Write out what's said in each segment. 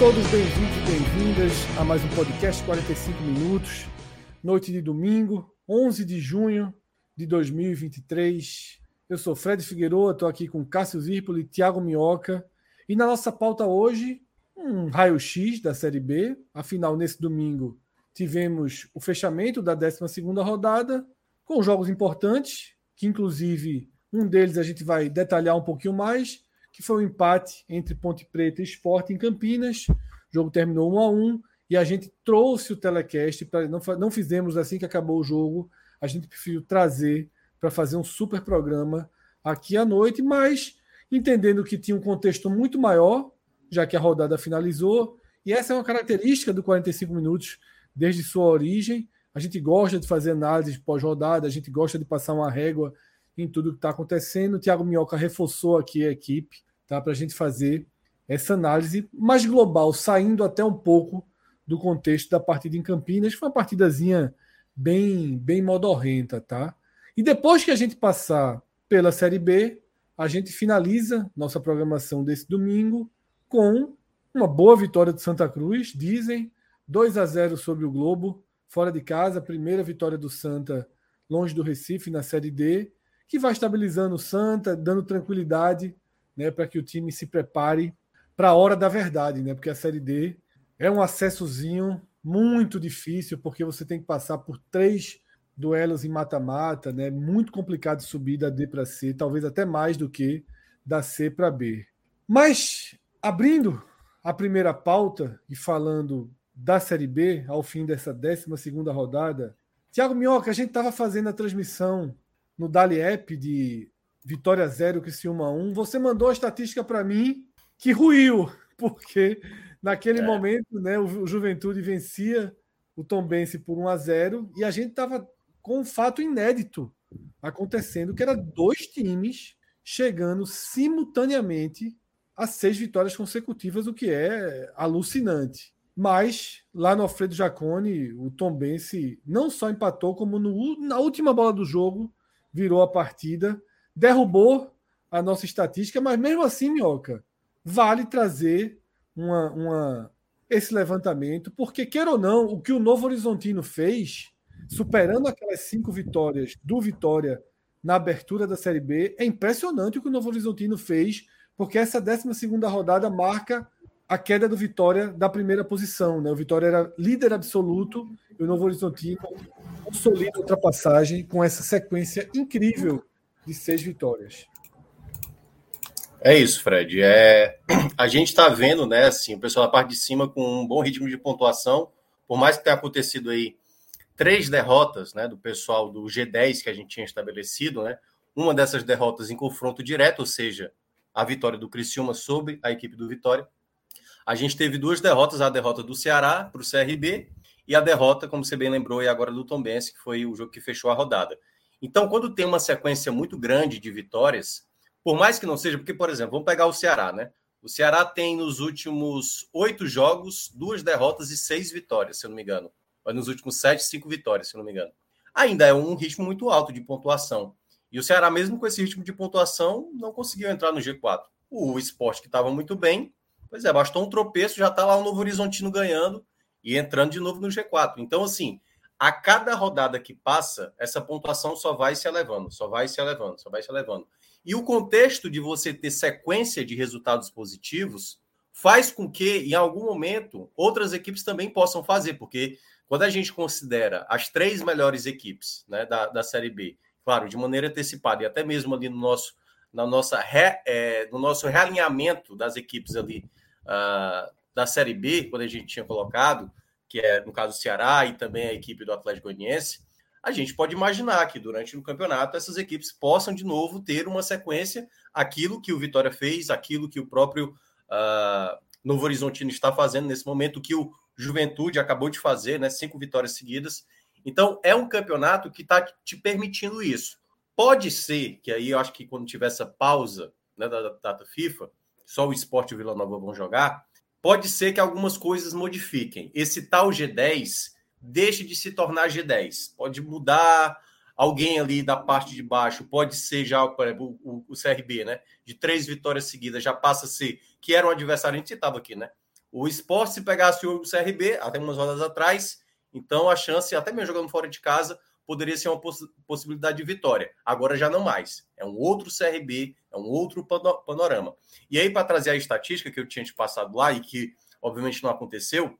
Todos bem-vindos e bem-vindas a mais um podcast 45 minutos, noite de domingo, 11 de junho de 2023. Eu sou Fred Figueiredo, estou aqui com Cássio Zirpoli e Thiago Minhoca. E na nossa pauta hoje, um raio-x da Série B. Afinal, nesse domingo, tivemos o fechamento da 12 rodada, com jogos importantes, que inclusive um deles a gente vai detalhar um pouquinho mais, que foi um empate entre Ponte Preta e Sport em Campinas. O jogo terminou 1 a 1 e a gente trouxe o telecast para não, não fizemos assim que acabou o jogo, a gente preferiu trazer para fazer um super programa aqui à noite, mas entendendo que tinha um contexto muito maior, já que a rodada finalizou, e essa é uma característica do 45 minutos desde sua origem. A gente gosta de fazer análise pós-rodada, a gente gosta de passar uma régua em tudo que está acontecendo. O Thiago Minhoca reforçou aqui a equipe tá, para a gente fazer essa análise mais global, saindo até um pouco do contexto da partida em Campinas, foi uma partidazinha bem, bem modorrenta, tá? E depois que a gente passar pela Série B, a gente finaliza nossa programação desse domingo com uma boa vitória do Santa Cruz, dizem, 2 a 0 sobre o Globo, fora de casa, primeira vitória do Santa longe do Recife na Série D, que vai estabilizando o Santa, dando tranquilidade né, para que o time se prepare para a hora da verdade, né? Porque a Série D é um acessozinho muito difícil, porque você tem que passar por três duelos em mata-mata, né? Muito complicado subir da D para C, talvez até mais do que da C para B. Mas abrindo a primeira pauta e falando da Série B ao fim dessa 12 segunda rodada, Tiago Minhoca, a gente estava fazendo a transmissão no Dali App de Vitória 0, Criciúma 1. Você mandou a estatística para mim que ruiu, porque naquele é. momento né, o Juventude vencia o Tombense por 1 a 0 e a gente estava com um fato inédito acontecendo, que era dois times chegando simultaneamente a seis vitórias consecutivas, o que é alucinante. Mas lá no Alfredo Jacone, o Tom Bense não só empatou, como no, na última bola do jogo virou a partida, derrubou a nossa estatística, mas mesmo assim, Minhoca, vale trazer uma, uma, esse levantamento, porque, quer ou não, o que o Novo Horizontino fez superando aquelas cinco vitórias do Vitória na abertura da Série B. É impressionante o que o Novo Horizontino fez, porque essa 12 rodada marca a queda do Vitória da primeira posição. Né? O Vitória era líder absoluto e o Novo Horizontino consolida a ultrapassagem com essa sequência incrível de seis vitórias. É isso, Fred. É... A gente está vendo, né, assim, o pessoal da parte de cima com um bom ritmo de pontuação, por mais que tenha acontecido aí três derrotas né, do pessoal do G10 que a gente tinha estabelecido, né? Uma dessas derrotas em confronto direto, ou seja, a vitória do Criciúma sobre a equipe do Vitória. A gente teve duas derrotas, a derrota do Ceará para o CRB e a derrota, como você bem lembrou, e agora do Tombense, que foi o jogo que fechou a rodada. Então, quando tem uma sequência muito grande de vitórias, por mais que não seja, porque, por exemplo, vamos pegar o Ceará, né? O Ceará tem nos últimos oito jogos duas derrotas e seis vitórias, se eu não me engano nos últimos sete, cinco vitórias, se não me engano. Ainda é um ritmo muito alto de pontuação. E o Ceará, mesmo com esse ritmo de pontuação, não conseguiu entrar no G4. O esporte que estava muito bem, pois é, bastou um tropeço, já está lá o Novo Horizontino ganhando e entrando de novo no G4. Então, assim, a cada rodada que passa, essa pontuação só vai se elevando, só vai se elevando, só vai se elevando. E o contexto de você ter sequência de resultados positivos faz com que, em algum momento, outras equipes também possam fazer, porque quando a gente considera as três melhores equipes né, da, da Série B, claro, de maneira antecipada e até mesmo ali no nosso na nossa re, é, no nosso realinhamento das equipes ali uh, da Série B, quando a gente tinha colocado, que é no caso o Ceará e também a equipe do Atlético Goianiense, a gente pode imaginar que durante o campeonato essas equipes possam de novo ter uma sequência, aquilo que o Vitória fez, aquilo que o próprio uh, Novo Horizontino está fazendo nesse momento, que o Juventude acabou de fazer, né? Cinco vitórias seguidas. Então, é um campeonato que está te permitindo isso. Pode ser que aí eu acho que quando tiver essa pausa né, da data FIFA, só o esporte e o Vila Nova vão jogar, pode ser que algumas coisas modifiquem. Esse tal G10 deixe de se tornar G10. Pode mudar alguém ali da parte de baixo, pode ser já, por exemplo, o, o CRB, né? De três vitórias seguidas, já passa a ser, que era um adversário, a gente citava aqui, né? O esporte, se pegasse o CRB, até umas rodas atrás, então a chance, até mesmo jogando fora de casa, poderia ser uma poss possibilidade de vitória. Agora já não mais. É um outro CRB, é um outro panorama. E aí, para trazer a estatística que eu tinha te passado lá e que, obviamente, não aconteceu,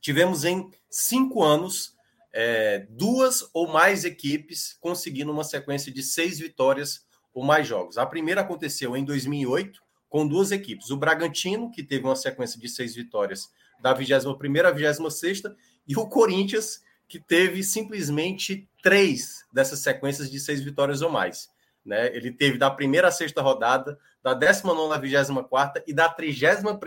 tivemos em cinco anos é, duas ou mais equipes conseguindo uma sequência de seis vitórias ou mais jogos. A primeira aconteceu em 2008, com duas equipes. O Bragantino, que teve uma sequência de seis vitórias da 21ª à 26 e o Corinthians, que teve simplesmente três dessas sequências de seis vitórias ou mais. Né? Ele teve da primeira à sexta rodada, da 19 à 24 e da 31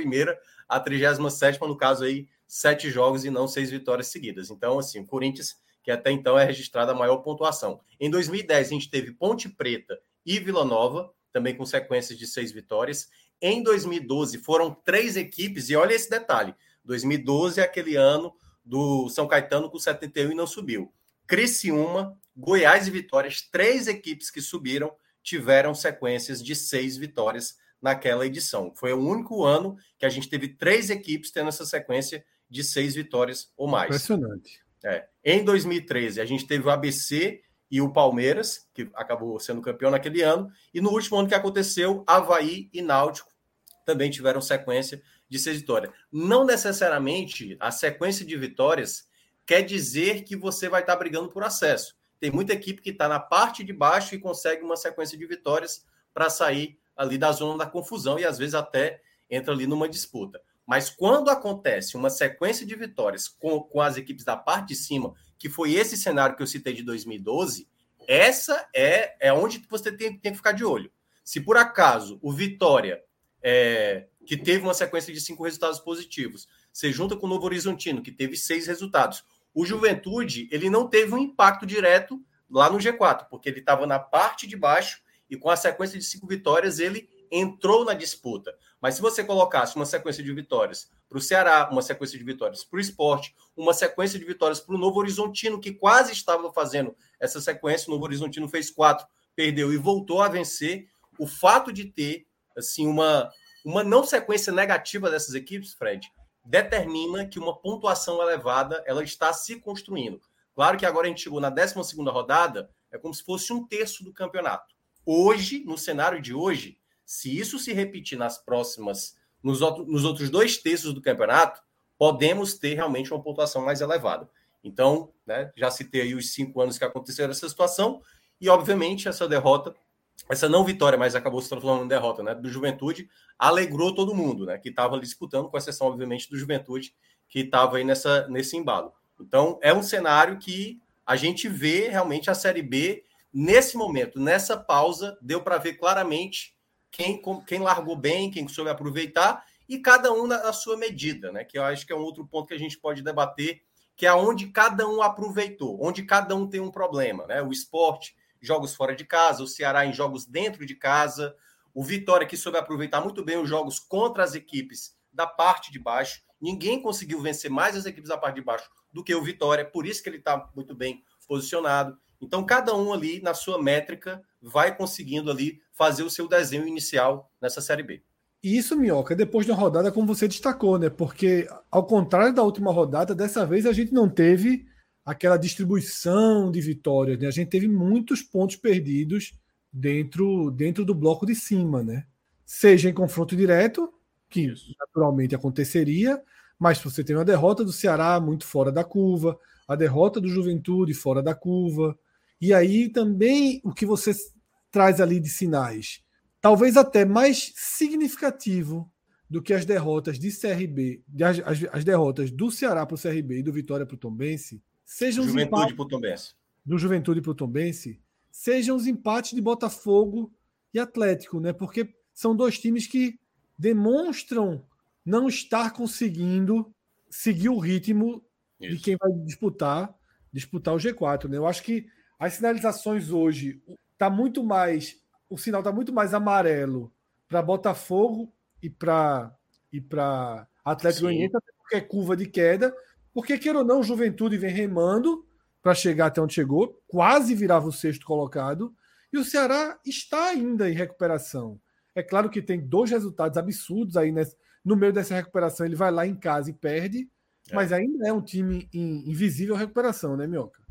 à 37, no caso aí, sete jogos e não seis vitórias seguidas. Então, assim, o Corinthians, que até então é registrado a maior pontuação. Em 2010, a gente teve Ponte Preta e Vila Nova, também com sequências de seis vitórias. Em 2012, foram três equipes, e olha esse detalhe: 2012 é aquele ano do São Caetano com 71 e não subiu. Criciúma, Goiás e Vitórias, três equipes que subiram, tiveram sequências de seis vitórias naquela edição. Foi o único ano que a gente teve três equipes tendo essa sequência de seis vitórias ou mais. Impressionante. É. Em 2013, a gente teve o ABC e o Palmeiras, que acabou sendo campeão naquele ano, e no último ano que aconteceu, Havaí e Náutico também tiveram sequência de seis vitórias. Não necessariamente a sequência de vitórias quer dizer que você vai estar brigando por acesso. Tem muita equipe que está na parte de baixo e consegue uma sequência de vitórias para sair ali da zona da confusão e às vezes até entra ali numa disputa. Mas quando acontece uma sequência de vitórias com, com as equipes da parte de cima, que foi esse cenário que eu citei de 2012, essa é, é onde você tem, tem que ficar de olho. Se por acaso o Vitória, é, que teve uma sequência de cinco resultados positivos, se junta com o Novo Horizontino, que teve seis resultados, o Juventude ele não teve um impacto direto lá no G4, porque ele estava na parte de baixo e com a sequência de cinco vitórias ele entrou na disputa. Mas se você colocasse uma sequência de vitórias para o Ceará, uma sequência de vitórias para o esporte, uma sequência de vitórias para o Novo Horizontino, que quase estava fazendo essa sequência, o Novo Horizontino fez quatro, perdeu e voltou a vencer. O fato de ter assim uma, uma não sequência negativa dessas equipes, Fred, determina que uma pontuação elevada ela está se construindo. Claro que agora a gente chegou na 12 rodada, é como se fosse um terço do campeonato. Hoje, no cenário de hoje, se isso se repetir nas próximas, nos, outro, nos outros dois terços do campeonato, podemos ter realmente uma pontuação mais elevada. Então, né, já citei aí os cinco anos que aconteceram essa situação, e obviamente essa derrota, essa não vitória, mas acabou se transformando em derrota, né, do Juventude, alegrou todo mundo, né, que estava disputando, com exceção, obviamente, do Juventude, que estava aí nessa, nesse embalo. Então, é um cenário que a gente vê realmente a Série B nesse momento, nessa pausa, deu para ver claramente quem, quem largou bem, quem soube aproveitar, e cada um na, na, sua medida, né? Que eu acho que é um outro ponto que a gente pode debater, que é onde cada um aproveitou, onde cada um tem um problema, né? O esporte, jogos fora de casa, o Ceará em jogos dentro de casa, o Vitória que soube aproveitar muito bem os jogos contra as equipes da parte de baixo. Ninguém conseguiu vencer mais as equipes da parte de baixo do que o Vitória, por isso que ele está muito bem posicionado. Então, cada um ali, na sua métrica, vai conseguindo ali fazer o seu desenho inicial nessa Série B. E isso, Minhoca, depois de uma rodada, como você destacou, né? Porque, ao contrário da última rodada, dessa vez a gente não teve aquela distribuição de vitórias, né? A gente teve muitos pontos perdidos dentro, dentro do bloco de cima, né? Seja em confronto direto, que isso. naturalmente aconteceria, mas você tem uma derrota do Ceará muito fora da curva, a derrota do Juventude fora da curva, e aí também o que você traz ali de sinais. talvez até mais significativo do que as derrotas de CRB, as, as, as derrotas do Ceará para o CRB e do Vitória para o Tombense, sejam Juventude para o Tombense. Do Juventude para o Tombense, sejam os empates de Botafogo e Atlético, né? Porque são dois times que demonstram não estar conseguindo seguir o ritmo Isso. de quem vai disputar disputar o G4, né? Eu acho que as sinalizações hoje tá muito mais o sinal está muito mais amarelo para Botafogo e para e para Atlético Goianiense, porque é curva de queda, porque queira ou não, Juventude vem remando para chegar até onde chegou, quase virava o sexto colocado, e o Ceará está ainda em recuperação. É claro que tem dois resultados absurdos aí nesse, no meio dessa recuperação, ele vai lá em casa e perde, é. mas ainda é um time em invisível recuperação, né, Mioca?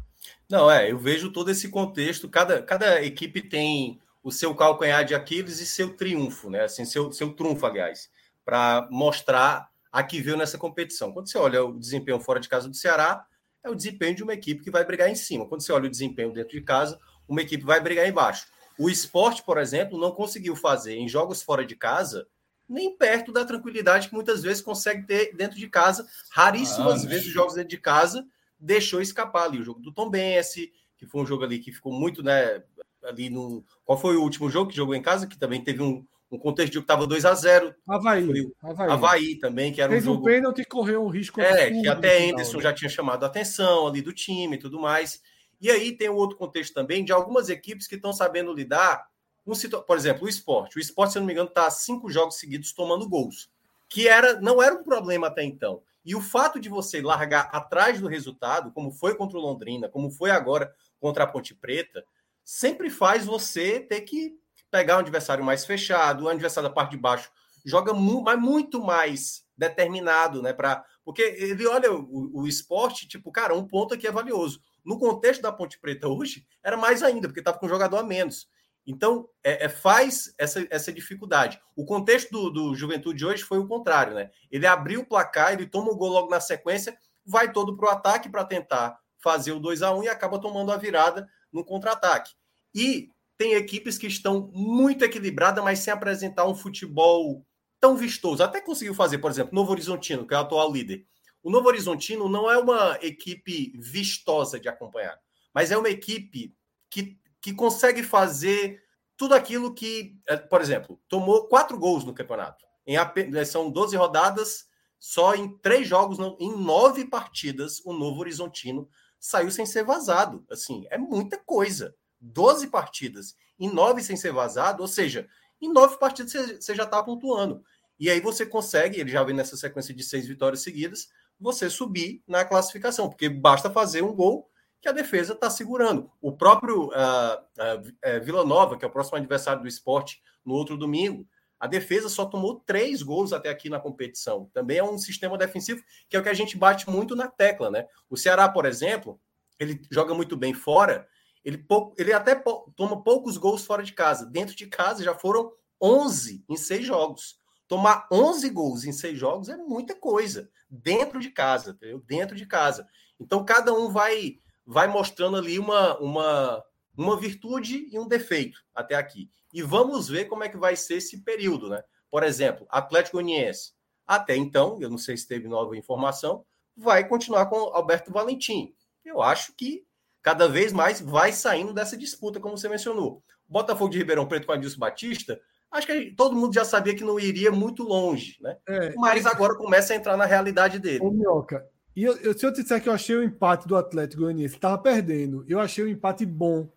Não, é, eu vejo todo esse contexto, cada, cada equipe tem o seu calcanhar de Aquiles e seu triunfo, né? Assim, seu, seu trunfo, aliás, para mostrar a que veio nessa competição. Quando você olha o desempenho fora de casa do Ceará, é o desempenho de uma equipe que vai brigar em cima. Quando você olha o desempenho dentro de casa, uma equipe vai brigar embaixo. O esporte, por exemplo, não conseguiu fazer em jogos fora de casa nem perto da tranquilidade que muitas vezes consegue ter dentro de casa. Raríssimas ah, vezes jogos dentro de casa deixou escapar ali o jogo do Tom Bense, que foi um jogo ali que ficou muito, né, ali no. Qual foi o último jogo que jogou em casa? Que também teve um, um contexto de que estava 2 a 0 Havaí, Havaí. Havaí também, que era Fez um jogo. um pênalti e correu um risco. É, que até Anderson já tinha chamado a atenção ali do time e tudo mais. E aí tem o outro contexto também de algumas equipes que estão sabendo lidar. Um, por exemplo, o esporte. O esporte, se eu não me engano, está cinco jogos seguidos tomando gols. Que era, não era um problema até então. E o fato de você largar atrás do resultado, como foi contra o Londrina, como foi agora contra a Ponte Preta, sempre faz você ter que pegar um adversário mais fechado, o adversário da parte de baixo joga mu mas muito mais determinado, né? Pra, porque ele olha o, o esporte, tipo, cara, um ponto aqui é valioso. No contexto da Ponte Preta hoje, era mais ainda, porque estava com um jogador a menos. Então, é, é, faz essa, essa dificuldade. O contexto do, do Juventude hoje foi o contrário, né? Ele abriu o placar, ele toma o gol logo na sequência, vai todo para o ataque para tentar fazer o 2 a 1 e acaba tomando a virada no contra-ataque. E tem equipes que estão muito equilibradas, mas sem apresentar um futebol tão vistoso. Até conseguiu fazer, por exemplo, Novo Horizontino, que é o atual líder. O Novo Horizontino não é uma equipe vistosa de acompanhar, mas é uma equipe que, que consegue fazer tudo aquilo que, é, por exemplo, tomou quatro gols no campeonato. Em, são 12 rodadas, só em três jogos, em nove partidas, o Novo Horizontino saiu sem ser vazado. Assim, é muita coisa. 12 partidas em 9 sem ser vazado, ou seja, em 9 partidas você já está pontuando. E aí você consegue, ele já vem nessa sequência de seis vitórias seguidas, você subir na classificação, porque basta fazer um gol que a defesa está segurando. O próprio uh, uh, Vila Nova, que é o próximo adversário do esporte, no outro domingo, a defesa só tomou três gols até aqui na competição. Também é um sistema defensivo que é o que a gente bate muito na tecla, né? O Ceará, por exemplo, ele joga muito bem fora, ele, ele até toma poucos gols fora de casa. Dentro de casa já foram 11 em seis jogos. Tomar 11 gols em seis jogos é muita coisa. Dentro de casa, entendeu? Dentro de casa. Então, cada um vai vai mostrando ali uma, uma, uma virtude e um defeito até aqui. E vamos ver como é que vai ser esse período, né? Por exemplo, Atlético Goianiense. Até então, eu não sei se teve nova informação, vai continuar com Alberto Valentim. Eu acho que cada vez mais vai saindo dessa disputa, como você mencionou. Botafogo de Ribeirão Preto com Adilson Batista, acho que todo mundo já sabia que não iria muito longe, né? É, Mas agora começa a entrar na realidade dele. Ô, Minhoca, e eu, eu, se eu disser que eu achei o empate do Atlético Goianiense, estava perdendo, eu achei o empate bom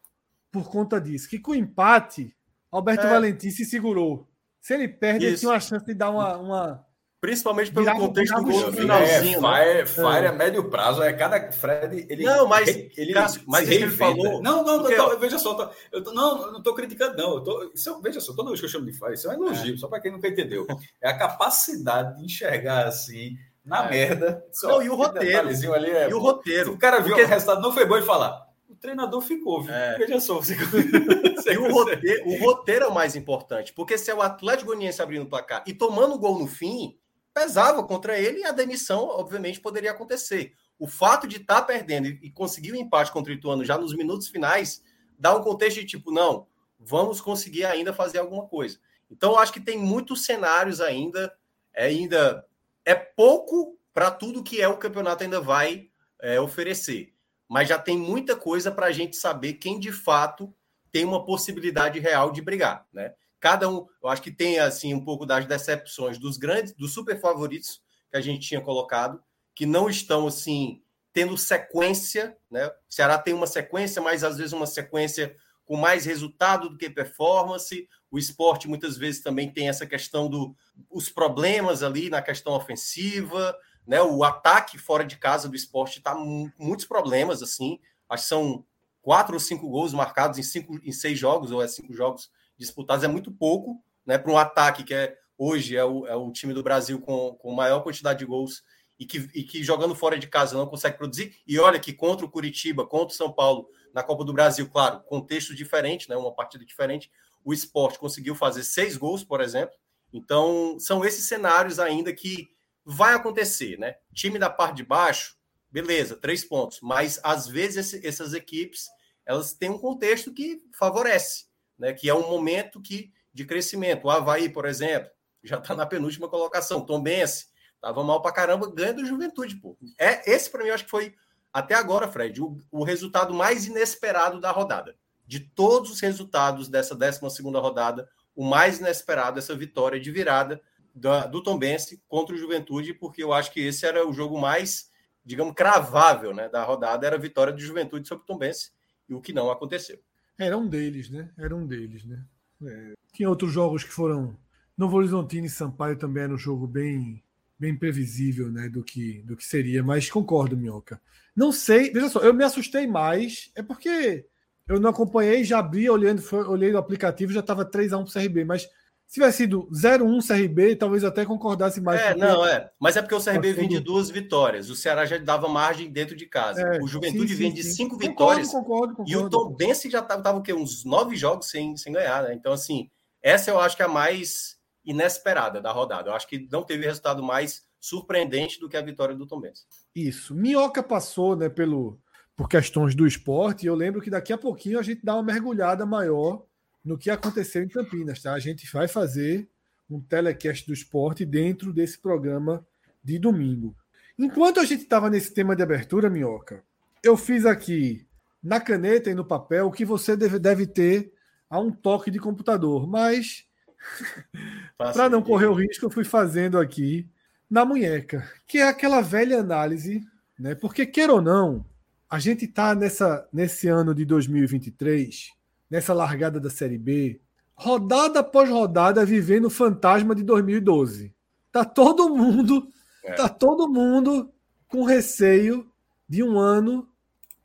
por conta disso. Que com o empate, Alberto é. Valentim se segurou. Se ele perde, Isso. ele tinha uma chance de dar uma, uma Principalmente pelo virava, contexto do gol finalzinho. É, fire, né? fire é. a médio prazo. É cada Fred. Ele, não, mas. Ele, Cássio, mas ele falou. Não, não, porque... não, veja só. Tô, eu tô, não, não estou criticando, não. Eu tô, isso, veja só, toda vez que eu chamo de fire, isso é um elogio, é. só para quem nunca entendeu. É a capacidade de enxergar assim, na é. merda. Só, não, e o roteiro. Ali é, e o roteiro. o cara viu porque... o resultado não foi bom e falar. O treinador ficou, viu? É. Veja só. Você... e o roteiro, o roteiro é o mais importante, porque se é o Atlético Goianiense abrindo o placar e tomando o gol no fim pesava contra ele e a demissão, obviamente, poderia acontecer. O fato de estar tá perdendo e conseguir o um empate contra o Ituano já nos minutos finais dá um contexto de tipo, não, vamos conseguir ainda fazer alguma coisa. Então, acho que tem muitos cenários ainda, é ainda é pouco para tudo que é o campeonato ainda vai é, oferecer, mas já tem muita coisa para a gente saber quem de fato tem uma possibilidade real de brigar, né? Cada um, eu acho que tem assim um pouco das decepções dos grandes, dos super favoritos que a gente tinha colocado, que não estão assim tendo sequência, né? O Ceará tem uma sequência, mas às vezes uma sequência com mais resultado do que performance. O esporte muitas vezes também tem essa questão dos do, problemas ali na questão ofensiva, né? O ataque fora de casa do esporte está muitos problemas, assim. Acho que são quatro ou cinco gols marcados em, cinco, em seis jogos, ou é cinco jogos disputados, é muito pouco, né? Para um ataque que é hoje é o, é o time do Brasil com, com maior quantidade de gols e que, e que jogando fora de casa não consegue produzir. E olha que contra o Curitiba, contra o São Paulo, na Copa do Brasil, claro, contexto diferente, né? Uma partida diferente. O esporte conseguiu fazer seis gols, por exemplo. Então, são esses cenários ainda que vai acontecer, né? Time da parte de baixo, beleza, três pontos. Mas às vezes essas equipes elas têm um contexto que favorece, né? Que é um momento que de crescimento. O Havaí, por exemplo, já está na penúltima colocação. Tom Bense Tava mal pra caramba, ganha do Juventude, pô. É, esse para mim eu acho que foi até agora, Fred, o, o, resultado mais inesperado da rodada. De todos os resultados dessa 12 segunda rodada, o mais inesperado essa vitória de virada da, do Tombense contra o Juventude, porque eu acho que esse era o jogo mais, digamos, cravável, né, da rodada, era a vitória do Juventude sobre o Tombense, e o que não aconteceu. Era um deles, né? Era um deles, né? É. Tinha outros jogos que foram Novo Horizontino e Sampaio também era um jogo bem bem previsível né, do, que, do que seria, mas concordo, Minhoca. Não sei, veja só, eu me assustei mais, é porque eu não acompanhei, já abri, olhando, foi, olhei no aplicativo, já estava 3x1 para o CRB, mas se tivesse sido 0-1 CRB, talvez até concordasse mais. É, não, é. Mas é porque o CRB vem de duas vitórias. O Ceará já dava margem dentro de casa. É, o Juventude sim, vem sim, de cinco sim. vitórias. Concordo, concordo, E o Tom Bense já estava tava, o quê? uns nove jogos sem, sem ganhar, né? Então, assim, essa eu acho que é a mais inesperada da rodada. Eu acho que não teve resultado mais surpreendente do que a vitória do Tom Benz. Isso. Minhoca passou né, pelo, por questões do esporte, e eu lembro que daqui a pouquinho a gente dá uma mergulhada maior no que aconteceu em Campinas. Tá? A gente vai fazer um telecast do esporte dentro desse programa de domingo. Enquanto a gente estava nesse tema de abertura, Minhoca, eu fiz aqui na caneta e no papel o que você deve, deve ter a um toque de computador, mas para não correr o risco, eu fui fazendo aqui na munheca, que é aquela velha análise, né? Porque queira ou não, a gente está nessa nesse ano de 2023, nessa largada da Série B, rodada após rodada vivendo o fantasma de 2012. Tá todo mundo, é. tá todo mundo com receio de um ano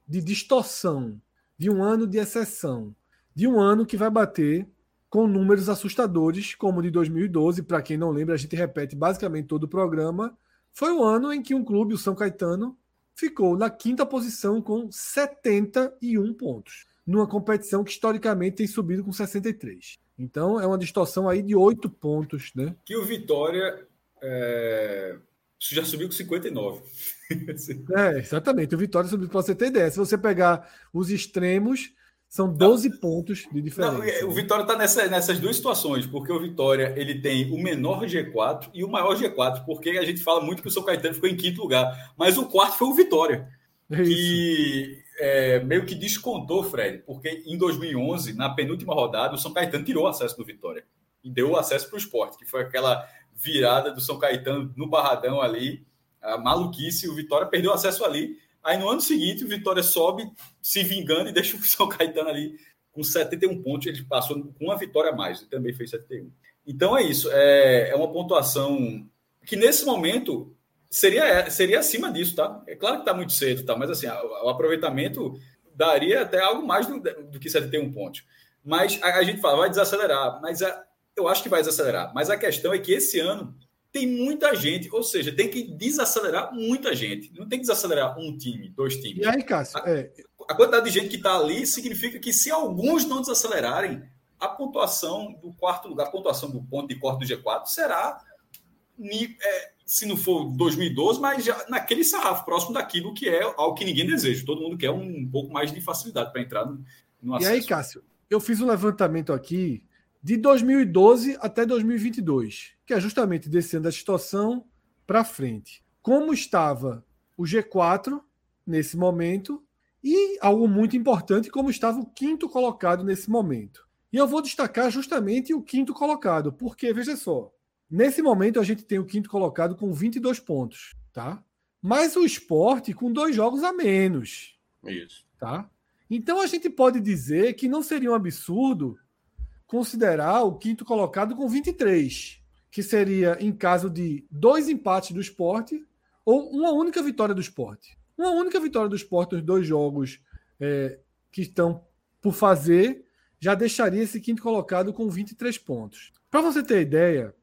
de distorção, de um ano de exceção, de um ano que vai bater com números assustadores, como o de 2012. Para quem não lembra, a gente repete basicamente todo o programa. Foi o ano em que um clube, o São Caetano, ficou na quinta posição com 71 pontos, numa competição que historicamente tem subido com 63. Então é uma distorção aí de 8 pontos, né? Que o Vitória é... já subiu com 59. é, exatamente. O Vitória subiu para você ter ideia. Se você pegar os extremos, são 12 não, pontos de diferença. Não, é, o Vitória está nessa, nessas duas situações, porque o Vitória ele tem o menor G4 e o maior G4, porque a gente fala muito que o São Caetano ficou em quinto lugar, mas o quarto foi o Vitória, é que é, meio que descontou, Fred, porque em 2011, na penúltima rodada, o São Caetano tirou o acesso do Vitória e deu o acesso para o esporte, que foi aquela virada do São Caetano no Barradão ali, a maluquice, o Vitória perdeu o acesso ali Aí no ano seguinte, o Vitória sobe se vingando e deixa o São Caetano ali com 71 pontos. Ele passou com uma vitória a mais, ele também fez 71. Então é isso. É, é uma pontuação que nesse momento seria, seria acima disso, tá? É claro que está muito cedo, tá? Mas assim, o aproveitamento daria até algo mais do, do que 71 pontos. Mas a, a gente fala, vai desacelerar, mas a, eu acho que vai desacelerar. Mas a questão é que esse ano tem muita gente, ou seja, tem que desacelerar muita gente. Não tem que desacelerar um time, dois times. E aí, Cássio? A, é... a quantidade de gente que está ali significa que se alguns não desacelerarem, a pontuação do quarto lugar, a pontuação do ponto de corte do G4 será, é, se não for 2012, mas já naquele sarrafo, próximo daquilo que é algo que ninguém deseja. Todo mundo quer um pouco mais de facilidade para entrar no, no acesso. E aí, Cássio, eu fiz um levantamento aqui de 2012 até 2022, que é justamente descendo a situação para frente. Como estava o G4 nesse momento e algo muito importante, como estava o quinto colocado nesse momento. E eu vou destacar justamente o quinto colocado, porque, veja só, nesse momento a gente tem o quinto colocado com 22 pontos, tá? Mas o esporte com dois jogos a menos. Isso. Tá? Então a gente pode dizer que não seria um absurdo considerar o quinto colocado com 23, que seria em caso de dois empates do esporte ou uma única vitória do esporte. Uma única vitória do esporte nos dois jogos é, que estão por fazer já deixaria esse quinto colocado com 23 pontos. Para você ter ideia,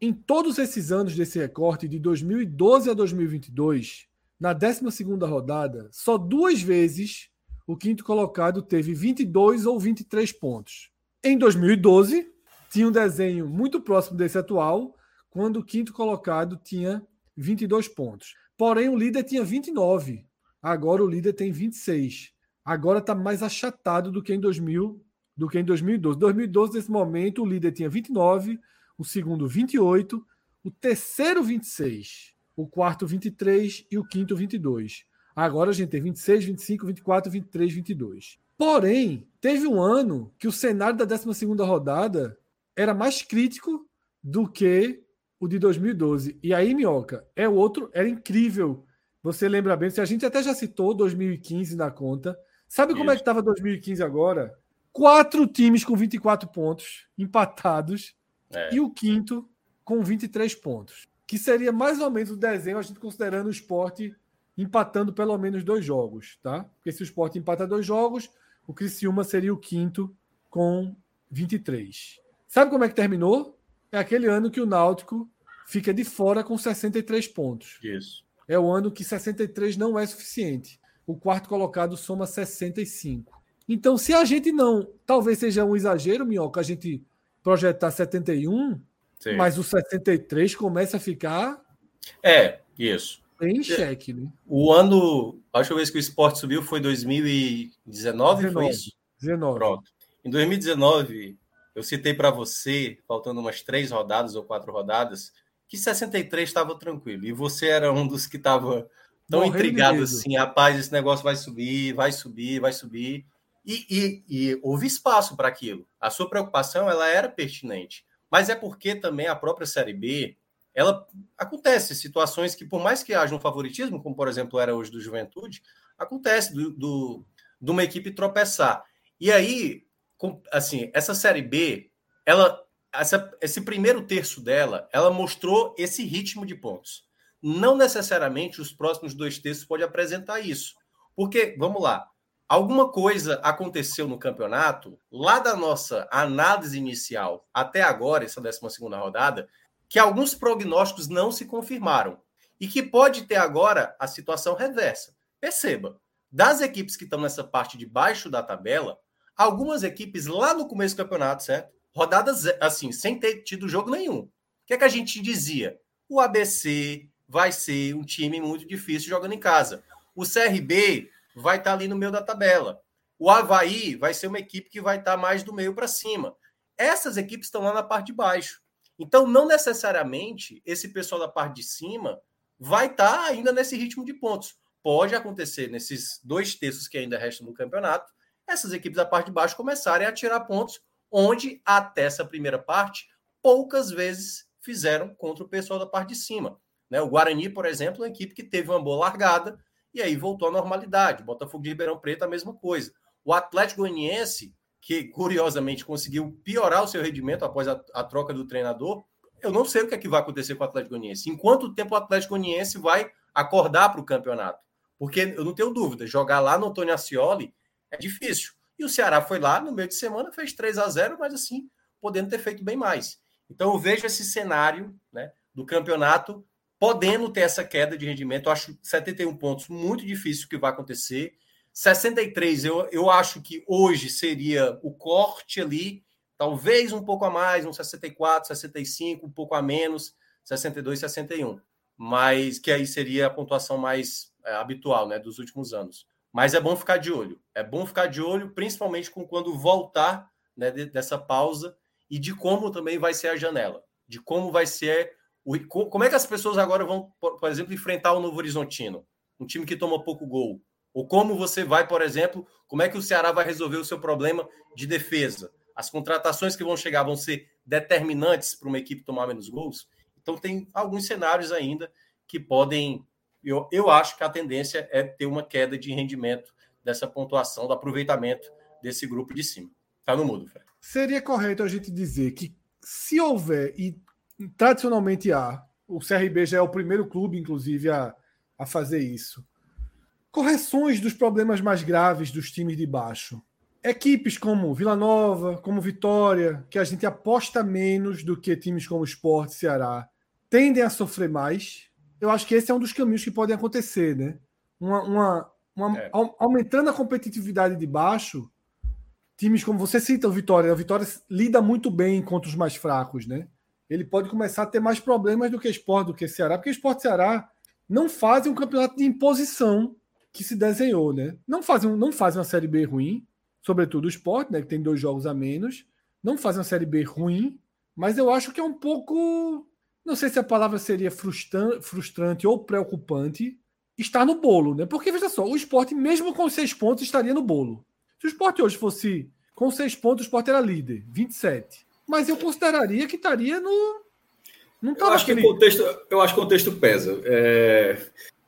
em todos esses anos desse recorte, de 2012 a 2022, na 12 rodada, só duas vezes o quinto colocado teve 22 ou 23 pontos. Em 2012, tinha um desenho muito próximo desse atual, quando o quinto colocado tinha 22 pontos. Porém, o líder tinha 29. Agora o líder tem 26. Agora está mais achatado do que em 2000 do que em 2012. 2012, nesse momento, o líder tinha 29, o segundo 28, o terceiro 26, o quarto 23 e o quinto 22. Agora a gente tem 26, 25, 24, 23, 22. Porém, teve um ano que o cenário da 12 rodada era mais crítico do que o de 2012. E aí, Minhoca, é outro, era incrível. Você lembra bem, se a gente até já citou 2015 na conta. Sabe como é que estava 2015 agora? Quatro times com 24 pontos, empatados, é. e o quinto com 23 pontos. Que seria mais ou menos o desenho, a gente considerando o esporte empatando pelo menos dois jogos, tá? Porque se o esporte empata dois jogos, o Criciúma seria o quinto com 23. Sabe como é que terminou? É aquele ano que o Náutico fica de fora com 63 pontos. Isso. É o ano que 63 não é suficiente. O quarto colocado soma 65. Então, se a gente não, talvez seja um exagero, Minhoca, a gente projetar 71, Sim. mas o 73 começa a ficar. É, isso. Em xeque, né? O ano, a última vez que o esporte subiu foi 2019, 19, foi isso? 19. Pronto. Em 2019, eu citei para você, faltando umas três rodadas ou quatro rodadas, que 63 estava tranquilo. E você era um dos que estava tão Morrendo intrigado assim, rapaz, esse negócio vai subir, vai subir, vai subir. E, e, e houve espaço para aquilo. A sua preocupação ela era pertinente, mas é porque também a própria Série B ela acontece situações que, por mais que haja um favoritismo, como por exemplo era hoje do Juventude, acontece do, do, de uma equipe tropeçar. E aí, com, assim, essa Série B, ela, essa, esse primeiro terço dela, ela mostrou esse ritmo de pontos. Não necessariamente os próximos dois terços podem apresentar isso. Porque, vamos lá, Alguma coisa aconteceu no campeonato, lá da nossa análise inicial até agora, essa 12 rodada, que alguns prognósticos não se confirmaram. E que pode ter agora a situação reversa. Perceba, das equipes que estão nessa parte de baixo da tabela, algumas equipes lá no começo do campeonato, certo? Rodadas assim, sem ter tido jogo nenhum. O que é que a gente dizia? O ABC vai ser um time muito difícil jogando em casa. O CRB vai estar tá ali no meio da tabela. O Havaí vai ser uma equipe que vai estar tá mais do meio para cima. Essas equipes estão lá na parte de baixo. Então, não necessariamente esse pessoal da parte de cima vai estar tá ainda nesse ritmo de pontos. Pode acontecer nesses dois terços que ainda restam no campeonato, essas equipes da parte de baixo começarem a tirar pontos, onde até essa primeira parte poucas vezes fizeram contra o pessoal da parte de cima. Né? O Guarani, por exemplo, é uma equipe que teve uma boa largada, e aí voltou à normalidade. Botafogo de Ribeirão Preto, a mesma coisa. O Atlético Goianiense, que curiosamente conseguiu piorar o seu rendimento após a, a troca do treinador, eu não sei o que, é que vai acontecer com o Atlético Goianiense. Em quanto tempo o Atlético Goianiense vai acordar para o campeonato? Porque eu não tenho dúvida, jogar lá no Antônio Ascioli é difícil. E o Ceará foi lá no meio de semana, fez 3 a 0 mas assim, podendo ter feito bem mais. Então eu vejo esse cenário né, do campeonato podendo ter essa queda de rendimento. Eu acho 71 pontos muito difícil que vai acontecer. 63, eu, eu acho que hoje seria o corte ali, talvez um pouco a mais, um 64, 65, um pouco a menos, 62, 61. Mas que aí seria a pontuação mais é, habitual né, dos últimos anos. Mas é bom ficar de olho. É bom ficar de olho, principalmente com quando voltar né, dessa pausa e de como também vai ser a janela, de como vai ser o, como é que as pessoas agora vão, por, exemplo, enfrentar o Novo Horizontino, um time que toma pouco gol, ou como você vai, por exemplo, como é que o Ceará vai resolver o seu problema de defesa? As contratações que vão chegar vão ser determinantes para uma equipe tomar menos gols. Então tem alguns cenários ainda que podem. Eu, eu acho que a tendência é ter uma queda de rendimento dessa pontuação, do aproveitamento desse grupo de cima. Tá no mudo, Fred. Seria correto a gente dizer que se houver, e tradicionalmente há, o CRB já é o primeiro clube, inclusive, a, a fazer isso. Correções dos problemas mais graves dos times de baixo. Equipes como Vila Nova, como Vitória, que a gente aposta menos do que times como Sport, Ceará, tendem a sofrer mais. Eu acho que esse é um dos caminhos que podem acontecer, né? Uma, uma, uma é. Aumentando a competitividade de baixo, times como você cita o Vitória, o Vitória lida muito bem contra os mais fracos, né? Ele pode começar a ter mais problemas do que Sport, do que Ceará, porque Sport e Ceará não fazem um campeonato de imposição que se desenhou, né? Não fazem, não fazem uma Série B ruim, sobretudo o Sport, né, que tem dois jogos a menos. Não fazem uma Série B ruim, mas eu acho que é um pouco. Não sei se a palavra seria frustrante, frustrante ou preocupante estar no bolo, né? Porque veja só, o esporte, mesmo com seis pontos, estaria no bolo. Se o esporte hoje fosse com seis pontos, o esporte era líder, 27. Mas eu consideraria que estaria no. Não eu, acho aquele... que contexto, eu acho que o contexto pesa. É...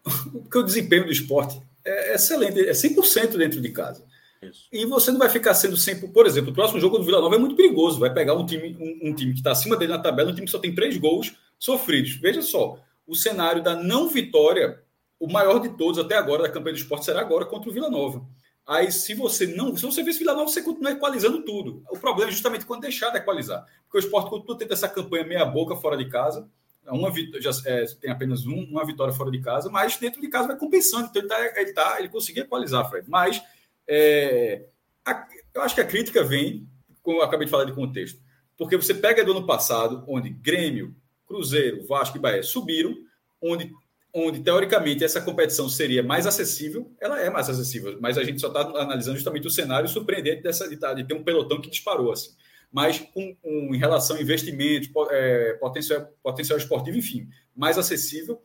Porque o desempenho do esporte é excelente, é 100% dentro de casa. Isso. E você não vai ficar sendo sempre. Por exemplo, o próximo jogo do Vila Nova é muito perigoso. Vai pegar um time, um, um time que está acima dele na tabela, um time que só tem três gols sofridos. Veja só, o cenário da não vitória, o maior de todos até agora da campanha do esporte, será agora contra o Vila Nova. Aí, se você não. Se você vê esse Vila Nova, você continua equalizando tudo. O problema é justamente quando deixar de equalizar. Porque o esporte continua tendo essa campanha meia-boca fora de casa. Uma já é, tem apenas um, uma vitória fora de casa, mas dentro de casa vai compensando. Então ele, tá, ele, tá, ele conseguiu equalizar, Fred. Mas é, a, eu acho que a crítica vem, como eu acabei de falar de contexto, porque você pega do ano passado, onde Grêmio, Cruzeiro, Vasco e Bahia subiram, onde, onde teoricamente essa competição seria mais acessível, ela é mais acessível, mas a gente só está analisando justamente o cenário surpreendente dessa de, de ter um pelotão que disparou assim. Mas em relação a investimentos, é, potencial, potencial esportivo, enfim, mais acessível.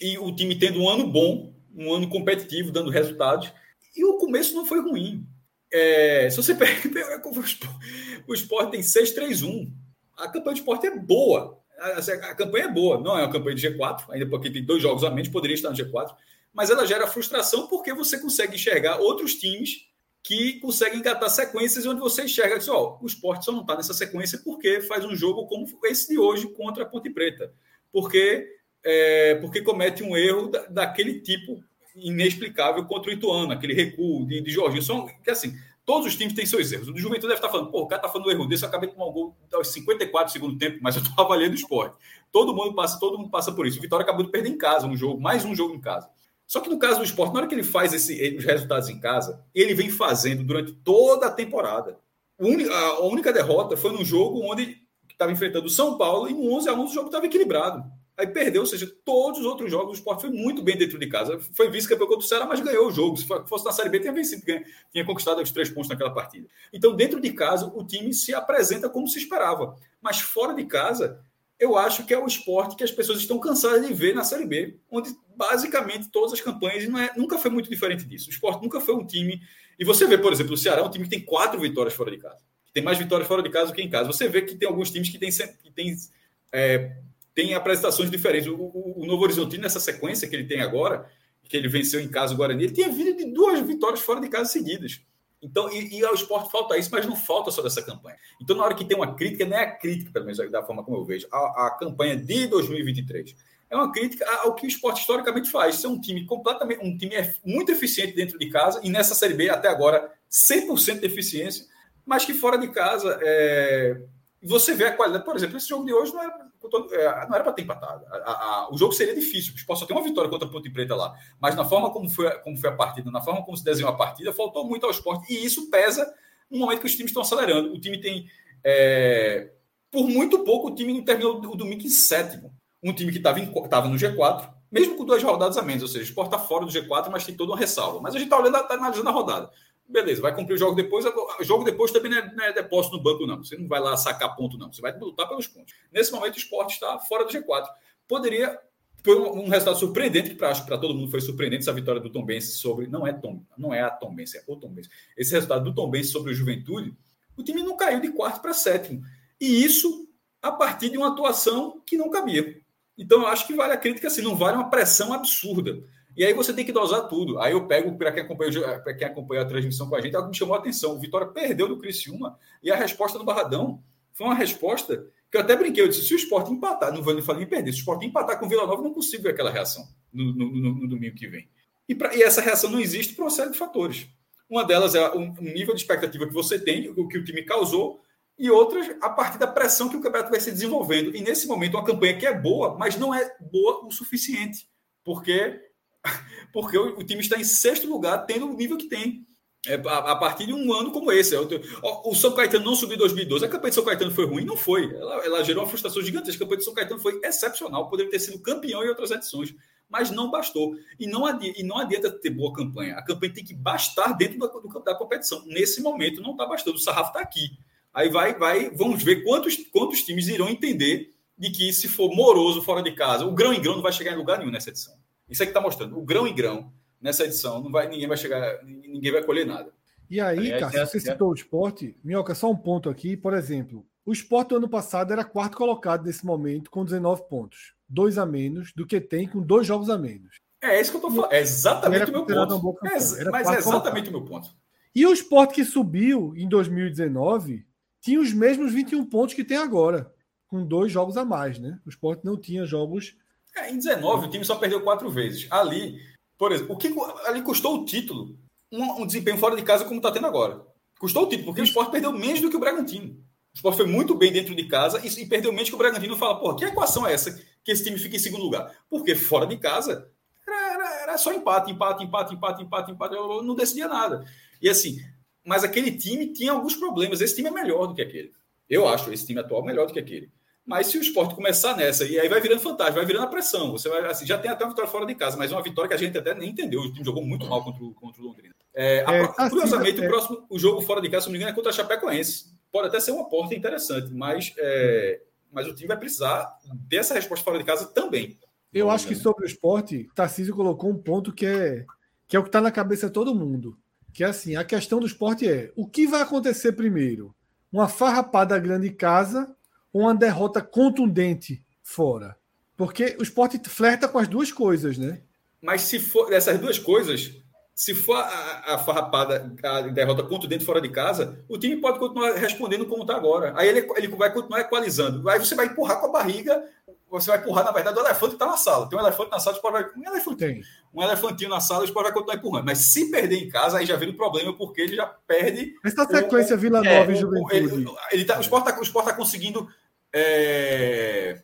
E o time tendo um ano bom, um ano competitivo, dando resultados, e o começo não foi ruim. É, se você pega o esporte tem 6-3-1. A campanha de esporte é boa. A, campanha é boa. Não é uma campanha de G4, ainda porque tem dois jogos a menos, poderia estar no G4. Mas ela gera frustração porque você consegue enxergar outros times que conseguem engatar sequências onde você enxerga que oh, o esporte só não está nessa sequência porque faz um jogo como esse de hoje contra a Ponte Preta. Porque, é, porque comete um erro da, daquele tipo inexplicável contra o Ituano, aquele recuo de, de Jorginho. São, que assim, todos os times têm seus erros. O Juventude deve estar falando, pô, o cara está falando erro desse, eu acabei tomar um gol aos 54 do segundo tempo, mas eu estou avaliando o esporte. Todo mundo passa, todo mundo passa por isso. O Vitória acabou de perder em casa um jogo, mais um jogo em casa. Só que no caso do esporte, na hora que ele faz esse, os resultados em casa, ele vem fazendo durante toda a temporada. A única derrota foi num jogo onde estava enfrentando o São Paulo e no 11 a 11 o jogo estava equilibrado. Aí perdeu, ou seja, todos os outros jogos o Sport foi muito bem dentro de casa. Foi vice-campeão contra o Ceará, mas ganhou o jogo. Se fosse na Série B, tinha vencido, tinha conquistado os três pontos naquela partida. Então, dentro de casa, o time se apresenta como se esperava. Mas fora de casa, eu acho que é o esporte que as pessoas estão cansadas de ver na Série B, onde basicamente todas as campanhas não é, nunca foi muito diferente disso. O esporte nunca foi um time. E você vê, por exemplo, o Ceará é um time que tem quatro vitórias fora de casa. Tem mais vitórias fora de casa do que em casa. Você vê que tem alguns times que têm, que têm é, tem apresentações diferentes. O, o, o, Novo Horizontino, nessa sequência que ele tem agora, que ele venceu em casa o Guarani, ele tinha vindo de duas vitórias fora de casa seguidas. Então, e, e ao esporte falta isso, mas não falta só dessa campanha. Então, na hora que tem uma crítica, não é a crítica, pelo menos da forma como eu vejo, a, a campanha de 2023. É uma crítica ao que o esporte historicamente faz. É um time completamente, um time muito eficiente dentro de casa, e nessa Série B, até agora, 100% de eficiência, mas que fora de casa, é... você vê a qualidade. Por exemplo, esse jogo de hoje não era é, não era para ter empatado. A, a, o jogo seria difícil. O Sport só tem uma vitória contra a Ponte Preta lá. Mas na forma como foi, como foi a partida, na forma como se desenhou a partida, faltou muito ao esporte. E isso pesa no momento que os times estão acelerando. O time tem. É, por muito pouco, o time não terminou o domingo em sétimo. Um time que estava no G4, mesmo com duas rodadas a menos, ou seja, o Sport está fora do G4, mas tem toda uma ressalva. Mas a gente está olhando, está analisando a rodada. Beleza, vai cumprir o jogo depois. O jogo depois também não é, não é, depósito no banco, não. Você não vai lá sacar ponto, não. Você vai lutar pelos pontos. Nesse momento, o esporte está fora do G4. Poderia. Foi um, um resultado surpreendente, que acho que para todo mundo foi surpreendente essa vitória do Tom sobre. Não é Tom, não é a Tom é o Tom. Esse resultado do Tom sobre o Juventude, o time não caiu de quarto para sétimo. E isso a partir de uma atuação que não cabia. Então, eu acho que vale a crítica assim, não vale uma pressão absurda. E aí você tem que dosar tudo. Aí eu pego, para quem, acompanha, quem acompanha a transmissão com a gente, algo me chamou a atenção. O Vitória perdeu do Criciúma e a resposta do Barradão foi uma resposta que eu até brinquei. Eu disse: se o esporte empatar, não vou nem falar em perder, se o esporte empatar com o Vila Nova, não consigo ver aquela reação no, no, no, no domingo que vem. E, pra, e, essa reação não existe por uma série de fatores. Uma delas é o nível de expectativa que você tem, o que o time causou, e outras a partir da pressão que o campeonato vai se desenvolvendo. E nesse momento, uma campanha que é boa, mas não é boa o suficiente, porque porque o, o, time está em sexto lugar, tendo o nível que tem. É, a, a, partir de um ano como esse. É o, o, São Caetano não subiu em 2012. A campanha de São Caetano foi ruim? Não foi. Ela, ela gerou uma frustração gigantesca. A campanha de São Caetano foi excepcional. Poderia ter sido campeão em outras edições. Mas não bastou. E não, adianta, e não adianta ter boa campanha. A campanha tem que bastar dentro da, do, da competição. Nesse momento não está bastando. O sarrafo está aqui. Aí vai, vai, vamos ver quantos, quantos times irão entender de que se for moroso fora de casa, o grão em grão não vai chegar em lugar nenhum nessa edição. Isso é que está mostrando. O grão em grão, nessa edição, não vai, ninguém vai chegar, ninguém vai colher nada. E aí, aí Cássio, você é... citou o esporte. Minhoca, só um ponto aqui. Por exemplo, o esporte do ano passado era quarto colocado nesse momento com 19 pontos. Dois a menos do que tem com dois jogos a menos. É isso que eu estou falando. É exatamente o meu ponto. É, mas é exatamente o meu ponto. E o esporte que subiu em 2019 tinha os mesmos 21 pontos que tem agora, com dois jogos a mais, né? O esporte não tinha jogos é, em 19, o time só perdeu quatro vezes. Ali, por exemplo, o que ali custou o título? Um, um desempenho fora de casa como está tendo agora. Custou o título, porque o Sport perdeu menos do que o Bragantino. O Sport foi muito bem dentro de casa e, e perdeu menos que o Bragantino. Fala, pô, que equação é essa que esse time fica em segundo lugar? Porque fora de casa era, era, era só empate, empate, empate, empate, empate, empate. Eu não decidia nada. E assim, mas aquele time tinha alguns problemas. Esse time é melhor do que aquele. Eu acho esse time atual melhor do que aquele. Mas se o esporte começar nessa, e aí vai virando fantástico, vai virando a pressão. Você vai, assim, já tem até uma vitória fora de casa, mas uma vitória que a gente até nem entendeu. O time jogou muito mal contra o, contra o Londrina. É, a, é, assim, curiosamente, é. o próximo o jogo fora de casa, se não me engano, é contra a Chapecoense. Pode até ser uma porta interessante, mas, é, mas o time vai precisar dessa resposta fora de casa também. Eu acho que sobre o esporte, Tarcísio colocou um ponto que é, que é o que está na cabeça de todo mundo. Que é assim, a questão do esporte é o que vai acontecer primeiro? Uma farrapada grande casa uma derrota contundente fora. Porque o esporte flerta com as duas coisas, né? Mas se for essas duas coisas, se for a, a farrapada, a derrota contundente fora de casa, o time pode continuar respondendo como está agora. Aí ele, ele vai continuar equalizando. Aí você vai empurrar com a barriga, você vai empurrar, na verdade, o elefante está na sala. Tem um elefante na sala, o esporte vai. Um elefantinho. Um elefantinho na sala, o esporte vai continuar empurrando. Mas se perder em casa, aí já vira o problema, porque ele já perde. Essa sequência o, Vila Nova é, e Juventude. Ele, ele tá, o esporte está tá conseguindo é...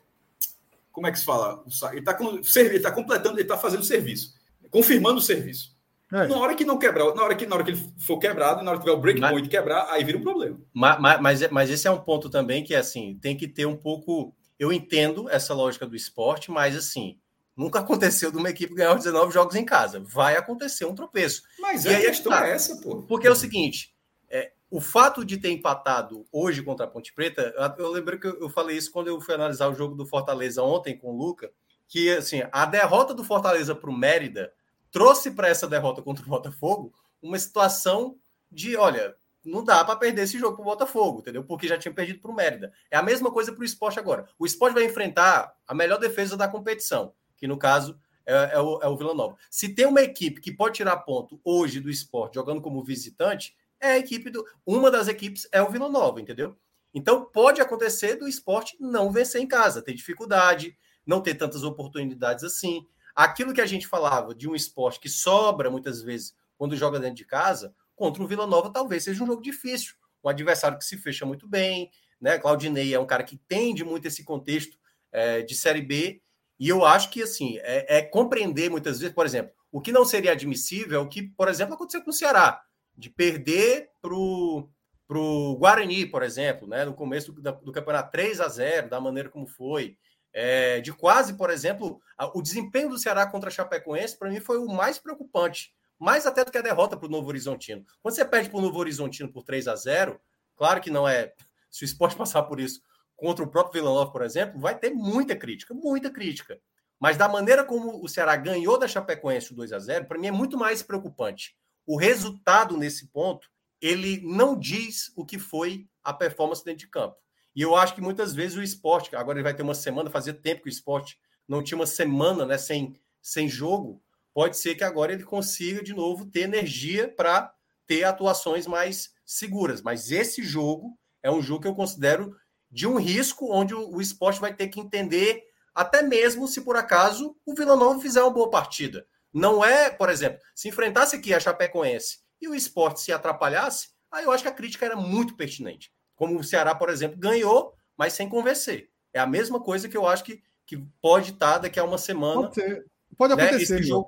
Como é que se fala? Ele está tá completando, ele está fazendo serviço, confirmando o serviço. É. Na hora que não quebrar, na hora que, na hora que ele for quebrado, na hora que tiver o breakpoint mas, quebrar, aí vira um problema. Mas, mas, mas esse é um ponto também que, assim, tem que ter um pouco. Eu entendo essa lógica do esporte, mas, assim, nunca aconteceu de uma equipe ganhar 19 jogos em casa. Vai acontecer um tropeço. Mas e a questão tá, é essa, pô. Porque é o seguinte: é, o fato de ter empatado hoje contra a Ponte Preta, eu lembro que eu falei isso quando eu fui analisar o jogo do Fortaleza ontem com o Luca, que assim, a derrota do Fortaleza para o Mérida trouxe para essa derrota contra o Botafogo uma situação de, olha, não dá para perder esse jogo para o Botafogo, entendeu? Porque já tinha perdido para o Mérida. É a mesma coisa para o esporte agora. O esporte vai enfrentar a melhor defesa da competição, que no caso é, é, o, é o Vila Nova. Se tem uma equipe que pode tirar ponto hoje do esporte jogando como visitante, é a equipe do. Uma das equipes é o Vila Nova, entendeu? Então pode acontecer do esporte não vencer em casa, ter dificuldade, não ter tantas oportunidades assim. Aquilo que a gente falava de um esporte que sobra muitas vezes quando joga dentro de casa, contra o Vila Nova talvez seja um jogo difícil. Um adversário que se fecha muito bem, né? Claudinei é um cara que entende muito esse contexto é, de Série B. E eu acho que assim é, é compreender muitas vezes, por exemplo, o que não seria admissível é o que, por exemplo, aconteceu com o Ceará de perder para o Guarani, por exemplo, né, no começo do, do, campeonato 3 a 0 da maneira como foi. É, de quase, por exemplo, o desempenho do Ceará contra a Chapecoense, para mim, foi o mais preocupante. Mais até do que a derrota para o Novo Horizontino. Quando você perde para o Novo Horizontino por 3 a 0 claro que não é. Se o esporte passar por isso contra o próprio Vila Nova, por exemplo, vai ter muita crítica, muita crítica. Mas da maneira como o Ceará ganhou da Chapecoense o 2 a 0 para mim é muito mais preocupante. O resultado nesse ponto, ele não diz o que foi a performance dentro de campo. E eu acho que muitas vezes o esporte, agora ele vai ter uma semana, fazia tempo que o esporte não tinha uma semana né, sem, sem jogo, pode ser que agora ele consiga de novo ter energia para ter atuações mais seguras. Mas esse jogo é um jogo que eu considero de um risco onde o, o esporte vai ter que entender, até mesmo se por acaso o Vila Nova fizer uma boa partida. Não é, por exemplo, se enfrentasse aqui a Chapecoense e o esporte se atrapalhasse, aí eu acho que a crítica era muito pertinente. Como o Ceará, por exemplo, ganhou, mas sem convencer. É a mesma coisa que eu acho que, que pode estar daqui a uma semana. Pode, ser. pode né? acontecer. Esse jogo,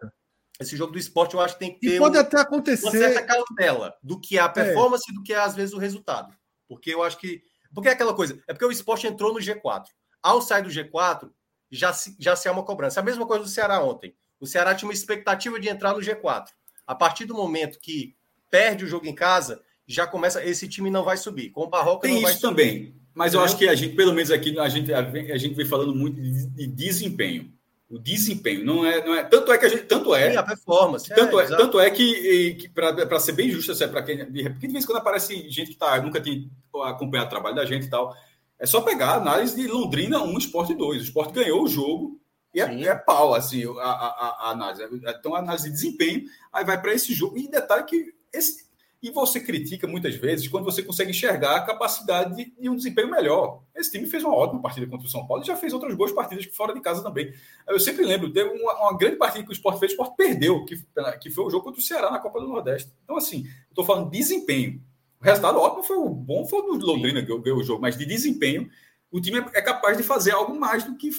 esse jogo do esporte eu acho que tem que ter e pode um, até acontecer. uma certa cautela do que é a é. performance e é. do que é, às vezes, o resultado. Porque eu acho que. Porque é aquela coisa. É porque o esporte entrou no G4. Ao sair do G4, já se, já se é uma cobrança. A mesma coisa do Ceará ontem. O Ceará tinha uma expectativa de entrar no G4. A partir do momento que perde o jogo em casa, já começa. Esse time não vai subir. Com o Barroca Tem não vai isso subir. também. Mas eu acho que a gente, pelo menos aqui, a gente, a gente vem falando muito de, de desempenho o desempenho. Não é, não é tanto é que a gente tanto é Sim, a performance. Tanto é, é tanto é que, que para ser bem justo, assim, para quem porque de vez em quando aparece gente que tá nunca tem acompanhado o trabalho da gente e tal. É só pegar a análise de Londrina 1, Esporte 2. O Esporte ganhou o jogo e é, é, pau, assim, a, a, a análise. Então, a análise de desempenho, aí vai para esse jogo. E detalhe que esse, e você critica muitas vezes quando você consegue enxergar a capacidade de, de, um desempenho melhor. Esse time fez uma ótima partida contra o São Paulo e já fez outras boas partidas fora de casa também. Eu sempre lembro, teve uma, uma grande partida que o Sport fez, o Sport perdeu, que, que foi o jogo contra o Ceará na Copa do Nordeste. Então, assim, eu estou falando de desempenho. O resultado ótimo foi o bom, foi o do Londrina que ganhou o jogo, mas de desempenho, o time é capaz de fazer algo mais do que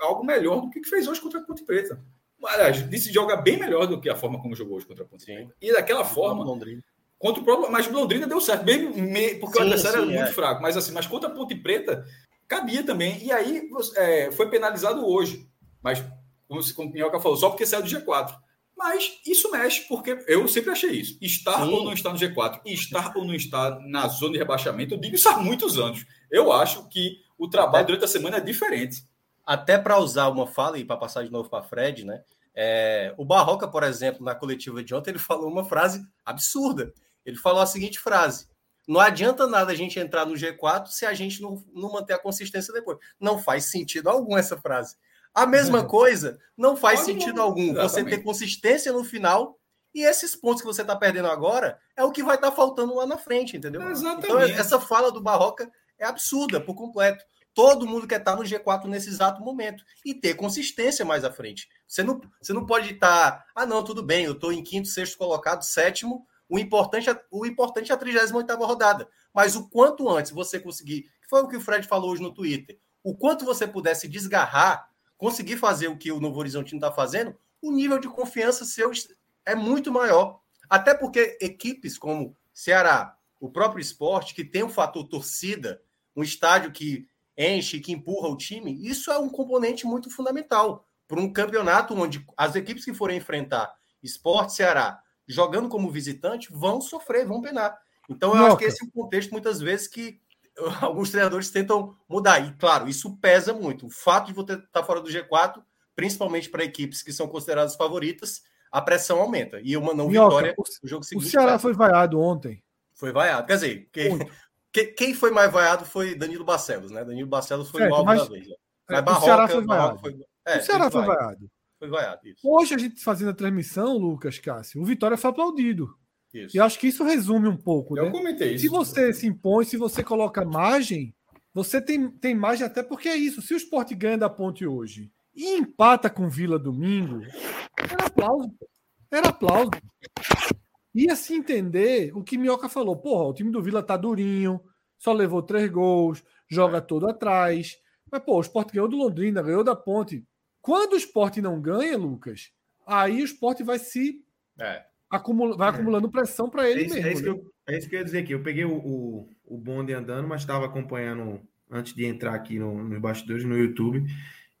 algo melhor do que fez hoje contra a Ponte Preta. Aliás, disse joga bem melhor do que a forma como jogou hoje contra a Ponte Preta. E daquela forma, Londrina. Contra o próprio, mas o Londrina deu certo, bem, porque sim, o adversário sim, era muito é. fraco. Mas assim, mas contra a Ponte Preta cabia também. E aí é, foi penalizado hoje. Mas, como, como o Minhoca falou, só porque saiu do G4. Mas isso mexe, porque eu sempre achei isso. Estar sim. ou não estar no G4, estar ou não estar na zona de rebaixamento, eu digo isso há muitos anos. Eu acho que o trabalho durante a semana é diferente. Até para usar uma fala e para passar de novo para Fred, né? É, o Barroca, por exemplo, na coletiva de ontem, ele falou uma frase absurda. Ele falou a seguinte frase: não adianta nada a gente entrar no G4 se a gente não, não manter a consistência depois. Não faz sentido algum essa frase. A mesma coisa não faz sentido algum Exatamente. você ter consistência no final e esses pontos que você está perdendo agora é o que vai estar tá faltando lá na frente, entendeu? Exatamente. Então, essa fala do Barroca é absurda por completo. Todo mundo quer estar tá no G4 nesse exato momento e ter consistência mais à frente. Você não, você não pode estar, tá, ah, não, tudo bem, eu estou em quinto, sexto colocado, sétimo, o importante, é, o importante é a 38 rodada. Mas o quanto antes você conseguir, que foi o que o Fred falou hoje no Twitter, o quanto você pudesse desgarrar, conseguir fazer o que o Novo Horizontino está fazendo, o nível de confiança seu é muito maior. Até porque equipes como Ceará, o próprio esporte, que tem um fator torcida, um estádio que enche, que empurra o time, isso é um componente muito fundamental para um campeonato onde as equipes que forem enfrentar esporte, Ceará, jogando como visitante, vão sofrer, vão penar. Então, eu Noca. acho que esse é um contexto, muitas vezes, que alguns treinadores tentam mudar. E, claro, isso pesa muito. O fato de você estar tá fora do G4, principalmente para equipes que são consideradas favoritas, a pressão aumenta. E uma não vitória, o, o jogo seguinte. O Ceará foi vaiado ontem. Foi vaiado. Quer dizer, quem, quem foi mais vaiado foi Danilo Barcelos, né? Danilo Barcelos foi o alvo da vez. Né? Mas é, Barroca, o Ceará foi vaiado. Foi, é, o Ceará foi vaiado. Foi vaiado, isso. Hoje a gente fazendo a transmissão, Lucas Cássio, o Vitória foi aplaudido. Isso. E acho que isso resume um pouco. Eu né? comentei isso. Se você se impõe, se você coloca margem, você tem, tem margem até porque é isso. Se o esporte ganha da ponte hoje e empata com Vila domingo, era aplauso. Era aplauso. Ia se entender o que Minhoca falou. Porra, o time do Vila tá durinho, só levou três gols, joga todo atrás. Mas, pô, o esporte ganhou do Londrina, ganhou da ponte. Quando o esporte não ganha, Lucas, aí o esporte vai se. É. Acumula, vai é. acumulando pressão para ele é isso, mesmo. É isso, né? eu, é isso, que eu, ia dizer aqui. Eu peguei o, o, o bonde andando, mas estava acompanhando antes de entrar aqui no, nos bastidores no YouTube.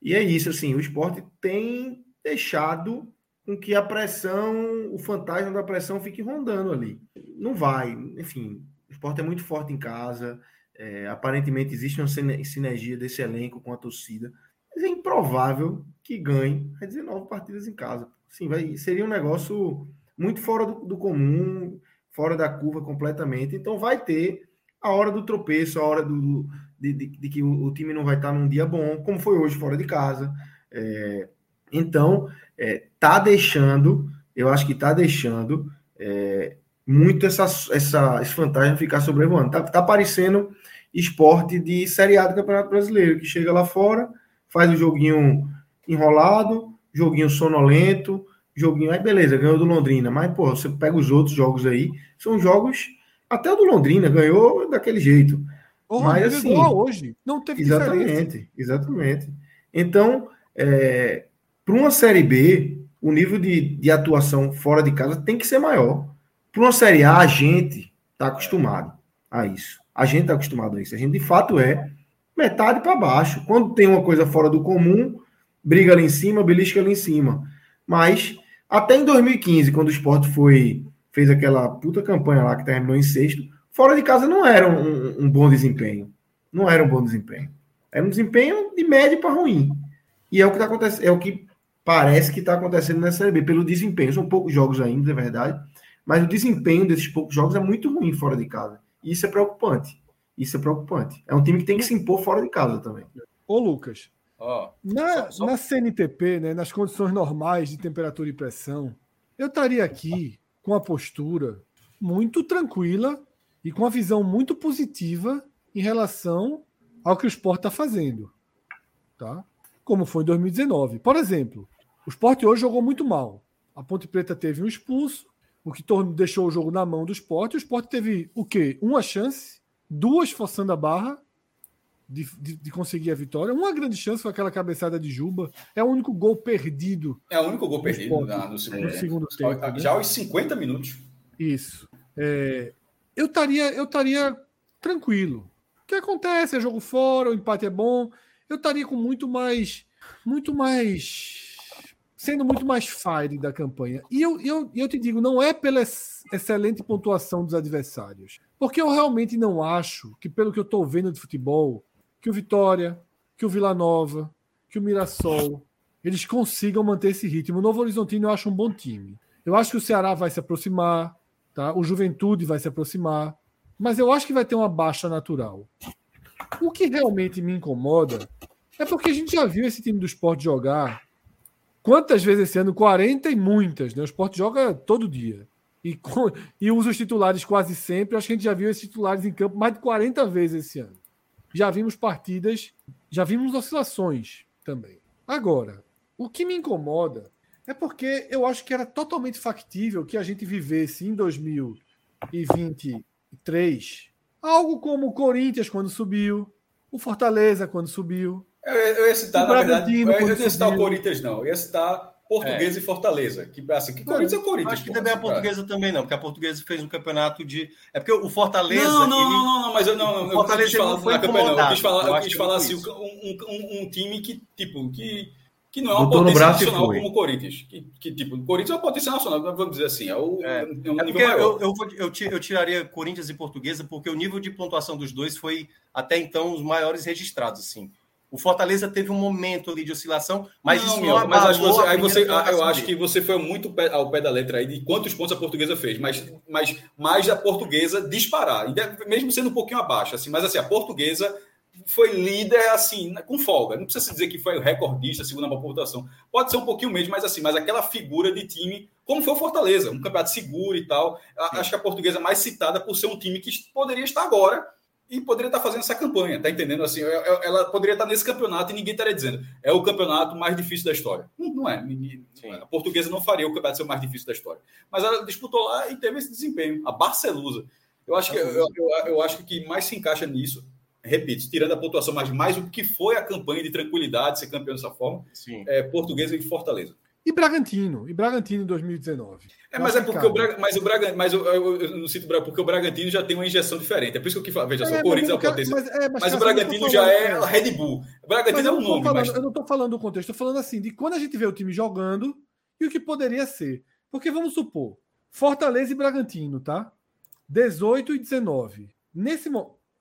E é isso, assim, o esporte tem deixado com que a pressão, o fantasma da pressão fique rondando ali. Não vai, enfim, o esporte é muito forte em casa, é, aparentemente existe uma sinergia desse elenco com a torcida, mas é improvável que ganhe 19 partidas em casa. Sim, vai, seria um negócio muito fora do, do comum, fora da curva completamente. Então vai ter a hora do tropeço, a hora do, de, de, de que o, o, time não vai estar num dia bom, como foi hoje fora de casa. É, então, é, tá deixando, eu acho que tá deixando é, muito essa, essa, esse fantasma ficar sobrevoando. Tá, tá parecendo esporte de Série A do Campeonato Brasileiro, que chega lá fora, faz o joguinho enrolado, joguinho sonolento, joguinho, aí beleza, ganhou do Londrina, mas, pô, você pega os outros jogos aí, são jogos, até o do Londrina ganhou daquele jeito. O mas assim, hoje, não teve Exatamente, diferença. exatamente. Então, é, para uma Série B, o nível de, de atuação fora de casa tem que ser maior. Para uma Série A, a gente está acostumado a isso. A gente está acostumado a isso. A gente, de fato, é metade para baixo. Quando tem uma coisa fora do comum, briga ali em cima, belisca ali em cima. Mas, até em 2015, quando o esporte foi fez aquela puta campanha lá que terminou em sexto, fora de casa não era um, um bom desempenho. Não era um bom desempenho. Era um desempenho de médio para ruim. E é o que tá acontecendo, é o que parece que está acontecendo na Série B, pelo desempenho. São poucos jogos ainda, é verdade, mas o desempenho desses poucos jogos é muito ruim fora de casa. E isso é preocupante. Isso é preocupante. É um time que tem que se impor fora de casa também. Ô, Lucas, oh, na, só, só... na CNTP, né, nas condições normais de temperatura e pressão, eu estaria aqui com a postura muito tranquila e com a visão muito positiva em relação ao que o esporte está fazendo. Tá? Como foi em 2019. Por exemplo, o esporte hoje jogou muito mal. A Ponte Preta teve um expulso, o que deixou o jogo na mão do esporte. O esporte teve o quê? Uma chance, duas forçando a barra de, de, de, conseguir a vitória. Uma grande chance foi aquela cabeçada de Juba. É o único gol perdido. É o único gol perdido na, no segundo, no segundo tempo. Né? Já aos 50 minutos. Isso. É, eu estaria eu estaria tranquilo. O que acontece? É jogo fora, o empate é bom. Eu estaria com muito mais. Muito mais sendo muito mais fire da campanha. E eu, eu, eu te digo, não é pela excelente pontuação dos adversários. Porque eu realmente não acho que, pelo que eu estou vendo de futebol, que o Vitória, que o Vila Nova, que o Mirassol, eles consigam manter esse ritmo. O Novo Horizontino eu acho um bom time. Eu acho que o Ceará vai se aproximar, tá? o Juventude vai se aproximar, mas eu acho que vai ter uma baixa natural. O que realmente me incomoda é porque a gente já viu esse time do esporte jogar Quantas vezes esse ano? 40 e muitas. Né? O esporte joga todo dia. E, e usa os titulares quase sempre. Acho que a gente já viu esses titulares em campo mais de 40 vezes esse ano. Já vimos partidas, já vimos oscilações também. Agora, o que me incomoda é porque eu acho que era totalmente factível que a gente vivesse em 2023 algo como o Corinthians quando subiu, o Fortaleza quando subiu, eu, eu ia citar, na verdade, eu, eu ia citar o Corinthians, não. Eu ia citar Portuguesa é. e Fortaleza. Que, assim, que Corinthians é Corinthians. Acho que também é a Portuguesa também não, porque a Portuguesa fez um campeonato de. É porque o Fortaleza. Não, não, ele... não, não, não, mas eu não. O Fortaleza eu quis falar, não foi não. Eu quis falar, eu eu quis falar assim, um, um, um, time que, tipo, que. Que não é uma potência nacional como o Corinthians. Que, que, tipo, o Corinthians é uma potência nacional, vamos dizer assim. É, o, é, é um é nível eu, eu, eu, eu tiraria Corinthians e Portuguesa, porque o nível de pontuação dos dois foi, até então, os maiores registrados, assim. O Fortaleza teve um momento ali de oscilação, mas não, isso não mas acho você, aí você, eu acho que você foi muito ao pé da letra aí de quantos pontos a portuguesa fez, mas, mas mais a portuguesa disparar, mesmo sendo um pouquinho abaixo, assim, mas assim, a portuguesa foi líder assim, com folga. Não precisa se dizer que foi o recordista, segunda pontuação. Pode ser um pouquinho mesmo, mas assim, mas aquela figura de time, como foi o Fortaleza, um campeonato seguro e tal. Sim. Acho que a portuguesa é mais citada por ser um time que poderia estar agora e poderia estar fazendo essa campanha, tá entendendo? Assim, é, é, ela poderia estar nesse campeonato e ninguém estaria dizendo é o campeonato mais difícil da história. Não é. A portuguesa não faria o campeonato ser o mais difícil da história. Mas ela disputou lá e teve esse desempenho. A Barcelusa. Eu acho que, eu, eu, eu acho que mais se encaixa nisso, repito, tirando a pontuação, mas mais o que foi a campanha de tranquilidade, ser campeão dessa forma, Sim. é portuguesa e Fortaleza. E Bragantino, e Bragantino em 2019. É, mas é porque o Braga, mas o Braga, mas eu, eu, eu não sinto porque o Bragantino já tem uma injeção diferente. É por isso que eu falo, veja só, é, o Corinthians é o potência. Mas, é, mas, mas o Bragantino já é a Red Bull. O Bragantino é um nome, falando, mas... Eu não estou falando do contexto, estou falando assim, de quando a gente vê o time jogando e o que poderia ser. Porque vamos supor, Fortaleza e Bragantino, tá? 18 e 19. Nesse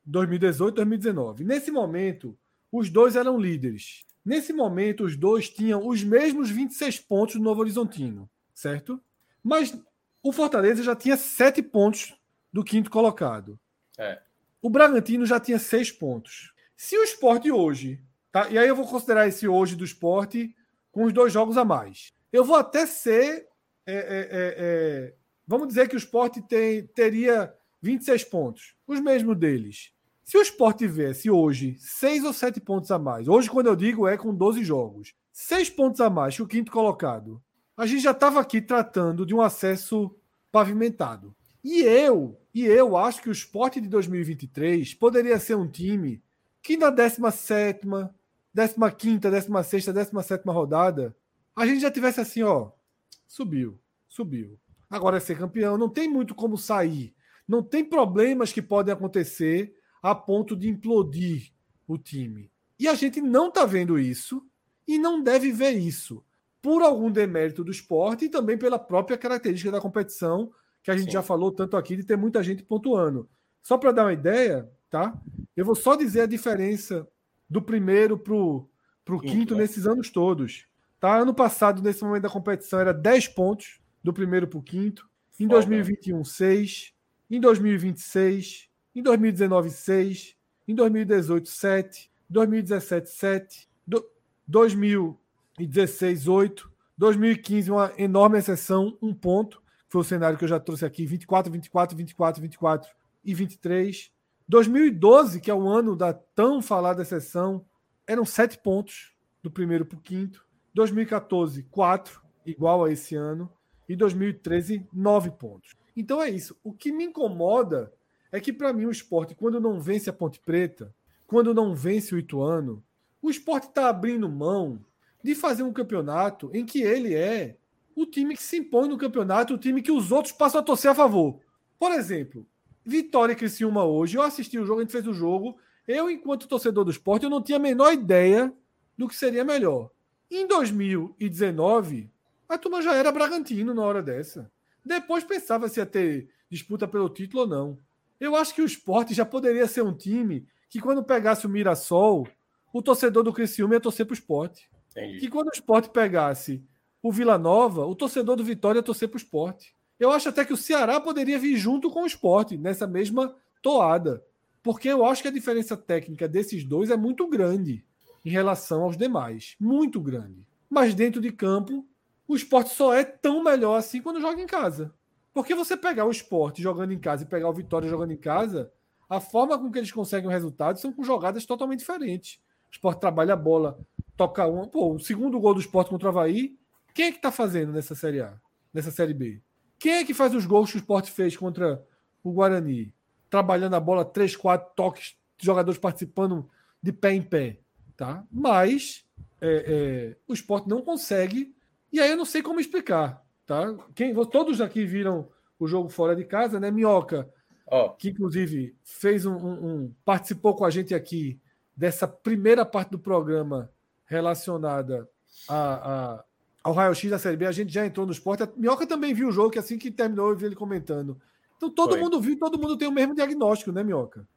2018, 2019. Nesse momento, os dois eram líderes. Nesse momento, os dois tinham os mesmos 26 pontos do Novo Horizontino, certo? Mas o Fortaleza já tinha 7 pontos do quinto colocado. É. O Bragantino já tinha 6 pontos. Se o esporte hoje, tá? E aí eu vou considerar esse hoje do esporte com os dois jogos a mais. Eu vou até ser. É, é, é, é vamos dizer que o esporte tem, teria 26 pontos, os mesmos deles. Se o Sport tivesse hoje seis ou sete pontos a mais, hoje, quando eu digo, é com 12 jogos, seis pontos a mais que o quinto colocado, a gente já estava aqui tratando de um acesso pavimentado. E eu, e eu acho que o Sport de 2023 poderia ser um time que na 17, 15, 16, 17 rodada, a gente já tivesse assim, ó, subiu, subiu. Agora é ser campeão, não tem muito como sair. Não tem problemas que podem acontecer a ponto de implodir o time. E a gente não está vendo isso e não deve ver isso por algum demérito do esporte e também pela própria característica da competição, que a gente Sim. já falou tanto aqui de ter muita gente pontuando. Só para dar uma ideia, tá? Eu vou só dizer a diferença do primeiro para o quinto né? nesses anos todos. Tá? Ano passado, nesse momento da competição, era 10 pontos do primeiro para o quinto. Em 2021, 6. Em 2026, em 2019, 6. Em 2018, 7. 2017, 7. Do, 2016, 8. 2015, uma enorme exceção, um ponto. Foi o cenário que eu já trouxe aqui: 24, 24, 24, 24 e 23. 2012, que é o ano da tão falada exceção, eram 7 pontos do primeiro para o quinto. 2014, 4, igual a esse ano. E 2013, 9 pontos. Então é isso. O que me incomoda é que, para mim, o esporte, quando não vence a Ponte Preta, quando não vence o Ituano, o esporte está abrindo mão de fazer um campeonato em que ele é o time que se impõe no campeonato, o time que os outros passam a torcer a favor. Por exemplo, Vitória e Criciúma hoje, eu assisti o jogo, a gente fez o jogo, eu, enquanto torcedor do esporte, eu não tinha a menor ideia do que seria melhor. Em 2019, a turma já era Bragantino na hora dessa. Depois pensava se ia ter disputa pelo título ou não. Eu acho que o esporte já poderia ser um time que, quando pegasse o Mirassol, o torcedor do Criciúma ia torcer para o esporte. Entendi. Que quando o esporte pegasse o Vila Nova, o torcedor do Vitória ia torcer para o esporte. Eu acho até que o Ceará poderia vir junto com o esporte, nessa mesma toada. Porque eu acho que a diferença técnica desses dois é muito grande em relação aos demais. Muito grande. Mas dentro de campo, o esporte só é tão melhor assim quando joga em casa. Porque você pegar o esporte jogando em casa e pegar o Vitória jogando em casa, a forma com que eles conseguem o resultado são com jogadas totalmente diferentes. O esporte trabalha a bola, toca um. Pô, o segundo gol do esporte contra o Havaí, quem é que tá fazendo nessa Série A? Nessa Série B? Quem é que faz os gols que o esporte fez contra o Guarani? Trabalhando a bola, três, quatro toques, jogadores participando de pé em pé. Tá? Mas é, é, o esporte não consegue. E aí eu não sei como explicar. Tá? Quem, todos aqui viram o jogo fora de casa, né? Minhoca, oh. que inclusive fez um, um, um, participou com a gente aqui dessa primeira parte do programa relacionada a, a, ao raio-x da Série B. A gente já entrou no esporte. A Minhoca também viu o jogo, que assim que terminou, eu vi ele comentando. Então todo Foi. mundo viu, todo mundo tem o mesmo diagnóstico, né, Minhoca?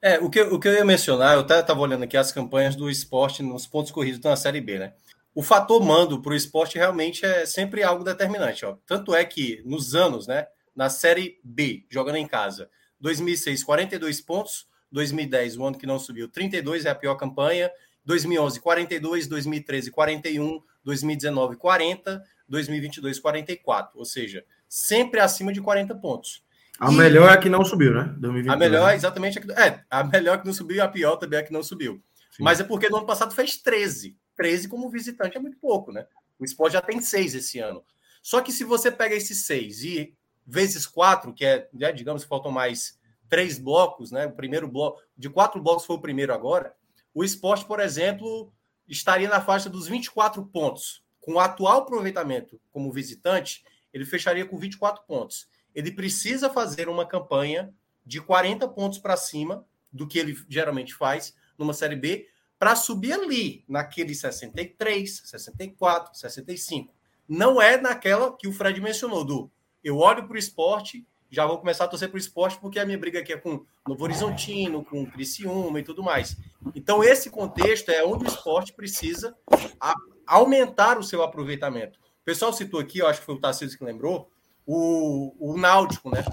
É, o que, o que eu ia mencionar, eu até estava olhando aqui as campanhas do esporte nos pontos corridos na Série B, né? O fator mando para o esporte realmente é sempre algo determinante. Ó. Tanto é que nos anos, né, na Série B, jogando em casa, 2006, 42 pontos, 2010, o ano que não subiu, 32 é a pior campanha, 2011, 42, 2013, 41, 2019, 40, 2022, 44. Ou seja, sempre acima de 40 pontos. A e... melhor é a que não subiu, né? 2022. A melhor é exatamente a que, é, a melhor que não subiu e a pior também é a que não subiu. Sim. Mas é porque no ano passado fez 13. 13 como visitante é muito pouco, né? O Sport já tem seis esse ano. Só que se você pega esses seis e vezes quatro, que é, né, digamos que faltam mais três blocos, né? O primeiro bloco, de quatro blocos foi o primeiro agora. O esporte, por exemplo, estaria na faixa dos 24 pontos com o atual aproveitamento como visitante, ele fecharia com 24 pontos. Ele precisa fazer uma campanha de 40 pontos para cima do que ele geralmente faz numa Série B para subir ali naquele 63, 64, 65. Não é naquela que o Fred mencionou, do eu olho para o esporte, já vou começar a torcer para o esporte, porque a minha briga aqui é com Novo Horizontino, com Criciúma e tudo mais. Então, esse contexto é onde o esporte precisa aumentar o seu aproveitamento. O pessoal citou aqui, eu acho que foi o Tarcísio que lembrou, o, o Náutico, né?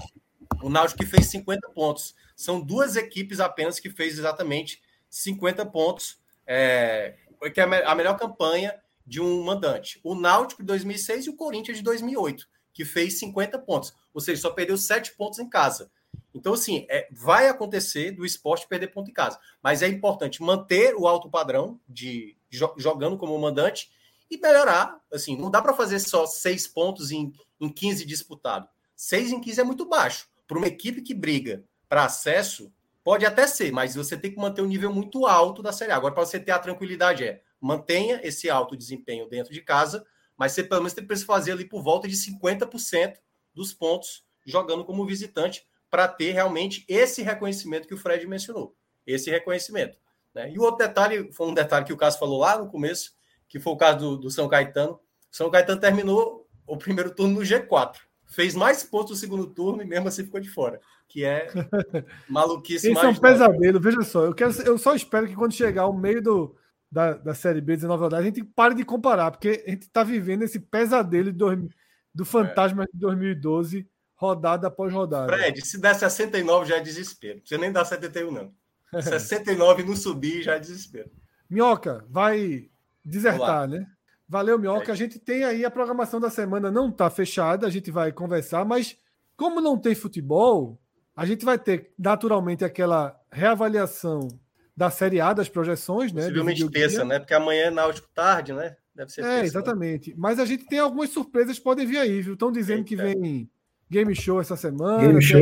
O Náutico que fez 50 pontos. São duas equipes apenas que fez exatamente 50 pontos, é, que é a melhor campanha de um mandante. O Náutico de 2006 e o Corinthians de 2008, que fez 50 pontos. Ou seja, só perdeu 7 pontos em casa. Então, assim, é, vai acontecer do esporte perder ponto em casa. Mas é importante manter o alto padrão de jogando como mandante e melhorar. Assim, não dá para fazer só 6 pontos em, em 15 disputado. 6 em 15 é muito baixo. Para uma equipe que briga para acesso, pode até ser, mas você tem que manter um nível muito alto da Série A. Agora, para você ter a tranquilidade, é mantenha esse alto desempenho dentro de casa, mas você pelo menos tem que fazer ali por volta de 50% dos pontos jogando como visitante para ter realmente esse reconhecimento que o Fred mencionou. Esse reconhecimento. Né? E o outro detalhe, foi um detalhe que o Cássio falou lá no começo, que foi o caso do, do São Caetano. São Caetano terminou o primeiro turno no G4. Fez mais pontos no segundo turno e mesmo assim ficou de fora. Que é maluquice Isso é um pesadelo. Veja só, eu, quero, eu só espero que quando chegar o meio do, da, da Série B 19 rodadas, a gente pare de comparar, porque a gente está vivendo esse pesadelo do, do fantasma é. de 2012, rodada após rodada. Fred, se der 69 já é desespero. Você nem dá 71, não. 69 não subir já é desespero. Minhoca, vai desertar, né? Valeu, Minhoca. É. A gente tem aí a programação da semana, não está fechada, a gente vai conversar, mas como não tem futebol, a gente vai ter naturalmente aquela reavaliação da Série A das projeções, né? Possivelmente terça, né? Porque amanhã é Náutico tarde, né? Deve ser É, terça, né? exatamente. Né? Mas a gente tem algumas surpresas que podem vir aí, viu? Estão dizendo Eita. que vem Game Show essa semana. Game Show.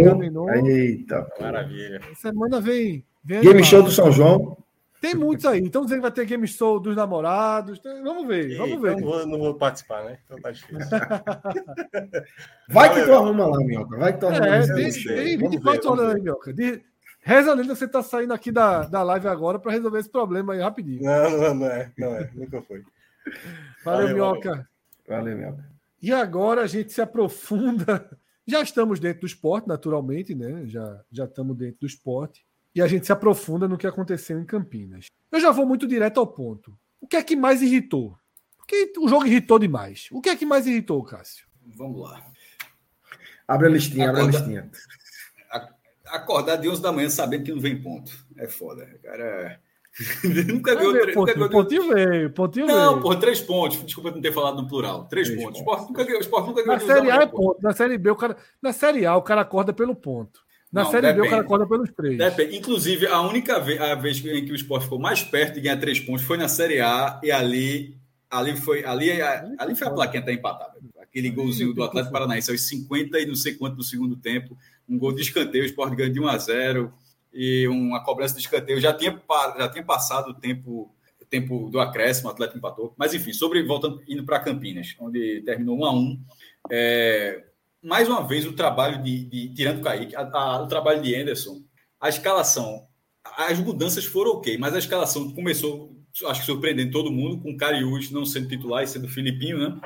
Eita. Maravilha. semana vem. vem Game Show do São João. Tem muitos aí. Então dizendo que vai ter Game Show dos namorados. Vamos ver, vamos ver. Não vou, não vou participar, né? Então tá difícil. vai que tu arruma lá, Minhoca. Vai que tu arruma é, Tem, tem 24 horas aí, Minhoca. De... Reza lenda, você tá saindo aqui da, da live agora para resolver esse problema aí rapidinho. Não, não, não é. Não é. Nunca foi. Valeu, valeu Minhoca. Valeu, valeu Minhoca. E agora a gente se aprofunda. Já estamos dentro do esporte, naturalmente, né? Já, já estamos dentro do esporte e a gente se aprofunda no que aconteceu em Campinas. Eu já vou muito direto ao ponto. O que é que mais irritou? Porque o jogo irritou demais. O que é que mais irritou, Cássio? Vamos lá. Abre a listinha, abre a listinha. Acordar de 11 da manhã sabendo que não vem ponto. É foda. Cara. nunca ganhou. Ponto, pontinho veio, pontinho não, veio. pô, três pontos. Desculpa não ter falado no plural. Três, três pontos. pontos. Sport nunca ganhou. Sport nunca ganhou. Na Série A é ponto. Na Série B, o cara. Na Série A, o cara acorda pelo ponto. Na não, Série depende. B, o cara acorda pelos três. Depende. Inclusive, a única vez, a vez em que o esporte ficou mais perto de ganhar três pontos foi na Série A, e ali, ali foi, ali, ali foi a plaquinha até empatada. Aquele golzinho do Atlético Paranaense aos 50 e não sei quanto no segundo tempo, um gol de escanteio, o esporte ganhou de 1 a 0 e uma cobrança de escanteio. Já tinha, já tinha passado o tempo, o tempo do acréscimo, o Atlético empatou. Mas enfim, sobre voltando indo para Campinas, onde terminou 1 a 1 é, mais uma vez, o trabalho de, de tirando o Kaique, a, a, o trabalho de Anderson, a escalação, as mudanças foram ok, mas a escalação começou, acho que surpreendendo todo mundo, com o Cariús não sendo titular e sendo Filipinho, né?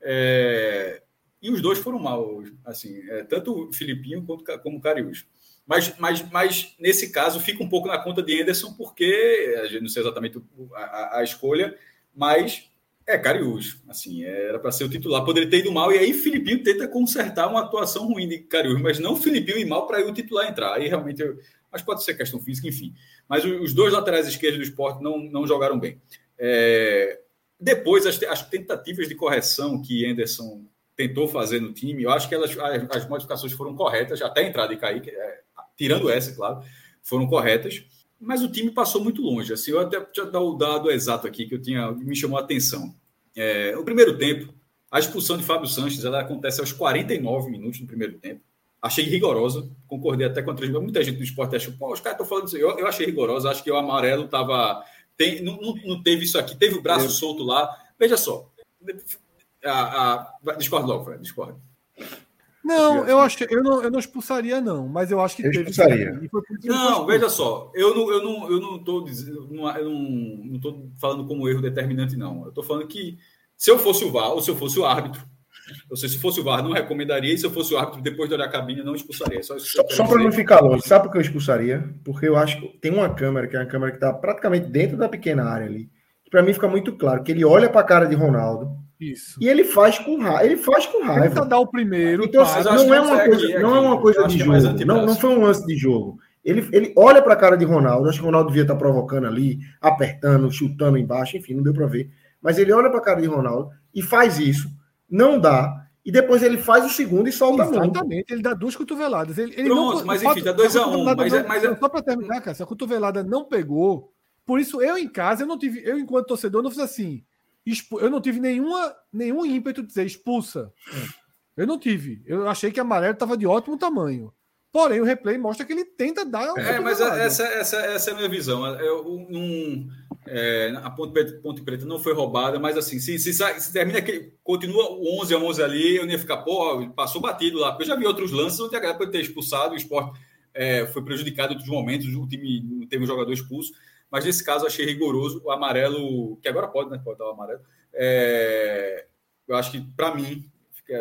É, e os dois foram mal, assim, é, tanto o Filipinho quanto, como o Cariús. Mas, mas, mas nesse caso fica um pouco na conta de Anderson, porque a não sei exatamente a, a escolha, mas é, Cariús, assim, era para ser o titular, poderia ter ido mal, e aí Filipinho tenta consertar uma atuação ruim de Cariús, mas não Filipinho ir mal para o titular entrar. Aí realmente, eu, mas pode ser questão física, enfim. Mas os dois laterais esquerdos do esporte não, não jogaram bem. É, depois, as, as, tentativas de correção que Anderson tentou fazer no time, eu acho que elas, as, as modificações foram corretas, até a entrada de Kaique, é, tirando essa, claro, foram corretas mas o time passou muito longe. Assim, eu até já dar o dado exato aqui que eu tinha me chamou a atenção. É, o primeiro tempo, a expulsão de Fábio Sanches ela acontece aos 49 minutos do primeiro tempo. Achei rigorosa, concordei até com a transmissão. Muita gente do esporte achou, pô, os caras estão falando isso. Eu, eu achei rigorosa, acho que o amarelo estava. Não, não, não, teve isso aqui, teve o braço eu... solto lá. Veja só, A, a... Discordo logo, Fred, discordo. Não, eu acho que eu não, eu não expulsaria, não, mas eu acho que eu teve. Expulsaria. Não, veja só, eu não, eu não, eu não estou não, eu não, não tô falando como erro determinante, não. Eu estou falando que se eu fosse o VAR ou se eu fosse o árbitro, eu sei, se fosse o VAR, não recomendaria, e se eu fosse o árbitro, depois de olhar a cabine, não expulsaria. Só, só, só para não ficar longe, sabe por que eu expulsaria? Porque eu acho que tem uma câmera, que é uma câmera que está praticamente dentro da pequena área ali. Para mim fica muito claro que ele olha para a cara de Ronaldo isso. E ele faz com raiva. Ele faz com raiva. Tenta dar o primeiro. Então, tá, não, é uma coisa, aqui, não é uma coisa de é jogo. Não, não foi um lance de jogo. Ele, ele olha para a cara de Ronaldo. Acho que o Ronaldo devia estar tá provocando ali, apertando, chutando embaixo. Enfim, não deu para ver. Mas ele olha para a cara de Ronaldo e faz isso. Não dá. E depois ele faz o segundo e solta Exatamente, ele dá duas cotoveladas. Ele, ele Pronto, não, mas enfim, dá 2x1. Um, mas, é, mas é... Só para terminar, cara, se a cotovelada não pegou, por isso eu em casa, eu não tive, eu enquanto torcedor, não fiz assim. Eu não tive nenhuma, nenhum ímpeto de dizer expulsa. Eu não tive. Eu achei que amarelo estava de ótimo tamanho. Porém, o replay mostra que ele tenta dar. É, mas essa, essa, essa é a minha visão. Eu, um, é, a Ponte Preta, Ponte Preta não foi roubada, mas assim, se, se, se termina aquele, continua o 11 a 11 ali, eu nem ia ficar, pô, passou batido lá. Eu já vi outros lances onde a galera pode ter expulsado, o esporte é, foi prejudicado em outros momentos, o time teve um jogador expulso. Mas nesse caso achei rigoroso o amarelo, que agora pode, né? Pode dar o amarelo. É, eu acho que, para mim,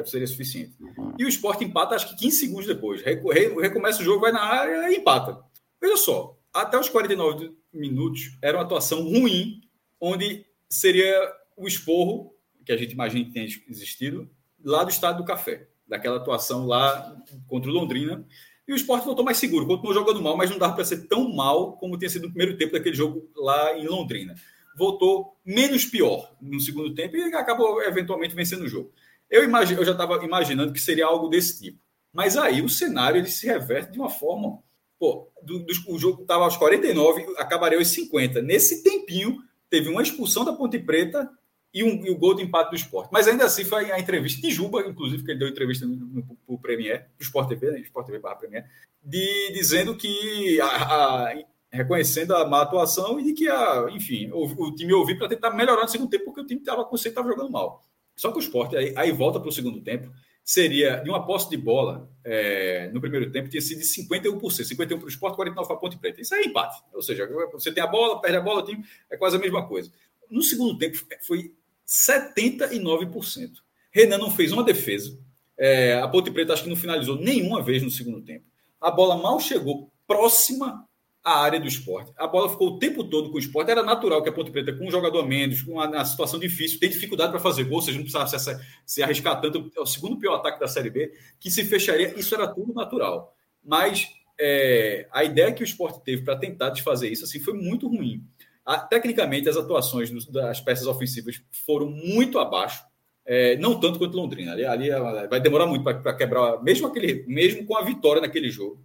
seria suficiente. E o esporte empata, acho que 15 segundos depois. Recomeça o jogo, vai na área e empata. Veja só, até os 49 minutos era uma atuação ruim, onde seria o esporro, que a gente imagina que tenha existido, lá do Estádio do Café, daquela atuação lá contra o Londrina, e o esporte voltou mais seguro, continuou jogando mal, mas não dava para ser tão mal como tinha sido no primeiro tempo daquele jogo lá em Londrina. Voltou menos pior no segundo tempo e acabou eventualmente vencendo o jogo. Eu, imagine, eu já estava imaginando que seria algo desse tipo. Mas aí o cenário ele se reverte de uma forma. Pô, do, do, o jogo estava aos 49, acabaria aos 50. Nesse tempinho, teve uma expulsão da Ponte Preta e, um, e o gol de empate do esporte. Mas ainda assim foi a entrevista de Juba, inclusive, que ele deu entrevista no, no, no Premier, do Sport TV, né? Sport TV barra Premier, de, dizendo que a, a, reconhecendo a má atuação e de que, a, enfim, o, o time ouviu para tentar melhorar no segundo tempo, porque o time estava com estava jogando mal. Só que o esporte aí, aí volta para o segundo tempo, seria de uma posse de bola é, no primeiro tempo, tinha sido de 51%, 51% para o esporte, 49% para a Ponte Preta. Isso é empate. Ou seja, você tem a bola, perde a bola, o time é quase a mesma coisa. No segundo tempo, foi 79%. Renan não fez uma defesa. É, a Ponte Preta acho que não finalizou nenhuma vez no segundo tempo. A bola mal chegou próxima à área do esporte. A bola ficou o tempo todo com o esporte. Era natural que a Ponte Preta, com um jogador a menos, com uma, situação difícil, tem dificuldade para fazer gol, ou seja, não precisava se, se arriscar tanto. É o segundo pior ataque da Série B, que se fecharia. Isso era tudo natural. Mas é, a ideia que o esporte teve para tentar desfazer isso assim, foi muito ruim. A, tecnicamente, as atuações das peças ofensivas foram muito abaixo, é, não tanto quanto Londrina. Ali, ali vai demorar muito para quebrar, mesmo, aquele, mesmo com a vitória naquele jogo.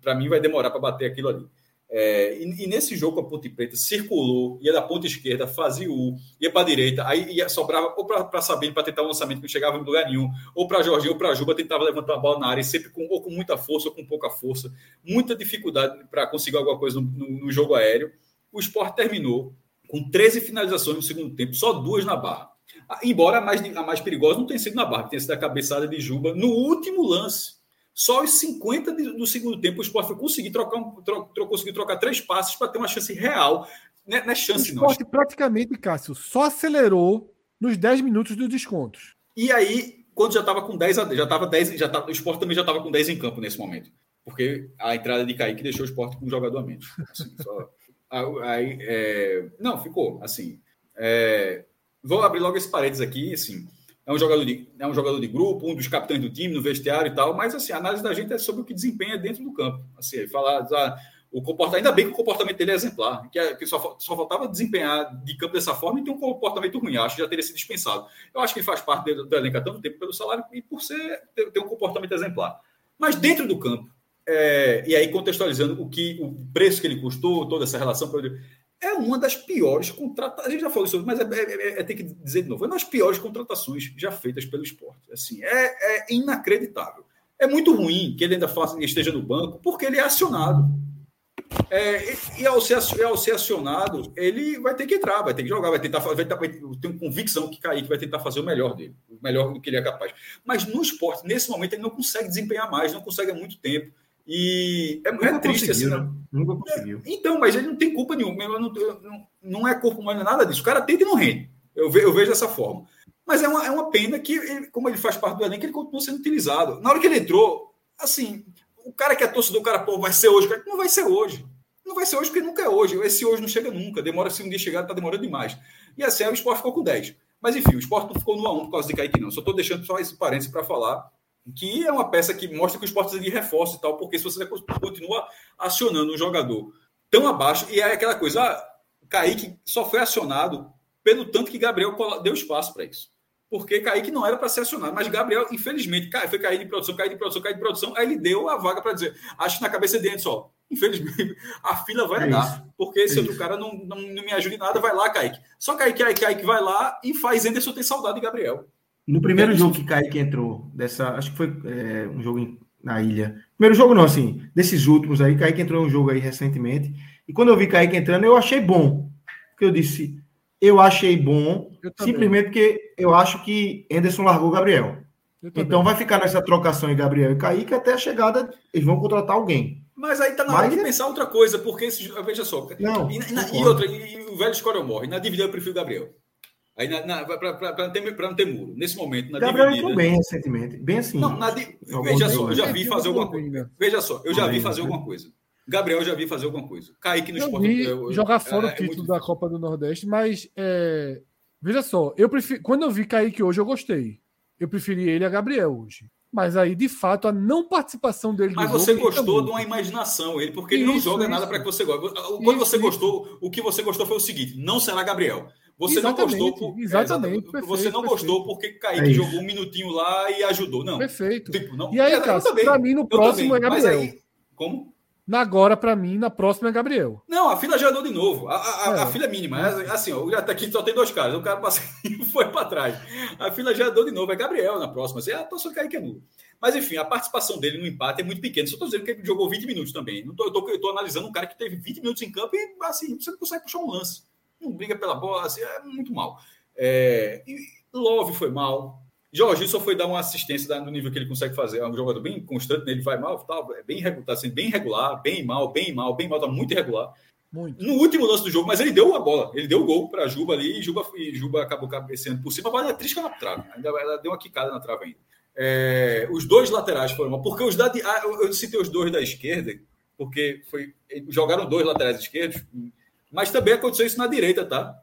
Para mim, vai demorar para bater aquilo ali. É, e, e, nesse jogo, a Ponte Preta circulou, ia da ponta esquerda, fazia o, ia para a direita, aí ia, sobrava ou para Sabino para tentar um lançamento que não chegava em lugar nenhum, ou para Jorginho ou para Juba, tentava levantar a bola na área, sempre com, ou com muita força ou com pouca força, muita dificuldade para conseguir alguma coisa no, no, no jogo aéreo o esporte terminou com 13 finalizações no segundo tempo, só duas na barra. Embora a mais, a mais perigosa não tenha sido na barra, tenha sido a cabeçada de Juba no último lance. Só os 50 do segundo tempo o esporte foi conseguir trocar, tro, tro, conseguir trocar três passos para ter uma chance real. Não é, não é chance, o esporte não. praticamente, Cássio, só acelerou nos 10 minutos dos descontos. E aí, quando já estava com 10 já estava 10, já tava, o esporte também já estava com 10 em campo nesse momento. Porque a entrada de Kaique deixou o esporte com um jogador a menos. Assim, só, Aí, é... Não, ficou. Assim, é... vou abrir logo esse parênteses aqui. Assim, é um jogador de é um jogador de grupo, um dos capitães do time no vestiário e tal. Mas assim, a análise da gente é sobre o que desempenha dentro do campo. Assim, falar ah, o comportamento, ainda bem que o comportamento dele é exemplar, que, é, que só, só faltava desempenhar de campo dessa forma e ter um comportamento ruim. Acho que já teria sido dispensado. Eu acho que ele faz parte do, do elenco há tanto tempo pelo salário e por ser ter, ter um comportamento exemplar. Mas dentro do campo, é, e aí contextualizando o que o preço que ele custou, toda essa relação é uma das piores contratações. A gente já falou isso, mas é, é, é, é ter que dizer de novo, é uma das piores contratações já feitas pelo esporte. Assim, é, é inacreditável. É muito ruim que ele ainda faça, esteja no banco, porque ele é acionado. É, e, ao ser, e ao ser acionado, ele vai ter que entrar, vai ter que jogar, vai tentar vai ter convicção que Kaique vai tentar fazer o melhor dele, o melhor do que ele é capaz. Mas no esporte, nesse momento, ele não consegue desempenhar mais, não consegue há muito tempo. E é, é triste assim. Né? Nunca conseguiu. É, então, mas ele não tem culpa nenhuma. Não, não, não, é corpo humano, nada disso. O cara tenta e não rende. Eu, ve, eu vejo dessa forma. Mas é uma, é uma pena que, ele, como ele faz parte do elenco, ele continua sendo utilizado. Na hora que ele entrou, assim, o cara que é torcedor, o cara, pô, vai ser hoje. Não vai ser hoje. Não vai ser hoje porque nunca é hoje. Esse hoje não chega nunca. Demora, se um dia chegar, tá demorando demais. E assim, o esporte ficou com 10. Mas enfim, o esporte não ficou no A1 por causa de Kaique, não. Só estou deixando só esse parênteses para falar que é uma peça que mostra que o esporte precisa de reforço e tal, porque se você continua acionando um jogador tão abaixo, e é aquela coisa, ah, Kaique só foi acionado pelo tanto que Gabriel deu espaço para isso. Porque Kaique não era para ser acionado, mas Gabriel, infelizmente, foi cair de produção, cair de produção, cair de produção, aí ele deu a vaga para dizer, acho que na cabeça dele só, infelizmente, a fila vai é dar, porque esse é outro cara não, não, não, me ajuda em nada, vai lá, Kaique. Só Kaique, Kaique, Kaique vai lá e faz Anderson ter saudade de Gabriel. No primeiro jogo que Kaique entrou, dessa, acho que foi é, um jogo em, na ilha. Primeiro jogo não, assim, desses últimos aí, Kaique entrou em um jogo aí recentemente. E quando eu vi Kaique entrando, eu achei bom. Porque eu disse, eu achei bom, eu simplesmente porque eu acho que Anderson largou o Gabriel. Então vai ficar nessa trocação em Gabriel e Kaique até a chegada, eles vão contratar alguém. Mas aí tá na hora de é... pensar outra coisa, porque esse, veja só. Não, e, na, e outra, e, e o velho escolha morre. Na dívida eu prefiro o Gabriel. Aí para não, ter, não ter muro. Nesse momento, na Gabriel dividida. entrou bem recentemente. Bem assim. Não, na, veja só, eu já vi fazer alguma coisa. Veja só, eu já vi fazer alguma coisa. Gabriel já vi fazer alguma coisa. Kaique no esporte. Jogar fora é, o título é muito... da Copa do Nordeste, mas é, veja só, eu prefiro, quando eu vi Kaique hoje, eu gostei. Eu preferi ele a Gabriel hoje. Mas aí, de fato, a não participação dele. Mas você gostou de uma imaginação, ele, porque isso, ele não joga isso. nada para que você goste. Quando isso, você gostou, o que você gostou foi o seguinte: não será Gabriel. Você exatamente, não gostou por, exatamente, é, perfeito, você não perfeito. gostou porque Kaique é jogou um minutinho lá e ajudou. Não. Perfeito. Tipo, não. E aí, cara, para mim no próximo é Gabriel. Aí, como? Na agora, para mim, na próxima é Gabriel. Não, a fila já andou de novo. A, a, é. a fila é mínima. É assim, ó, tá aqui só tem dois caras. O cara passou e foi para trás. A fila já andou de novo. É Gabriel na próxima. Assim, a atuação do Kaique é nulo. Mas, enfim, a participação dele no empate é muito pequena. Só estou dizendo que ele jogou 20 minutos também. Não tô, eu estou analisando um cara que teve 20 minutos em campo e, assim, você não consegue puxar um lance não briga pela bola, assim, é muito mal. É, Love foi mal. Jorge só foi dar uma assistência no nível que ele consegue fazer. É um jogador bem constante, né? ele vai mal, tá, é bem, tá sendo bem regular, bem mal, bem mal, bem mal, tá muito irregular. Muito. No último lance do jogo, mas ele deu a bola, ele deu o gol para Juba ali e Juba, e Juba acabou cabeceando por cima, mas a trisca na trave, ainda ela deu uma quicada na trave ainda. É, os dois laterais foram mal, porque os da, ah, eu citei os dois da esquerda, porque foi, jogaram dois laterais esquerdos, mas também aconteceu isso na direita, tá?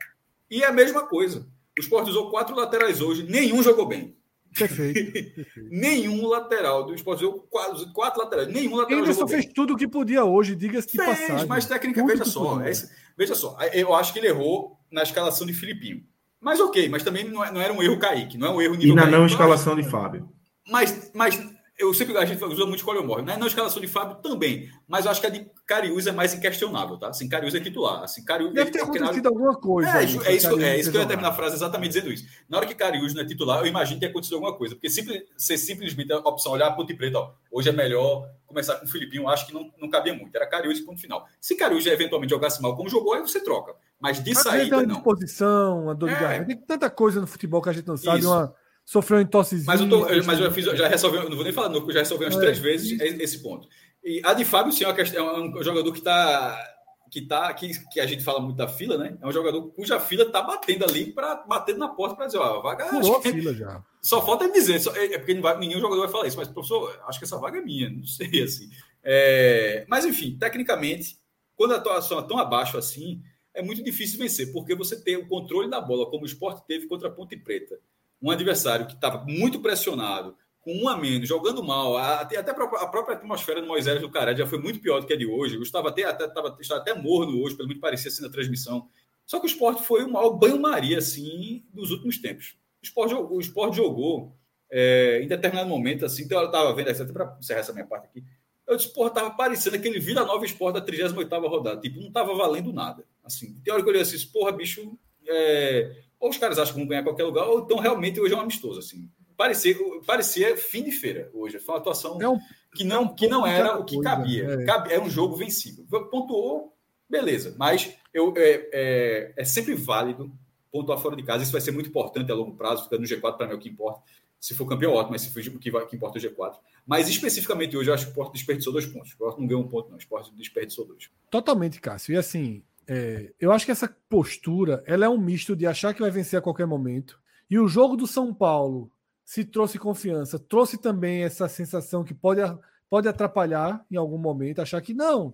E é a mesma coisa. O Sport usou quatro laterais hoje, nenhum jogou bem. Perfeito. perfeito. nenhum lateral do Sport usou quatro, quatro laterais, nenhum lateral Ele só fez tudo o que podia hoje, diga-se de passagem. Mas técnica, veja só, esse, veja só, eu acho que ele errou na escalação de Filipinho. Mas ok, mas também não, é, não era um erro Kaique, não é um erro nível E na Kaique, não escalação de Fábio. Mas, mas eu sempre a gente usa muito ou morre, né? Na escalação de Fábio também, mas eu acho que a de Cariús é mais inquestionável, tá? Assim, Cariús é titular. Assim, Cariús, Deve ter acontecido alguma coisa. É, aí, é, isso, é isso que eu ia terminar a frase exatamente dizendo isso. Na hora que Cariús não é titular, eu imagino que acontecido alguma coisa, porque simples, ser simplesmente a opção olhar ponto e preto, ó, hoje é melhor começar com o Filipinho, acho que não, não cabia muito. Era Cariús ponto final. Se Cariús eventualmente jogasse mal como jogou, aí você troca. Mas de saída, não. disposição, a dor de é. Tem tanta coisa no futebol que a gente não sabe, isso. uma sofreu um tossezinho. Mas eu, tô, eu, mas eu fiz, já resolvi, não vou nem falar, já resolvi umas é, três vezes esse ponto. E a de Fábio, sim, é, é um jogador que está. Que, tá, que, que a gente fala muito da fila, né? É um jogador cuja fila está batendo ali para bater na porta para dizer, ó, a vaga. Pulou a fila já. Só falta ele dizer, só, é, é porque vai, nenhum jogador vai falar isso, mas, professor, acho que essa vaga é minha, não sei assim. É, mas, enfim, tecnicamente, quando a atuação é tão abaixo assim, é muito difícil vencer, porque você tem o controle da bola, como o esporte teve contra a Ponte Preta um adversário que estava muito pressionado, com um a menos, jogando mal, até, até a própria atmosfera do Moisés do Caré já foi muito pior do que a de hoje. Gustavo até, até, tava, estava até morno hoje, pelo menos parecia assim na transmissão. Só que o esporte foi o maior banho-maria assim, dos últimos tempos. O esporte, o esporte jogou é, em determinado momento, assim, então eu estava vendo, até para encerrar essa minha parte aqui, eu disse, porra, estava parecendo aquele Vila Nova Esporte da 38 rodada. Tipo, não estava valendo nada. Assim, tem hora que eu olhei assim, porra, bicho, é, ou os caras acham que vão ganhar qualquer lugar, ou então realmente hoje é um amistoso. Assim. parecia, parecia fim de feira hoje. Foi uma atuação é um, que não, é que não era o que cabia. É. Era um jogo vencível. Pontuou, beleza. Mas eu, é, é, é, sempre válido pontuar fora de casa. Isso vai ser muito importante a longo prazo. Ficando no G4 para mim é o que importa. Se for campeão, ótimo, mas se for o que, vai, que importa é o G4. Mas especificamente hoje, eu acho que o Porto desperdiçou dois pontos. O Porto não ganhou um ponto, não. O Porto desperdiçou dois. Totalmente, Cássio. E assim, é, eu acho que essa postura ela é um misto de achar que vai vencer a qualquer momento. E o jogo do São Paulo se trouxe confiança, trouxe também essa sensação que pode, pode atrapalhar em algum momento, achar que não,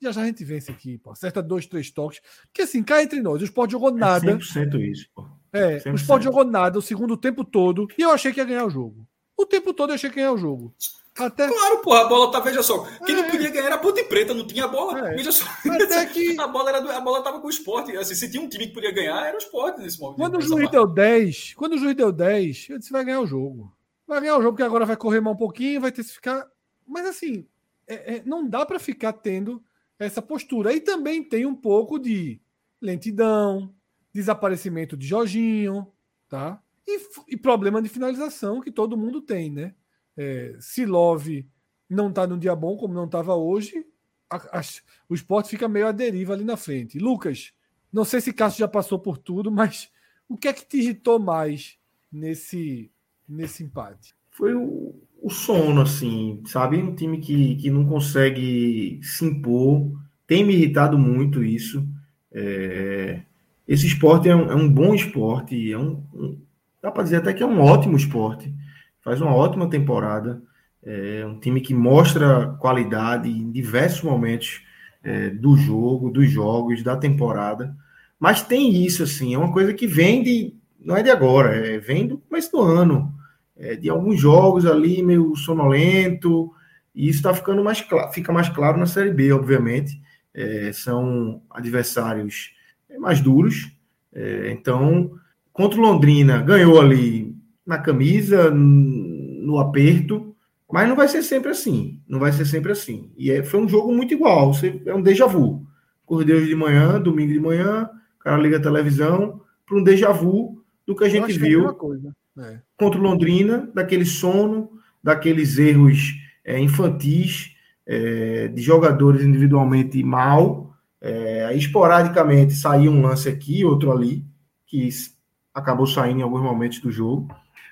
já já a gente vence aqui, pô. Acerta dois, três toques. Porque assim, cá entre nós, o Sport jogou é nada. É 100% isso, pô. É, 100%. o Sport jogou nada o segundo tempo todo e eu achei que ia ganhar o jogo. O tempo todo eu achei que ia ganhar o jogo. Até... Claro, porra, a bola tá, veja só. Quem é. não podia ganhar era a Ponte Preta, não tinha a bola. É. Veja só. Até que... A bola, era, a bola tava com o esporte. Assim, se tinha um time que podia ganhar, era o esporte nesse momento. Quando o juiz deu 10, quando o juiz deu 10, eu disse: vai ganhar o jogo. Vai ganhar o jogo, porque agora vai correr mais um pouquinho, vai ter que ficar. Mas assim, é, é, não dá para ficar tendo essa postura. E também tem um pouco de lentidão, desaparecimento de Jorginho, tá? E, e problema de finalização que todo mundo tem, né? É, se Love não está num dia bom, como não estava hoje, a, a, o esporte fica meio à deriva ali na frente. Lucas, não sei se Cássio já passou por tudo, mas o que é que te irritou mais nesse, nesse empate? Foi o, o sono, assim, sabe? Um time que, que não consegue se impor. Tem me irritado muito isso. É... Esse esporte é um, é um, bom esporte, é um, um dá para dizer até que é um ótimo esporte. Faz uma ótima temporada. É um time que mostra qualidade em diversos momentos é, do jogo, dos jogos, da temporada. Mas tem isso, assim, é uma coisa que vem de. Não é de agora, é, vem do começo do ano é, de alguns jogos ali meio sonolento, e isso está ficando mais claro, fica mais claro na Série B, obviamente. É, são adversários mais duros. É, então, contra o Londrina, ganhou ali na camisa, no aperto, mas não vai ser sempre assim. Não vai ser sempre assim. E é, foi um jogo muito igual. Você, é um déjà vu. Cordeiro de manhã, domingo de manhã, o cara liga a televisão para um déjà vu do que a gente é viu. É é. Contra o Londrina, daquele sono, daqueles erros é, infantis, é, de jogadores individualmente mal. Esporadicamente saía um lance aqui, outro ali, que acabou saindo em alguns momentos do jogo.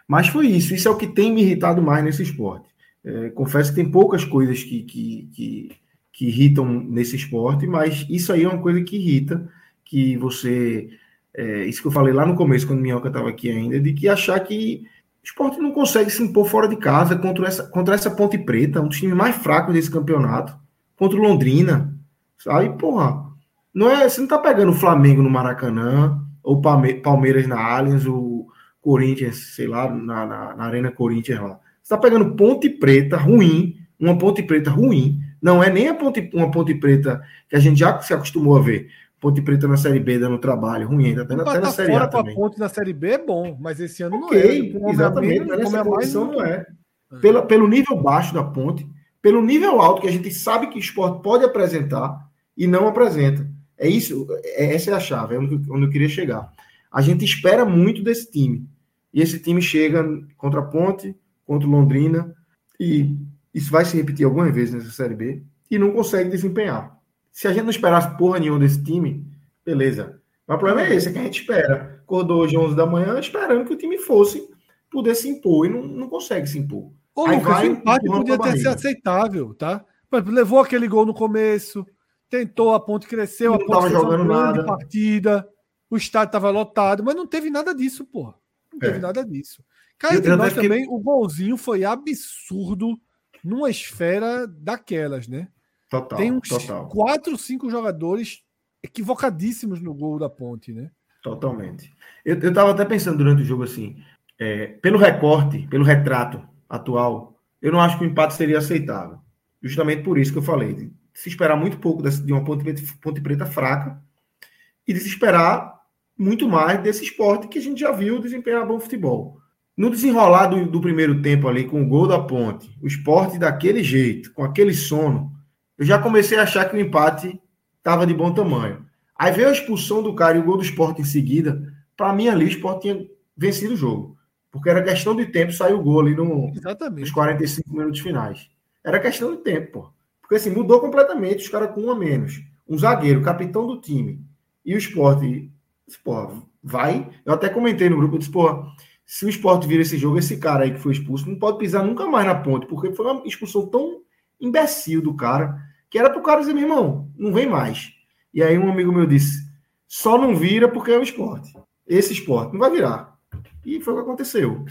Mas foi isso. Isso é o que tem me irritado mais nesse esporte. É, confesso que tem poucas coisas que, que, que, que irritam nesse esporte, mas isso aí é uma coisa que irrita, que você é, isso que eu falei lá no começo, quando Minhoca estava aqui ainda, de que achar que o esporte não consegue se impor fora de casa contra essa, contra essa Ponte Preta, um dos times mais fracos desse campeonato, contra o Londrina. Sabe, porra, não é, você não tá pegando o Flamengo no Maracanã, ou Palmeiras na Allianz, o Corinthians, sei lá, na, na, na Arena Corinthians lá. Você tá pegando Ponte Preta ruim, uma Ponte Preta ruim, não é nem a ponte, uma Ponte Preta que a gente já se acostumou a ver. Ponte Preta na Série B dando trabalho, ruim ainda, até, até na Série fora A também. Ponte na Série B é bom, mas esse ano okay, não é. Exatamente, mas nessa condição não é. é. Pela, pelo nível baixo da Ponte, pelo nível alto que a gente sabe que o esporte pode apresentar e não apresenta. É isso, é, essa é a chave, é onde, onde eu queria chegar. A gente espera muito desse time. E esse time chega contra a Ponte, contra o Londrina, e isso vai se repetir algumas vezes nessa Série B, e não consegue desempenhar. Se a gente não esperasse porra nenhuma desse time, beleza. Mas o problema é esse, é que a gente espera. Acordou hoje 11 da manhã esperando que o time fosse poder se impor e não, não consegue se impor. Ô, Aí Lucas, o empate podia ter sido aceitável, tá? Levou aquele gol no começo, tentou, a ponte cresceu, não a ponte tava jogando nada. partida, o estádio estava lotado, mas não teve nada disso, porra. Não teve é. nada disso. Cá entre nós também, que... o golzinho foi absurdo numa esfera daquelas, né? Total, Tem uns total. quatro, cinco jogadores equivocadíssimos no gol da ponte, né? Totalmente. Eu, eu tava até pensando durante o jogo assim, é, pelo recorte, pelo retrato atual, eu não acho que o empate seria aceitável. Justamente por isso que eu falei, de se esperar muito pouco de uma ponte preta, ponte preta fraca e de se esperar muito mais desse esporte que a gente já viu desempenhar bom futebol. No desenrolar do, do primeiro tempo ali, com o gol da ponte, o esporte daquele jeito, com aquele sono, eu já comecei a achar que o empate estava de bom tamanho. Aí veio a expulsão do cara e o gol do esporte em seguida. Para mim, ali, o esporte tinha vencido o jogo. Porque era questão de tempo sair o gol ali no, Exatamente. nos 45 minutos finais. Era questão de tempo, pô. Porque assim, mudou completamente os caras com um a menos. Um zagueiro, capitão do time. E o esporte, pô, vai. Eu até comentei no grupo, eu disse, pô, se o esporte vira esse jogo, esse cara aí que foi expulso, não pode pisar nunca mais na ponte, porque foi uma expulsão tão imbecil do cara, que era pro cara dizer, meu irmão, não vem mais. E aí um amigo meu disse, só não vira porque é o esporte. Esse esporte não vai virar. E foi o que aconteceu.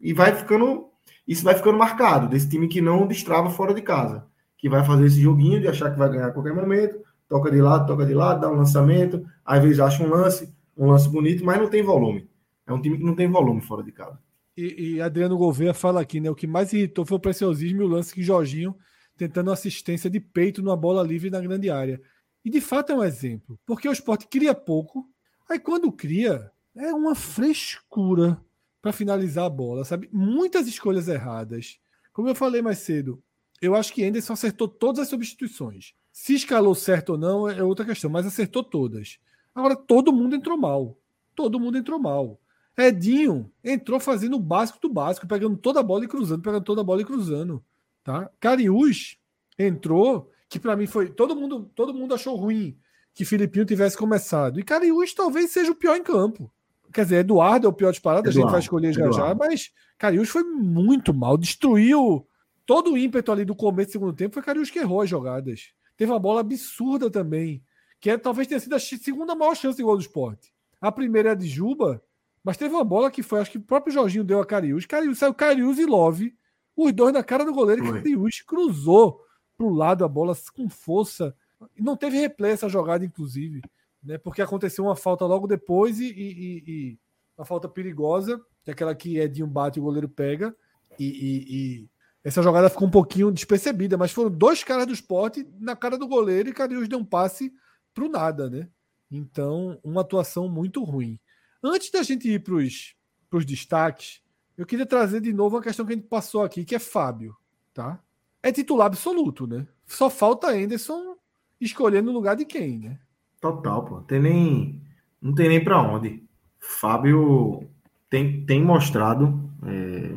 E vai ficando, isso vai ficando marcado, desse time que não destrava fora de casa, que vai fazer esse joguinho de achar que vai ganhar a qualquer momento, toca de lado, toca de lado, dá um lançamento, às vezes acha um lance, um lance bonito, mas não tem volume. É um time que não tem volume fora de casa. E, e Adriano Gouveia fala aqui, né? O que mais irritou foi o preciosismo e o lance que Jorginho tentando assistência de peito numa bola livre na grande área. E de fato é um exemplo, porque o esporte cria pouco, aí quando cria, é uma frescura para finalizar a bola, sabe? Muitas escolhas erradas. Como eu falei mais cedo, eu acho que Anderson acertou todas as substituições. Se escalou certo ou não é outra questão, mas acertou todas. Agora todo mundo entrou mal. Todo mundo entrou mal. Edinho entrou fazendo o básico do básico, pegando toda a bola e cruzando, pegando toda a bola e cruzando, tá? Cariús entrou, que para mim foi todo mundo, todo mundo achou ruim que Filipinho tivesse começado. E Cariús talvez seja o pior em campo. Quer dizer, Eduardo é o pior disparado, Eduardo, a gente vai escolher já Eduardo. já, mas Cariús foi muito mal, destruiu todo o ímpeto ali do começo do segundo tempo, foi Cariús que errou as jogadas. Teve uma bola absurda também, que é, talvez tenha sido a segunda maior chance de gol do esporte. A primeira é a de Juba, mas teve uma bola que foi, acho que o próprio Jorginho deu a Cariús. Cariús saiu Cariús e Love, os dois na cara do goleiro, e Cariús cruzou para o lado a bola com força. Não teve replay essa jogada, inclusive, né? Porque aconteceu uma falta logo depois e, e, e uma falta perigosa, que é aquela que Edinho bate e o goleiro pega. E, e, essa jogada ficou um pouquinho despercebida, mas foram dois caras do esporte na cara do goleiro e Cariús deu um passe para o nada, né? Então, uma atuação muito ruim. Antes da gente ir para os destaques, eu queria trazer de novo uma questão que a gente passou aqui, que é Fábio, tá? É titular absoluto, né? Só falta Anderson escolher no lugar de quem, né? Total, pô. Tem nem, não tem nem para onde. Fábio tem, tem mostrado é,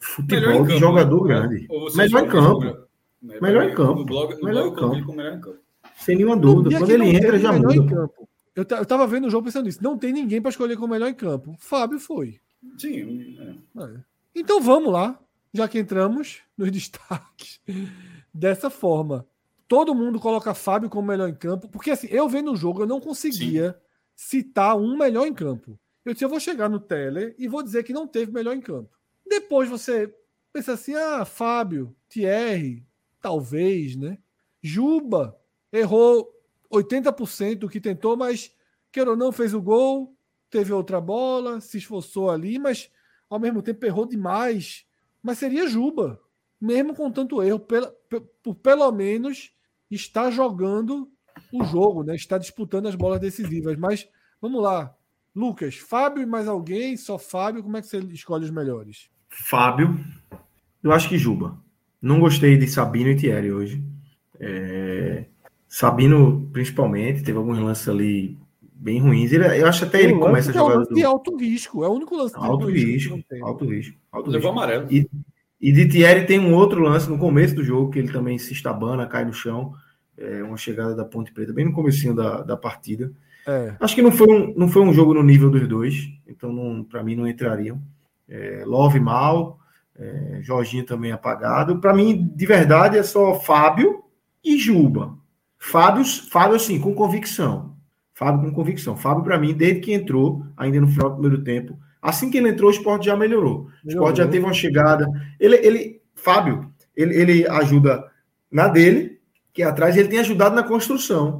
futebol de jogador grande. Melhor em campo. Melhor, melhor em campo. Blog, melhor, em campo. melhor em campo. Sem nenhuma dúvida. Quando ele entra, já muda. Eu, eu tava vendo o jogo pensando nisso. Não tem ninguém para escolher como melhor em campo. Fábio foi. Sim. É. É. Então vamos lá, já que entramos nos destaques. Dessa forma, todo mundo coloca Fábio como melhor em campo, porque assim, eu vendo o jogo, eu não conseguia Sim. citar um melhor em campo. Eu disse, eu vou chegar no Teller e vou dizer que não teve melhor em campo. Depois você pensa assim, ah, Fábio, Thierry, talvez, né? Juba errou 80% do que tentou, mas queira ou não, fez o gol, teve outra bola, se esforçou ali, mas ao mesmo tempo errou demais. Mas seria Juba, mesmo com tanto erro, pela, por pelo menos está jogando o jogo, né? está disputando as bolas decisivas. Mas vamos lá, Lucas, Fábio e mais alguém? Só Fábio? Como é que você escolhe os melhores? Fábio, eu acho que Juba. Não gostei de Sabino e Thierry hoje. É... Sabino, principalmente, teve alguns lances ali bem ruins. Ele, eu acho até ele começa a jogar. É um lance de alto risco, é o único lance de alto risco. risco alto risco. Alto Levou risco. amarelo. E, e de Thierry tem um outro lance no começo do jogo, que ele também se estabana, cai no chão. É uma chegada da Ponte Preta, bem no comecinho da, da partida. É. Acho que não foi, um, não foi um jogo no nível dos dois, então para mim não entrariam. É, Love mal, é, Jorginho também apagado. Para mim, de verdade, é só Fábio e Juba. Fábio, Fábio assim, com convicção. Fábio com convicção. Fábio, para mim, desde que entrou, ainda no final do primeiro tempo, assim que ele entrou, o esporte já melhorou. melhorou. O esporte já teve uma chegada. Ele, ele Fábio, ele, ele ajuda na dele, que é atrás, ele tem ajudado na construção.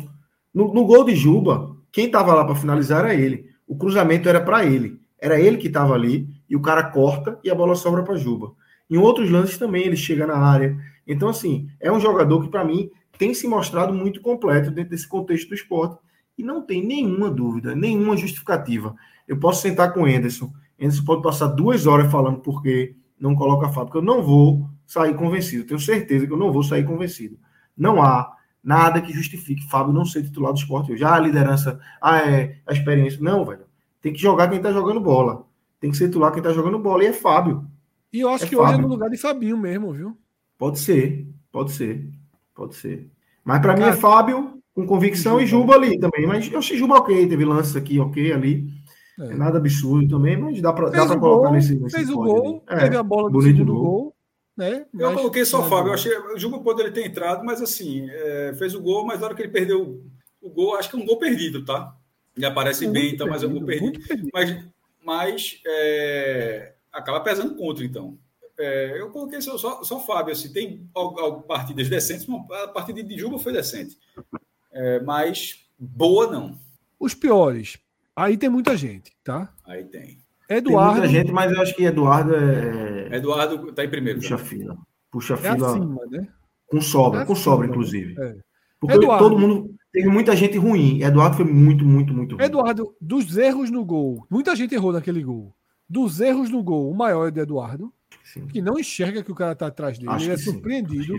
No, no gol de Juba, quem estava lá para finalizar era ele. O cruzamento era para ele. Era ele que estava ali, e o cara corta e a bola sobra para Juba. Em outros lances também ele chega na área. Então, assim, é um jogador que, para mim, tem se mostrado muito completo dentro desse contexto do esporte. E não tem nenhuma dúvida, nenhuma justificativa. Eu posso sentar com o Anderson. Anderson pode passar duas horas falando por que não coloca Fábio, porque eu não vou sair convencido. Tenho certeza que eu não vou sair convencido. Não há nada que justifique Fábio não ser titular do esporte. Já a liderança, ah, é, a experiência. Não, velho. Tem que jogar quem está jogando bola. Tem que ser titular quem tá jogando bola, e é Fábio. E eu acho É que hoje é Fábio. no lugar de Fabinho mesmo, viu? Pode ser, pode ser, pode ser. Mas para mim é Fábio com convicção e Juba ali também. Mas eu achei Juba ok, teve lances aqui ok ali. É. É nada absurdo também, mas dá para colocar gol, nesse, nesse fez o gol, ali. É, teve a bola do segundo gol. gol, né? Eu Mas- coloquei só Fábio. Eu achei o Juba poderia ter entrado, mas assim, é, fez o gol, mas na hora que ele perdeu o gol, acho que é um gol perdido, tá? Ele aparece Muito bem, então, mas é um gol perdido, perdido. Mas, mas é, acaba pesando contra, então. É, eu coloquei só, só, só Fábio. Assim, tem partidas decentes, a partida de Juba foi decente. É, mas boa não. Os piores. Aí tem muita gente, tá? Aí tem. Tem Eduardo muita gente, mas eu acho que Eduardo é, Eduardo tá em primeiro. puxa também. fila. Puxa é fila acima, né? com sobra, É com sobra, inclusive. É. Porque Eduardo. todo mundo. Teve muita gente ruim. Eduardo foi muito, muito, muito ruim. Eduardo, dos erros no gol, muita gente errou naquele gol. Dos erros no gol, o maior é do Eduardo, Sim. que não enxerga que o cara tá atrás dele. Acho ele é sim, surpreendido.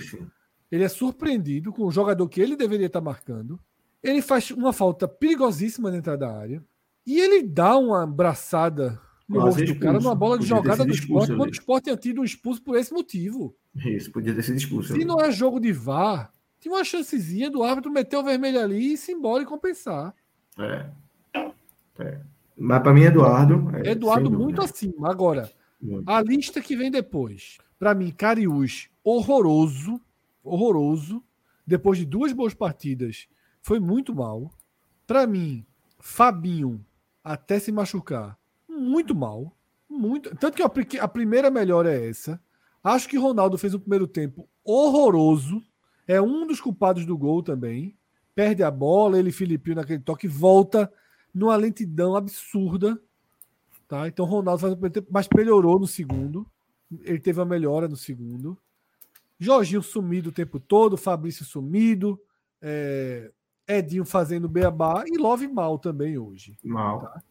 Ele é surpreendido com o jogador que ele deveria estar marcando. Ele faz uma falta perigosíssima dentro da área. E ele dá uma abraçada no Quase rosto do cara numa bola de jogada do esporte, quando o esporte tinha tido um expulso por esse motivo. Isso, podia ter sido expulso. Se ali. não é jogo de VAR, tinha uma chancezinha do árbitro meter o vermelho ali e se embora e compensar. É. É. Mas para mim, Eduardo. é, Eduardo muito acima. Agora, Muito. a lista que vem depois. Para mim, Cariús, horroroso. Horroroso. Depois de duas boas partidas, foi muito mal. Para mim, Fabinho, até se machucar, muito mal. Muito. Tanto que a, pri- a primeira melhor é essa. Acho que Ronaldo fez um primeiro tempo horroroso. É um dos culpados do gol também. Perde a bola, ele Filipinho naquele toque, volta numa lentidão absurda. Tá? Então Ronaldo faz o primeiro tempo, mas melhorou no segundo. Ele teve uma melhora no segundo. Jorginho sumido o tempo todo, Fabrício sumido, é, Edinho fazendo beabá e Love mal também hoje. Mal.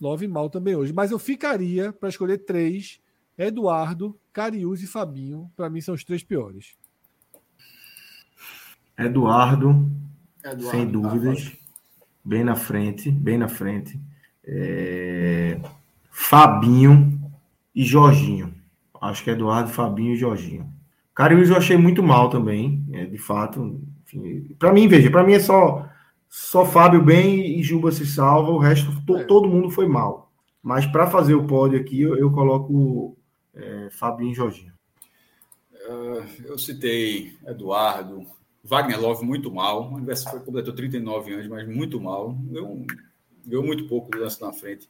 Love mal também hoje. Mas eu ficaria para escolher três: Eduardo, Cariús e Fabinho. Para mim são os três piores. Eduardo, Eduardo, sem tá, dúvidas. Bem na frente, bem na frente. É, Fabinho e Jorginho. Acho que é Eduardo, Fabinho e Jorginho. Cariús eu achei muito mal também, é, de fato. Para mim, veja, para mim é só só Fábio bem e Juba se salva, o resto to- É. todo mundo foi mal. Mas para fazer o pódio aqui, eu, eu coloco é, Fabinho e Jorginho. Eu citei Eduardo, Wagner Love muito mal. O aniversário completou 39 anos, mas muito mal. Deu, deu muito pouco do lance na frente.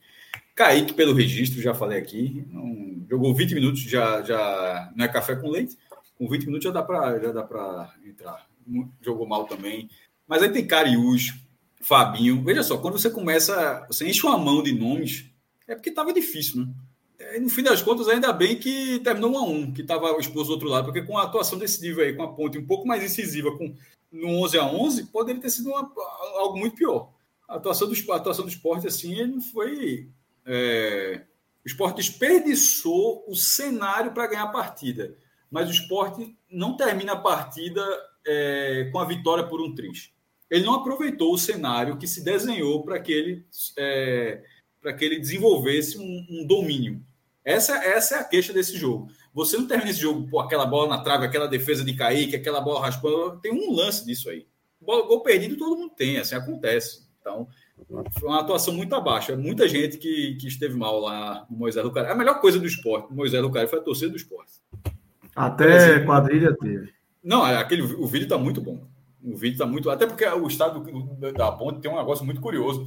Kaique, pelo registro, já falei aqui. Não, jogou 20 minutos, já, já não é café com leite. Com 20 minutos já dá para entrar. Jogou mal também. Mas aí tem Cariús, Fabinho. Veja só, quando você começa, você enche uma mão de nomes, é porque estava difícil, né? É, no fim das contas, ainda bem que terminou 1 a 1 que estava o esposo do outro lado, porque com a atuação decisiva aí, com a ponte um pouco mais incisiva, com, no 11 a 11 poderia ter sido uma- algo muito pior. A atuação do, a atuação do esporte, assim, ele não foi. é, o esporte desperdiçou o cenário para ganhar a partida, mas o esporte não termina a partida é, com a vitória por um triz. Ele não aproveitou o cenário que se desenhou para que ele. é, para que ele desenvolvesse um, um domínio. Essa, essa é a queixa desse jogo. Você não termina esse jogo com aquela bola na trave, aquela defesa de Kaique, aquela bola raspando. Tem um lance disso aí. Bola, gol perdido todo mundo tem, assim acontece. Então, foi uma atuação muito abaixo. Muita gente que, que esteve mal lá no Moisés Lucaré. A melhor coisa do esporte, no Moisés Lucaré, foi a torcida do esporte. Até exemplo. quadrilha teve. Não, aquele, o vídeo está muito bom. O vídeo está muito. Até porque o estado do- da ponte tem um negócio muito curioso.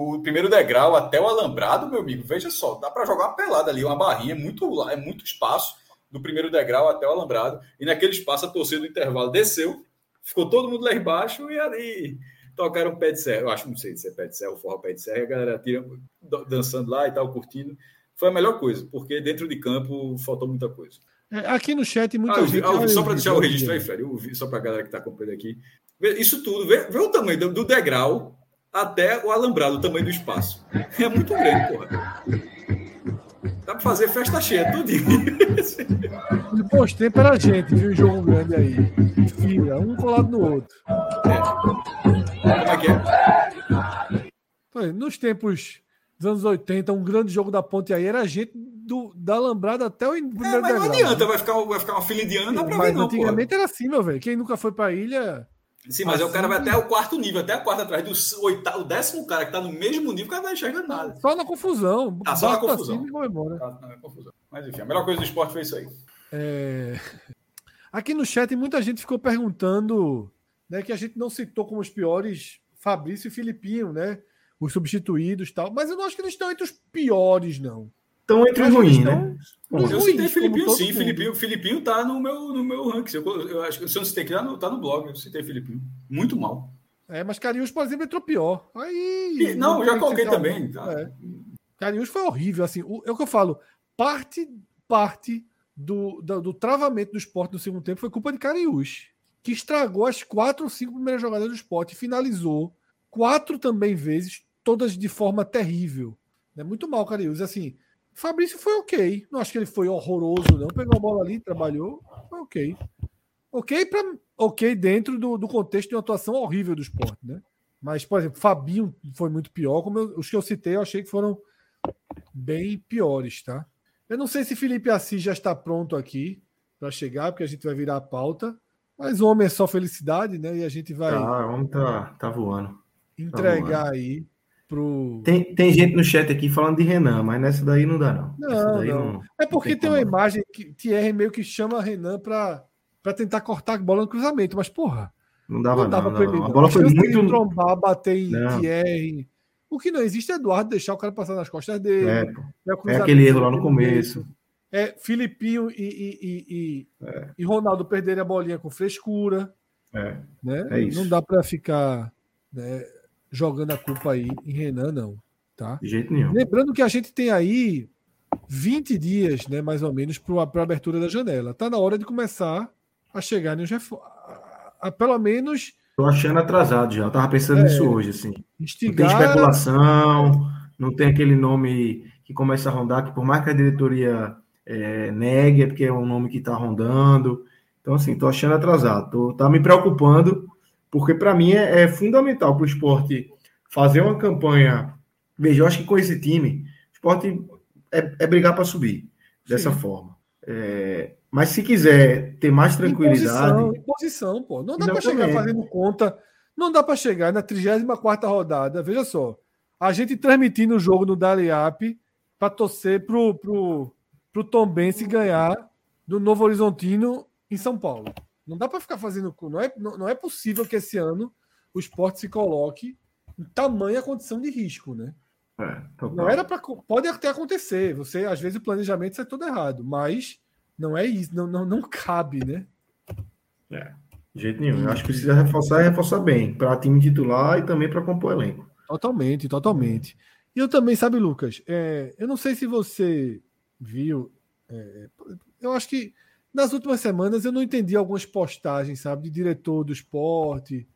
O primeiro degrau até o alambrado, meu amigo, veja só, dá para jogar uma pelada ali, uma barrinha, é muito, lá- é muito espaço do primeiro degrau até o alambrado. E naquele espaço a torcida do intervalo desceu, ficou todo mundo lá embaixo e ali tocaram pé de serra. Eu acho, não sei se é pé de serra ou forró pé de serra, a galera tira, dan- dançando lá e tal, curtindo. Foi a melhor coisa, porque dentro de campo faltou muita coisa. É, aqui no chat, muita Ah, gente. ah, vi- só para deixar o registro aí. Fred, eu vi só para a galera que está acompanhando aqui. Isso tudo, vê, vê o tamanho do, do degrau até o alambrado, o tamanho do espaço. É muito grande, porra. Dá para fazer festa cheia, tudinho. E postei para a gente, viu? o Jogo grande aí. Fila, um colado no outro. Como é que é? Nos tempos dos anos 80, um grande jogo da ponte aí, era gente do, da Alambrada até o é, mas não adianta, vai ficar, vai ficar uma fila não dá pra mas ver, não. Antigamente era assim, meu velho. Quem nunca foi pra ilha. Sim, mas assim, o cara vai até o quarto nível, até a quarta atrás do oitavo, o décimo cara que tá no mesmo nível, o cara não enxerga nada. Só na confusão. Ah, só na confusão. Tá, na confusão. Mas enfim, a melhor coisa do esporte foi isso aí. É... Aqui no chat muita gente ficou perguntando né, que a gente não citou como os piores Fabrício e Filipinho, né? Os substituídos e tal. Mas eu não acho que eles estão entre os piores, não. Estão entre os ruins, né? Eu citei Filipinho, sim. Filipinho, Filipinho tá no meu, no meu ranking. Eu, eu acho que se eu não citei aqui, tá no, tá no blog. Eu citei Filipinho. Muito mal. É, mas Cariús, por exemplo, entrou pior. Aí. E, não, já coloquei também. Tá. É. Cariús foi horrível. Assim, o, é o que eu falo. Parte, parte do, do, do, travamento do esporte no segundo tempo foi culpa de Cariús, que estragou as quatro ou cinco primeiras jogadas do esporte e finalizou quatro também vezes, todas de forma terrível. É muito mal, Cariús. Assim, Fabrício foi ok. Não acho que ele foi horroroso, não. Pegou a bola ali, trabalhou, foi ok. Ok, pra, ok dentro do, do contexto de uma atuação horrível do esporte, né? Mas, por exemplo, Fabinho foi muito pior. Como eu, os que eu citei, eu achei que foram bem piores, tá? Eu não sei se Felipe Assis já está pronto aqui para chegar, porque a gente vai virar a pauta. Mas o homem é só felicidade, né? E a gente vai. Ah, o homem tá, tá voando. Entregar tá voando. aí pro. Tem, tem gente no chat aqui falando de Renan, mas nessa daí não dá, não. Não, não. não. É porque não tem, tem uma imagem que Thierry meio que chama Renan para tentar cortar a bola no cruzamento, mas porra. Não dava, não. Dava não, ele, a bola foi muito. Trombar, bater em Thierry. O que não existe é Eduardo deixar o cara passar nas costas dele. É, é, é aquele erro lá no começo. É, Filipinho e, e, e, é. e, Ronaldo perderem a bolinha com frescura. É, né? é. Não dá para ficar né, jogando a culpa aí em Renan, não. Tá? De jeito nenhum. Lembrando que a gente tem aí 20 dias, né, mais ou menos, para a abertura da janela. Tá na hora de começar a chegar nos reforços. Pelo menos Tô achando atrasado já. Eu tava pensando é, nisso hoje, assim. Instigar... Não tem especulação, não tem aquele nome que começa a rondar, que por mais que a diretoria é, negue, é porque é um nome que está rondando. Então, assim, tô achando atrasado. Tô, tá me preocupando, porque para mim é, é fundamental para o esporte fazer uma campanha. Veja, eu acho que com esse time, o esporte é, é brigar para subir dessa Sim. forma. É, mas se quiser ter mais tranquilidade. Em posição, pô. Não dá para chegar fazendo conta. Não dá para chegar na 34 rodada. Veja só. A gente transmitindo o jogo no Dali App para torcer pro, pro, pro Tom Bense ganhar do Novo Horizontino em São Paulo. Não dá para ficar fazendo. Não é, não, não é possível que esse ano o esporte se coloque em tamanha condição de risco, né? É, não era para. Pode até acontecer. Você, às vezes, o planejamento sai todo errado, mas não é isso, não, não, não cabe, né? É, de jeito nenhum. Eu acho que precisa reforçar e reforçar bem, para time titular e também para compor elenco. Totalmente, totalmente. E eu também, sabe, Lucas, é, eu não sei se você viu, é, eu acho que nas últimas semanas eu não entendi algumas postagens, sabe, de diretor do esporte,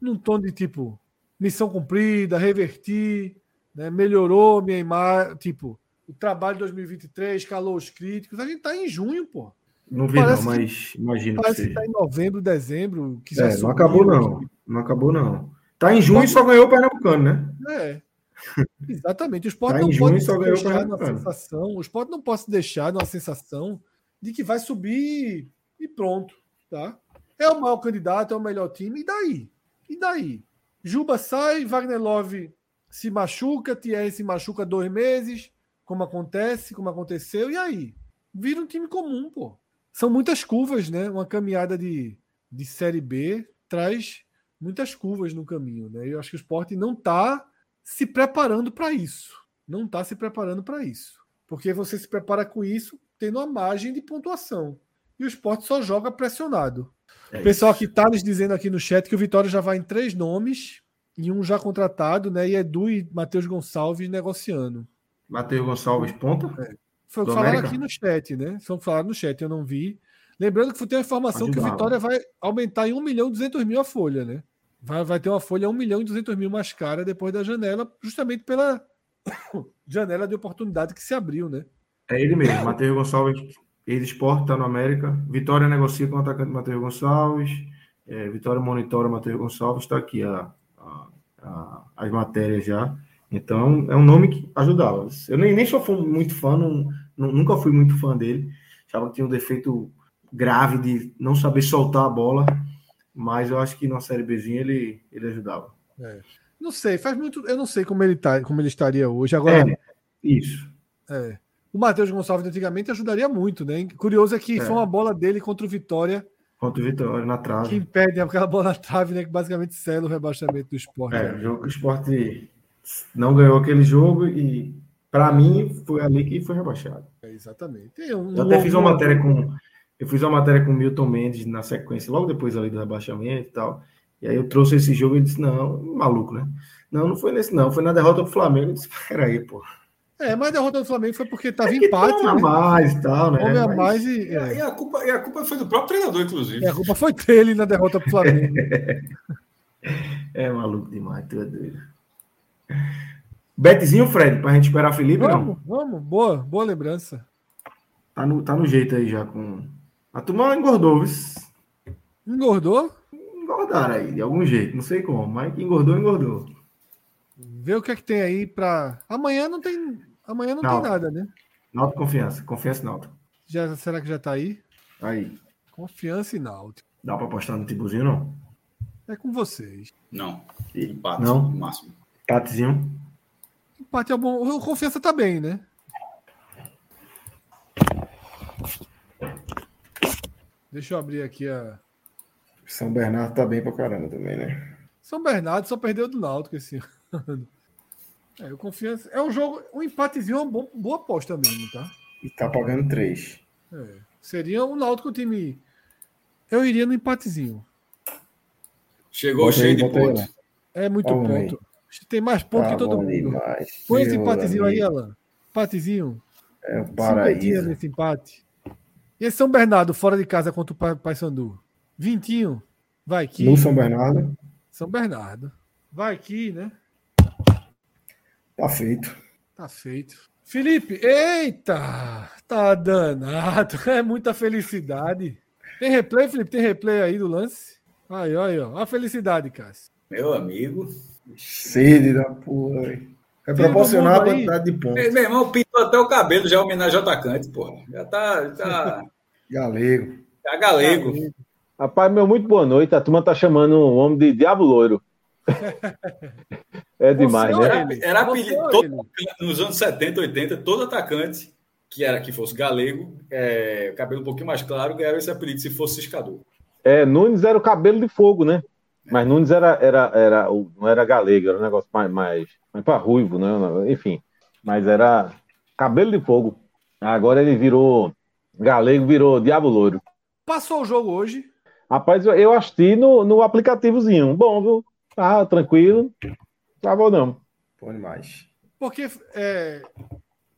num tom de tipo, missão cumprida, revertir, né, melhorou minha imagem, tipo, o trabalho de 2023, calou os críticos. A gente está em junho, pô. Não vi, parece não, mas que, imagino parece que está em novembro, dezembro. Que é, não acabou, não. Não acabou, não. Está em junho e só ganhou o Pernambucano, né? É. Exatamente. O esporte tá não pode deixar na sensação. O esporte não pode deixar numa sensação de que vai subir e pronto. Tá? É o maior candidato, é o melhor time. E daí? E daí? Juba sai, Wagner Love se machuca, Thierry se machuca dois meses como acontece, como aconteceu, e aí? Vira um time comum, pô. São muitas curvas, né? Uma caminhada de, de Série B traz muitas curvas no caminho, né? Eu acho que o esporte não está se preparando para isso. Não está se preparando para isso. Porque você se prepara com isso tendo a margem de pontuação. E o esporte só joga pressionado. É o pessoal que está nos dizendo aqui no chat que o Vitória já vai em três nomes e um já contratado, né? E Edu e Matheus Gonçalves negociando. Matheus Gonçalves, ponta? É. Foi falaram aqui no chat, né? Foi falado no chat, eu não vi. Lembrando que tem uma informação que o Vitória vai aumentar em 1 milhão e 200 mil a folha, né? Vai, vai ter uma folha 1 milhão e 200 mil mais cara depois da janela, justamente pela janela de oportunidade que se abriu, né? É ele mesmo, Matheus Gonçalves, ex-esporte, está no América. Vitória negocia com o atacante Matheus Gonçalves. É, Vitória monitora Matheus Gonçalves, está aqui a, a, a, as matérias já. Então é um nome que ajudava. Eu nem, nem sou muito fã, não, nunca fui muito fã dele. Achava que tinha um defeito grave de não saber soltar a bola, mas eu acho que na Série Bzinha ele, ele ajudava. É. Não sei, faz muito. Eu não sei como ele, tá, como ele estaria hoje. Agora. É, isso. É. O Matheus Gonçalves antigamente ajudaria muito, né? Curioso é que é. foi uma bola dele contra o Vitória. Contra o Vitória, na trave. Que impede aquela bola na trave, né? Que basicamente sela o rebaixamento do esporte. É, o jogo que o esporte não ganhou aquele jogo e, para mim, foi ali que foi rebaixado. É, exatamente. Um, eu até fiz uma matéria com. Eu fiz uma matéria com o Milton Mendes na sequência, logo depois ali do rebaixamento e tal. E aí eu trouxe esse jogo e disse, não, maluco, né? Não, não foi nesse, não. Foi na derrota do Flamengo. Eu disse, peraí, pô. É, mas a derrota do Flamengo foi porque estava é empate. Né? mais e tal, né? Homem a mais e. É. E, a culpa, e a culpa foi do próprio treinador, inclusive. E a culpa foi dele na derrota pro Flamengo. é maluco demais, tu é doido. Betezinho, Fred, pra gente esperar Felipe, vamos, não? Vamos, boa, boa lembrança. Tá no, tá no jeito aí já com. A turma engordou, viu? Engordou? Engordaram aí, de algum jeito, não sei como, mas engordou, engordou. Vê o que é que tem aí para. Amanhã não tem. Amanhã não, não. tem nada, né? Náutico confiança. Confiança e Náutico. Já, será que já tá aí? Aí. Confiança e Náutico. Dá para apostar no Tibuzinho, não? É com vocês. Não. Empate, não. no máximo. Empatezinho. Empate é bom. O confiança tá bem, né? Deixa eu abrir aqui a. São Bernardo tá bem pra caramba também, né? São Bernardo só perdeu do Náutico esse ano. É, eu confio. É um jogo, um empatezinho é uma boa, boa aposta mesmo, tá? E tá pagando três. É, seria um Náutico time. Eu iria no empatezinho. Chegou bota cheio de pontos. É muito ponto. Aí. Tem mais pontos tá que todo mundo. Demais. Põe esse empatezinho amigo. aí, Alan. Empatezinho. É o paraíso. nesse empate. E esse São Bernardo, fora de casa contra o Paysandu? Vintinho. Vai aqui. No São Bernardo. São Bernardo. Vai aqui, né? Tá feito. Tá feito. Felipe, eita! Tá danado. É muita felicidade. Tem replay, Felipe? Tem replay aí do lance? Aí, aí, ó. A felicidade, Cássio. Meu amigo. Sede da porra. É proporcional a quantidade de pontos. Meu irmão pintou até o cabelo, já homenagem ao atacante, porra. Já tá. tá... galego. Já galego. galego. Rapaz, meu, muito boa noite. A turma tá chamando o homem de Diabo Loiro. É demais, né? Era, era apelido, todo, nos anos 70, 80, todo atacante que era que fosse galego, é, cabelo um pouquinho mais claro, ganhava esse apelido se fosse ciscador. É, Nunes era o cabelo de fogo, né? Mas Nunes era, era, era, não era galego, era um negócio mais, mais, mais para ruivo, né? Enfim, mas era cabelo de fogo. Agora ele virou galego, virou diabo louro. Passou o jogo hoje, Rapaz, eu assisti no, no aplicativozinho. Bom, viu? Ah, tranquilo. Tava não. Bom demais. Porque é,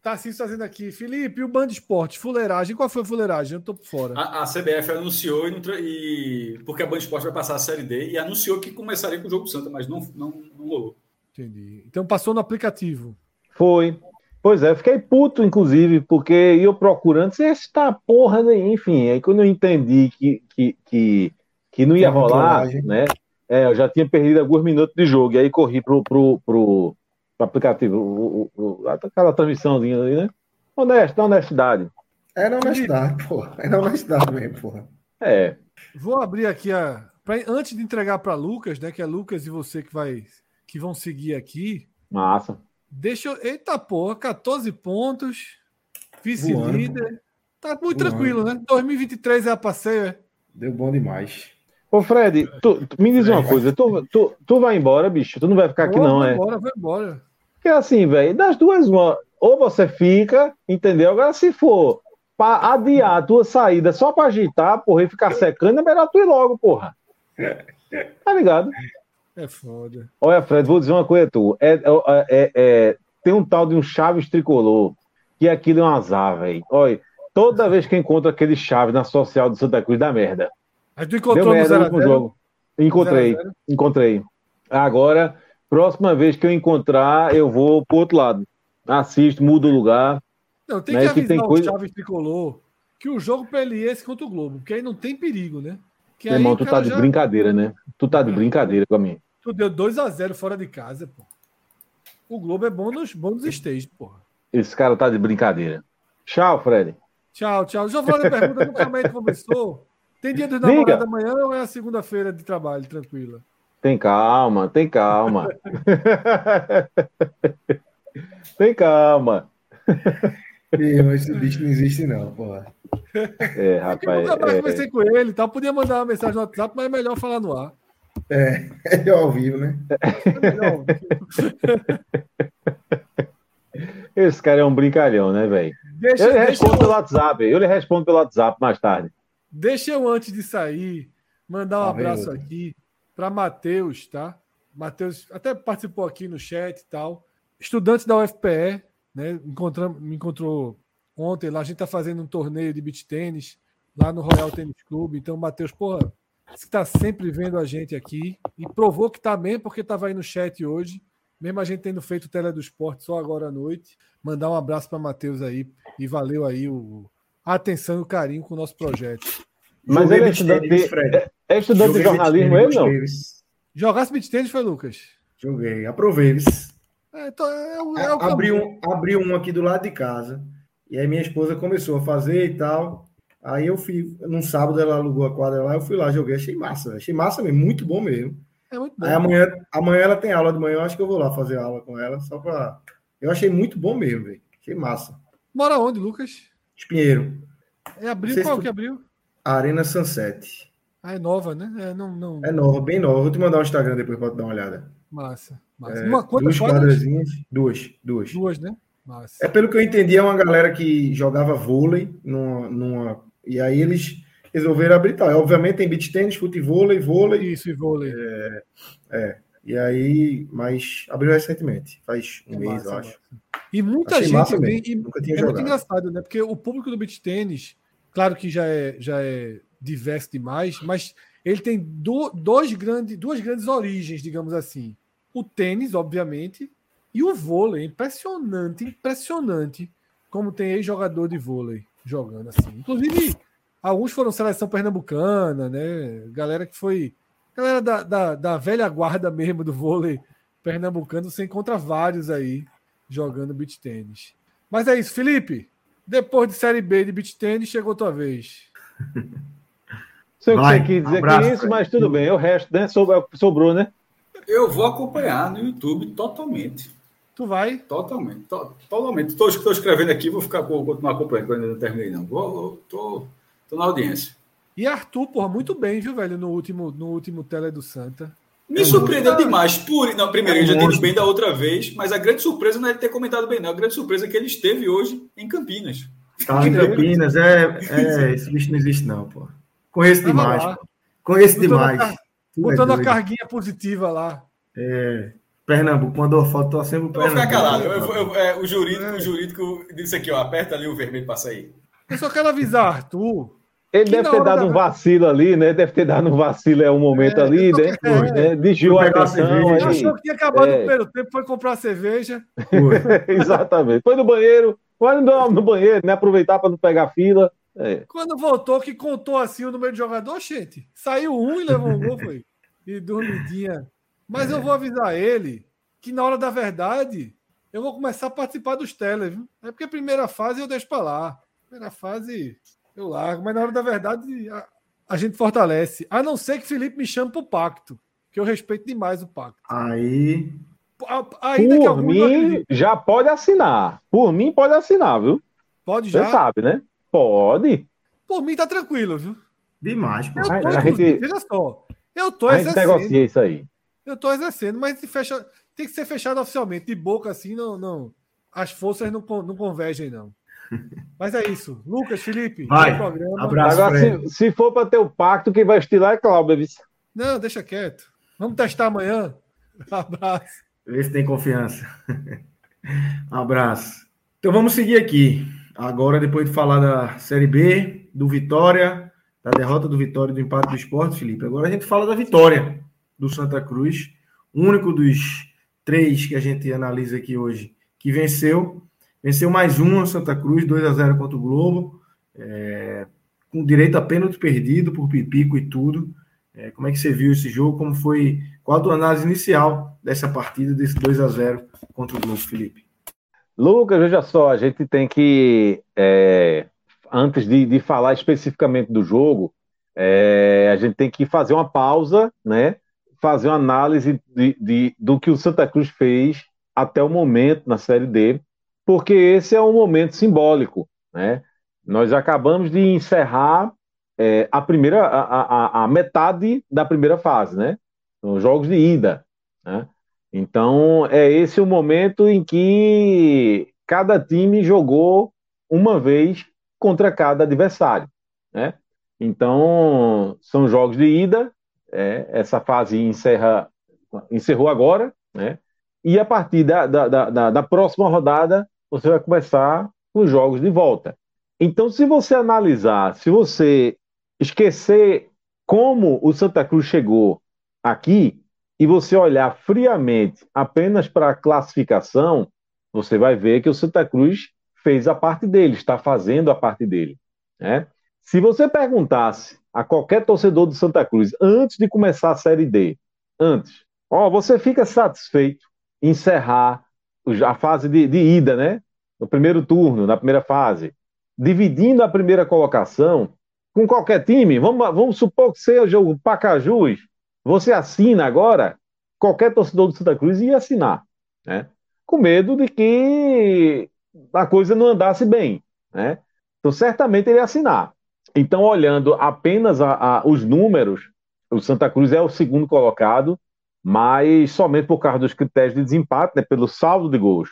tá assim fazendo aqui. Felipe, o Band Esporte, fuleiragem. Qual foi a fuleiragem? Eu tô por fora. A, a CBF anunciou, e, e, porque a Band Esporte vai passar a Série D, e anunciou que começaria com o jogo Santa, mas não, não, não rolou. Entendi. Então passou no aplicativo. Foi. Pois é, fiquei puto, inclusive, porque eu procurando, se esta porra, né? enfim, aí quando eu entendi que, que, que, que não ia rolar, né? É, eu já tinha perdido alguns minutos de jogo, e aí corri pro, pro, pro, pro aplicativo, o, o, o, aquela transmissãozinha ali, né? Honesto, honestidade. É na honestidade, porra. É na honestidade mesmo, porra. É. Vou abrir aqui a. Pra, antes de entregar para Lucas, né? Que é Lucas e você que vai que vão seguir aqui. Massa. Deixa eu. Eita porra, 14 pontos. Vice-líder. Tá muito tranquilo, né? 2023 é a passeio, é? Deu bom demais. Ô, Fred, tu, tu me diz uma coisa. Tu, tu, tu vai embora, bicho? Tu não vai ficar aqui, não, vai é? Vai embora, vai embora. Porque assim, velho, das duas, uma, ou você fica, entendeu? Agora, se for pra adiar a tua saída só pra agitar, porra, e ficar secando, é melhor tu ir logo, porra. Tá ligado? É foda. Olha, Fred, vou dizer uma coisa, tu. É, é, é, é, tem um tal de um Chaves tricolor, que aquilo é um azar, velho. Olha, toda vez que encontro aquele Chaves na social do Santa Cruz, dá merda. Mas tu encontrou Deu merda no último jogo. Encontrei, 0 encontrei. Agora, próxima vez que eu encontrar, eu vou pro outro lado. Assisto, mudo o lugar. Não, tem né, que avisar que tem o coisa... Chaves tricolor que o jogo pra ele é esse contra o Globo, porque aí não tem perigo, né? Que Meu irmão, tu tá de já... brincadeira, né? Tu tá de brincadeira com a minha. Tu deu 2x0 fora de casa, pô. O Globo é bom nos, bom nos stage, porra. Esse cara tá de brincadeira. Tchau, Fred. Tchau, tchau. Giovanni pergunta, nunca mais começou. Tem dia dos namorados amanhã ou é a segunda-feira de trabalho, tranquila? Tem calma, tem calma. tem calma. Meu, esse bicho não existe, não, porra. É, rapaz. Eu nunca mais é... conversei com ele, tá? Podia mandar uma mensagem no WhatsApp, mas é melhor falar no ar. É, é ao vivo, né? É melhor ao vivo. Esse cara é um brincalhão, né, velho? Eu lhe respondo pelo WhatsApp. Eu lhe respondo pelo WhatsApp mais tarde. Deixa eu, antes de sair, mandar um ah, abraço aqui para Matheus, tá? Matheus até participou aqui no chat e tal. Estudante da UFPE, né? Encontramos, me encontrou ontem lá. A gente está fazendo um torneio de beach tênis lá no Royal Tênis Clube. Então, Matheus, porra, você está sempre vendo a gente aqui e provou que está mesmo, porque estava aí no chat hoje, mesmo a gente tendo feito Tele do Esporte só agora à noite. Mandar um abraço para Matheus aí e valeu aí o, a atenção e o carinho com o nosso projeto. Mas ele é estudante, de, é, é estudante de jornalismo, ele não? Jogasse beat tênis foi, Lucas? Joguei, aprovei. É, então, é, é, é abri, um, abri um aqui do lado de casa. E aí minha esposa começou a fazer e tal. Aí eu fui, num sábado ela alugou a quadra lá, eu fui lá, joguei, achei massa, achei massa mesmo, muito bom mesmo. É muito bom. Aí amanhã, amanhã ela tem aula de manhã, eu acho que eu vou lá fazer aula com ela, só pra. Eu achei muito bom mesmo, velho. Achei massa. Mora onde, Lucas? Espinheiro. É abril? Qual que abriu? Arena Sunset. Ah, é nova, né? É, não, não... é nova, bem nova. Vou te mandar o Instagram depois para dar uma olhada. Massa. massa. É, uma, duas quadrazinhas. Duas, duas. Duas, né? Massa. É pelo que eu entendi, é uma galera que jogava vôlei numa, numa e aí eles resolveram abrir tal. Obviamente tem beach tênis, futebol, vôlei. Isso, e vôlei. É, é, E aí, mas abriu recentemente, faz um é mês, massa, eu acho. E muita Achei gente vem. E Nunca tinha é jogado. muito engraçado, né? Porque o público do beach tênis, claro que já é, já é diverso demais, mas ele tem do, dois grandes, duas grandes origens, digamos assim. O tênis, obviamente, e o vôlei. Impressionante, impressionante como tem ex-jogador de vôlei jogando assim. Inclusive, alguns foram seleção pernambucana, né? Galera que foi. Galera da, da, da velha guarda mesmo do vôlei pernambucano, você encontra vários aí jogando beach tênis. Mas é isso, Felipe. Depois de Série B de beach tênis, chegou tua vez. Sei o que você quis dizer abraço, que isso, mas tudo bem. O resto, né? Sobrou, né? Eu vou acompanhar no YouTube totalmente. Tu vai? Totalmente. To, totalmente. Estou escrevendo aqui, vou ficar vou continuar acompanhando, quando ainda não terminei, não. Vou, tô, tô na audiência. E Arthur, porra, muito bem, viu, velho, no último, no último Tele do Santa. Me é surpreendeu muito... demais. Por... Não, primeiro, é ele já teve bem da outra vez, mas a grande surpresa não é ele ter comentado bem, não. A grande surpresa é que ele esteve hoje em Campinas. Tá em Campinas, é, é. Esse bicho não existe, não, pô. Conheço demais. Pô. Conheço botando demais. A, botando é a carguinha positiva lá. É. Pernambuco mandou foto, tô sempre Pernambuco. Eu vou ficar calado. Eu, eu, é, o, jurídico, é. o jurídico disse aqui, ó, aperta ali o vermelho para sair. Eu só quero avisar, Arthur. Ele deve ter dado da... um vacilo ali, né? Deve ter dado um vacilo é um momento é, ali, né? É, Desviou a atenção. Ele achou que tinha acabado é. o primeiro tempo, foi comprar cerveja. Exatamente. Foi no banheiro, foi no, no banheiro, né? Aproveitar para não pegar fila. É. Quando voltou, que contou assim o número de jogador, gente. Saiu um e levou um gol, foi. E dormidinha. Mas é. eu vou avisar ele que na hora da verdade eu vou começar a participar dos teles, viu? É porque a primeira fase eu deixo para lá. Primeira fase eu largo, mas na hora da verdade a, a gente fortalece. A não ser que Felipe me chame para o pacto, que eu respeito demais o pacto. Aí. Ainda Por mim, já pode assinar. Por mim, pode assinar, viu? Pode já. Você sabe, né? Pode. Por mim, tá tranquilo, viu? Demais, pô. Eu tô, a gente... Veja só. Eu tô a exercendo. negocia isso aí. Eu tô exercendo, mas fecha... tem que ser fechado oficialmente. De boca assim, não. não... As forças não, não convergem, não. Mas é isso. Lucas, Felipe, vai. Programa. Abraço, Agora, se, se, for para ter o pacto, quem vai estilar é Cláudio. Não, deixa quieto. Vamos testar amanhã. Abraço. Vê se tem confiança. Abraço. Então vamos seguir aqui. Agora, depois de falar da Série B, do Vitória, da derrota do Vitória e do empate do esporte, Felipe, agora a gente fala da vitória do Santa Cruz, único dos três que a gente analisa aqui hoje, que venceu. Venceu mais uma Santa Cruz, 2 a 0 contra o Globo, é, com direito a pênalti perdido por Pipico e tudo. É, como é que você viu esse jogo? Como foi Qual a tua análise inicial dessa partida, desse 2 a 0 contra o Globo, Felipe? Lucas, veja só, a gente tem que, é, antes de, de, falar especificamente do jogo, é, a gente tem que fazer uma pausa, né? Fazer uma análise de, de, do que o Santa Cruz fez até o momento na Série D, porque esse é um momento simbólico, né? Nós acabamos de encerrar é, a primeira, a, a, a, metade da primeira fase, né? Os jogos de ida, né? Então, é esse o momento em que cada time jogou uma vez contra cada adversário, né? Então, são jogos de ida, é, essa fase encerra, encerrou agora, né? E a partir da, da, da, da próxima rodada, você vai começar os jogos de volta. Então, se você analisar, se você esquecer como o Santa Cruz chegou aqui, e você olhar friamente apenas para a classificação, você vai ver que o Santa Cruz fez a parte dele, está fazendo a parte dele. Né? Se você perguntasse a qualquer torcedor do Santa Cruz antes de começar a Série D, antes, ó, você fica satisfeito em encerrar a fase de, de ida, né? No primeiro turno, na primeira fase, dividindo a primeira colocação com qualquer time, vamos, vamos supor que seja o Pacajus, você assina agora, qualquer torcedor do Santa Cruz ia assinar, né? Com medo de que a coisa não andasse bem, né? Então, certamente ele ia assinar. Então, olhando apenas a, a, os números, o Santa Cruz é o segundo colocado, mas somente por causa dos critérios de desempate, né, pelo saldo de gols.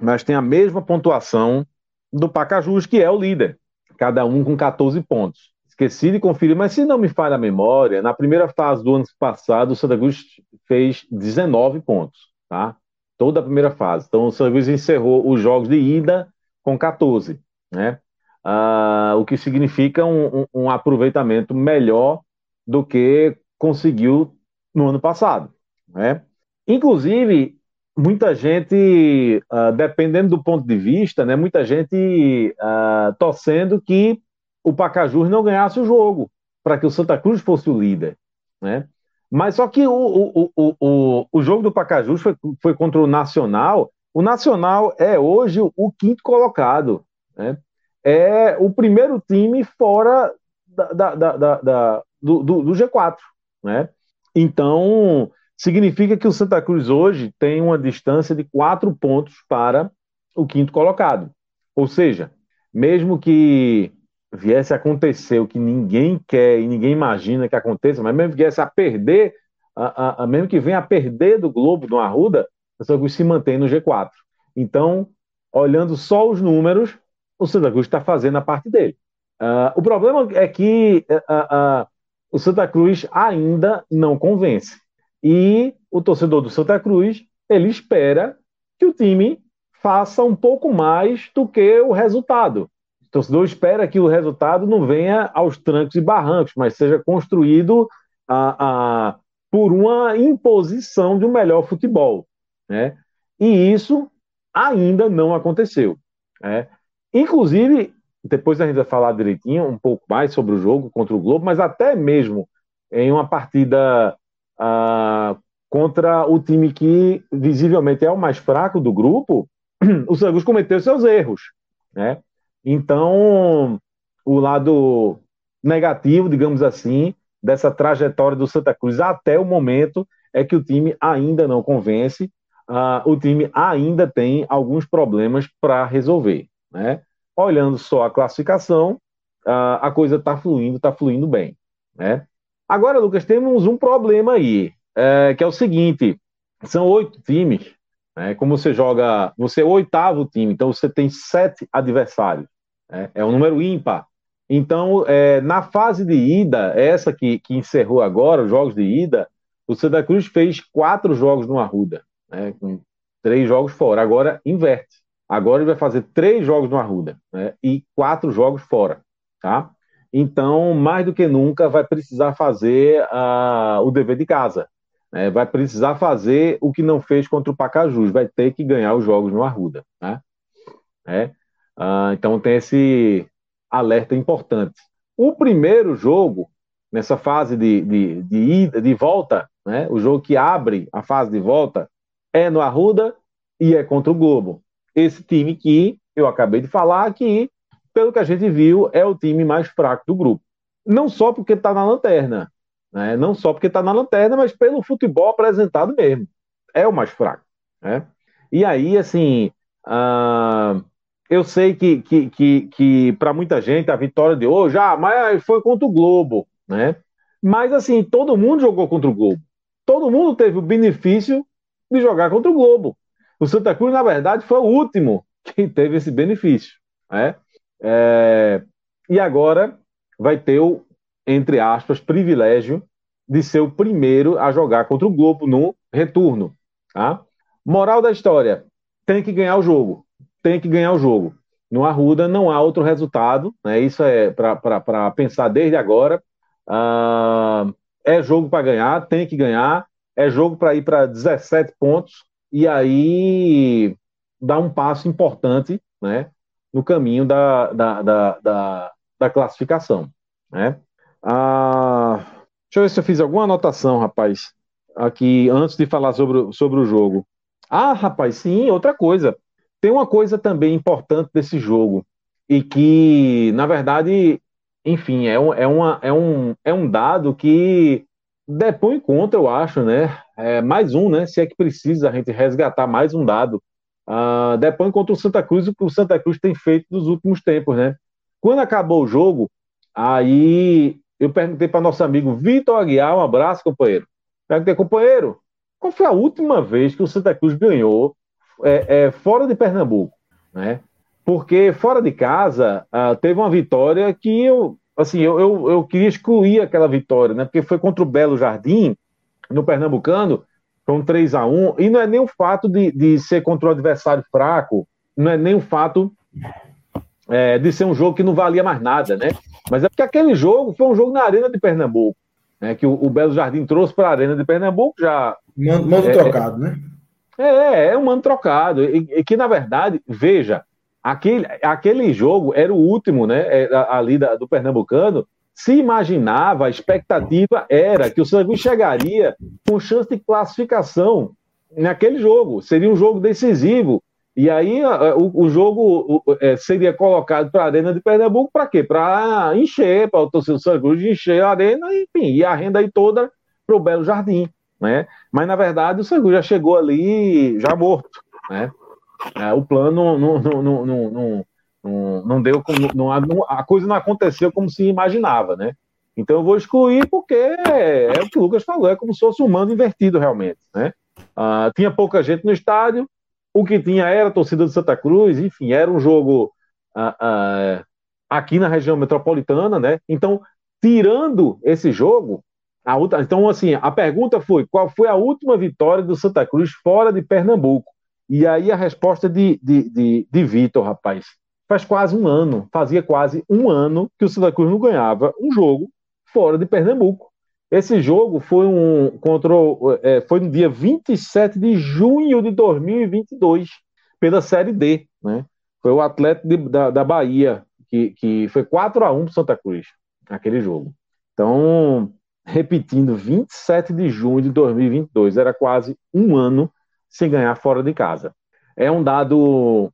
Mas tem a mesma pontuação do Pacajus, que é o líder, cada um com 14 pontos. Esqueci de conferir, mas se não me falha a memória, na primeira fase do ano passado, o Santa Cruz fez 19 pontos, tá? Toda a primeira fase. Então, o Santa Cruz encerrou os jogos de ida com 14, né? Ah, o que significa um, um, um, aproveitamento melhor do que conseguiu no ano passado, né? Inclusive, muita gente, uh, dependendo do ponto de vista, né, muita gente uh, torcendo que o Pacajus não ganhasse o jogo, para que o Santa Cruz fosse o líder. Né? Mas só que o, o, o, o, o jogo do Pacajus foi, foi contra o Nacional. O Nacional é hoje o quinto colocado. Né? É o primeiro time fora da, da, da, da do, do, do, G4. Né? Então, significa que o Santa Cruz hoje tem uma distância de quatro pontos para o quinto colocado. Ou seja, mesmo que viesse a acontecer o que ninguém quer e ninguém imagina que aconteça, mas mesmo que viesse a perder, a, a, a mesmo que venha a perder do Globo, do Arruda, o Santa Cruz se mantém no G4. Então, olhando só os números, o Santa Cruz está fazendo a parte dele. Uh, o problema é que uh, uh, o Santa Cruz ainda não convence. E o torcedor do Santa Cruz, ele espera que o time faça um pouco mais do que o resultado torcedor espera que o resultado não venha aos trancos e barrancos, mas seja construído a, a, por uma imposição de um melhor futebol. Né? E isso ainda não aconteceu. Né? Inclusive, depois a gente vai falar direitinho um pouco mais sobre o jogo contra o Globo, mas até mesmo em uma partida ah, contra o time que visivelmente é o mais fraco do grupo, o Santos cometeu seus erros. Né? Então, o lado negativo, digamos assim, dessa trajetória do Santa Cruz até o momento é que o time ainda não convence, uh, o time ainda tem alguns problemas para resolver. Né? Olhando só a classificação, uh, a coisa está fluindo, está fluindo bem. Né? Agora, Lucas, temos um problema aí, é, que é o seguinte: são oito times. Né? Como você joga, você é o oitavo time, então você tem sete adversários. É, é um número ímpar. Então, é, na fase de ida, essa que, que encerrou agora, os jogos de ida, o Santa Cruz fez quatro jogos no Arruda, né, com três jogos fora. Agora inverte. Agora ele vai fazer três jogos no Arruda né, e quatro jogos fora. Tá? Então, mais do que nunca, vai precisar fazer uh, o dever de casa. Né? Vai precisar fazer o que não fez contra o Pacajus. Vai ter que ganhar os jogos no Arruda. Né? É. Ah, então tem esse alerta importante. O primeiro jogo, nessa fase de, de, de, ida, de volta, né? O jogo que abre a fase de volta é no Arruda e é contra o Globo. Esse time que eu acabei de falar que, pelo que a gente viu, é o time mais fraco do grupo. Não só porque está na lanterna, né? não só porque está na lanterna, mas pelo futebol apresentado mesmo. É o mais fraco. Né? E aí, assim, uh, eu sei que, que, que, que para muita gente a vitória de hoje, ah, mas foi contra o Globo, né? Mas, assim, todo mundo jogou contra o Globo. Todo mundo teve o benefício de jogar contra o Globo. O Santa Cruz, na verdade, foi o último que teve esse benefício. Né? É, e agora vai ter o, entre aspas, privilégio de ser o primeiro a jogar contra o Globo no retorno. Tá? Moral da história: tem que ganhar o jogo. Tem que ganhar o jogo. No Arruda não há outro resultado, né? isso é para pensar desde agora. Ah, é jogo para ganhar, tem que ganhar. É jogo para ir para 17 pontos e aí dá um passo importante né, no caminho da, da, da, da, da classificação. Né? Ah, deixa eu ver se eu fiz alguma anotação, rapaz, aqui antes de falar sobre, sobre o jogo. Ah, rapaz, sim, outra coisa. Tem uma coisa também importante desse jogo e que, na verdade, enfim, é um, é uma, é um, é um dado que depõe contra, eu acho, né? É mais um, né? Se é que precisa a gente resgatar mais um dado. Uh, depõe contra o Santa Cruz, o que o Santa Cruz tem feito nos últimos tempos, né? Quando acabou o jogo, aí eu perguntei para nosso amigo Vitor Aguiar, um abraço, companheiro. Perguntei, companheiro, qual foi a última vez que o Santa Cruz ganhou é, é, fora de Pernambuco, né? Porque fora de casa uh, teve uma vitória que eu, assim, eu, eu, eu queria excluir aquela vitória, né? Porque foi contra o Belo Jardim, no Pernambucano, foi um 3 a 1 e não é nem o fato de, de ser contra o adversário fraco, não é nem o fato é, de ser um jogo que não valia mais nada, né? Mas é porque aquele jogo foi um jogo na Arena de Pernambuco, né? Que o, o Belo Jardim trouxe para a Arena de Pernambuco já. Mando, é, trocado, né? É, é um mando trocado. E, e, que, na verdade, veja, aquele, aquele jogo era o último, né? É, ali da, do Pernambucano, se imaginava, a expectativa era que o Santa chegaria com chance de classificação naquele jogo. Seria um jogo decisivo. E aí o, o jogo é, seria colocado para a Arena de Pernambuco para quê? Para encher, para o torcedor do Santa Cruz encher a arena, enfim, e a renda aí toda para o Belo Jardim. Né? Mas na verdade o Santa Cruz já chegou ali já morto. Né? É, o plano não, não, não, não, não, deu como. Não, a coisa não aconteceu como se imaginava, né? Então eu vou excluir porque é o que o Lucas falou, é como se fosse um mando invertido realmente, né? Ah, tinha pouca gente no estádio, o que tinha era a torcida de Santa Cruz, enfim, era um jogo ah, ah, aqui na região metropolitana, né? Então, tirando esse jogo, a outra, então assim, a pergunta foi qual foi a última vitória do Santa Cruz fora de Pernambuco? E aí a resposta de, de, de, de Vitor, rapaz, faz quase um ano, fazia quase um ano que o Santa Cruz não ganhava um jogo fora de Pernambuco. Esse jogo foi um contra é, foi no dia 27 de junho de 2022 pela Série D, né? Foi o Atlético de, da, da Bahia que, que foi 4 a 1 para Santa Cruz aquele jogo. Então, repetindo, 27 de junho de 2022 era quase um ano sem ganhar fora de casa. É um dado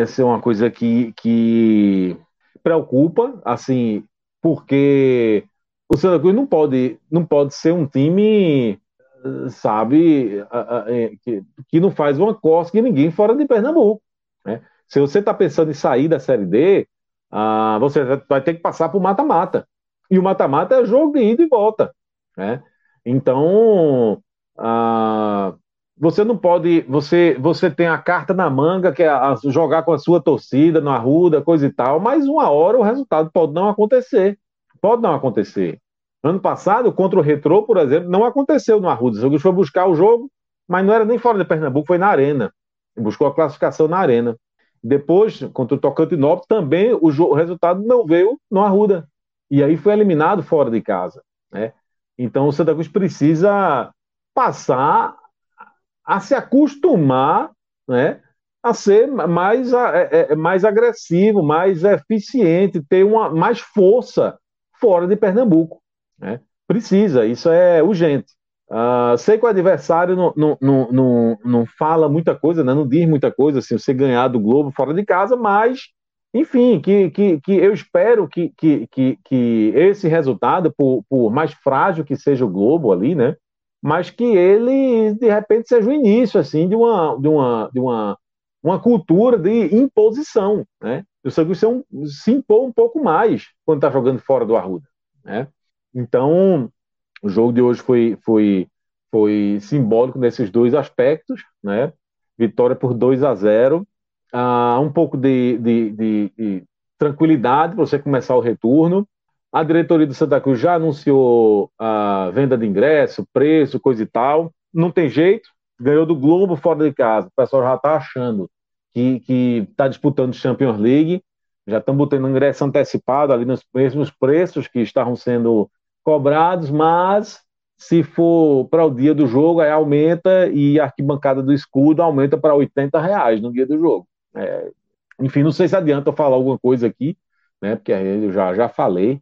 essa é uma coisa que, que preocupa, assim, porque o Santa Cruz não pode, não pode ser um time, sabe, é, que, que não faz uma costa que ninguém fora de Pernambuco. Né? Se você está pensando em sair da Série D, ah, você vai ter que passar por mata-mata. E o mata-mata é jogo de ida e volta. Né? Então, ah, você não pode, você, você tem a carta na manga, que é a, jogar com a sua torcida na Arruda, coisa e tal, mas uma hora o resultado pode não acontecer. Pode não acontecer. Ano passado, contra o Retrô, por exemplo, não aconteceu no Arruda. O Santos foi buscar o jogo, mas não era nem fora de Pernambuco, foi na Arena. Buscou a classificação na Arena. Depois, contra o Tocantinópolis, também o, o resultado não veio no Arruda. E aí foi eliminado fora de casa. Né? Então o Santa Cruz precisa passar a se acostumar né, a ser mais, é, é, mais agressivo, mais eficiente, ter uma, mais força fora de Pernambuco. Né? Precisa, isso é urgente. Uh, sei que o adversário não, não, não, não, não fala muita coisa, né? não diz muita coisa, assim, você ganhar do Globo fora de casa, mas, enfim, que, que, que eu espero que, que, que, que esse resultado, por, por mais frágil que seja o Globo ali, né? Mas que ele, de repente, seja o início, assim, de uma, de uma, de uma, uma cultura de imposição, né? O São Luís se impor um pouco mais quando está jogando fora do Arruda, né? Então, o jogo de hoje foi, foi, foi simbólico nesses dois aspectos, né? Vitória por 2 a 0 ah, um pouco de, de, de, de tranquilidade para você começar o retorno. A diretoria do Santa Cruz já anunciou a venda de ingresso, preço, coisa e tal. Não tem jeito, ganhou do Globo fora de casa. O pessoal já está achando que está disputando Champions League. Já estão botando ingresso antecipado ali nos mesmos preços que estavam sendo cobrados, mas se for para o dia do jogo, aí aumenta e a arquibancada do escudo aumenta para 80 reais no dia do jogo. É, enfim, não sei se adianta eu falar alguma coisa aqui, né? Porque eu já, já falei.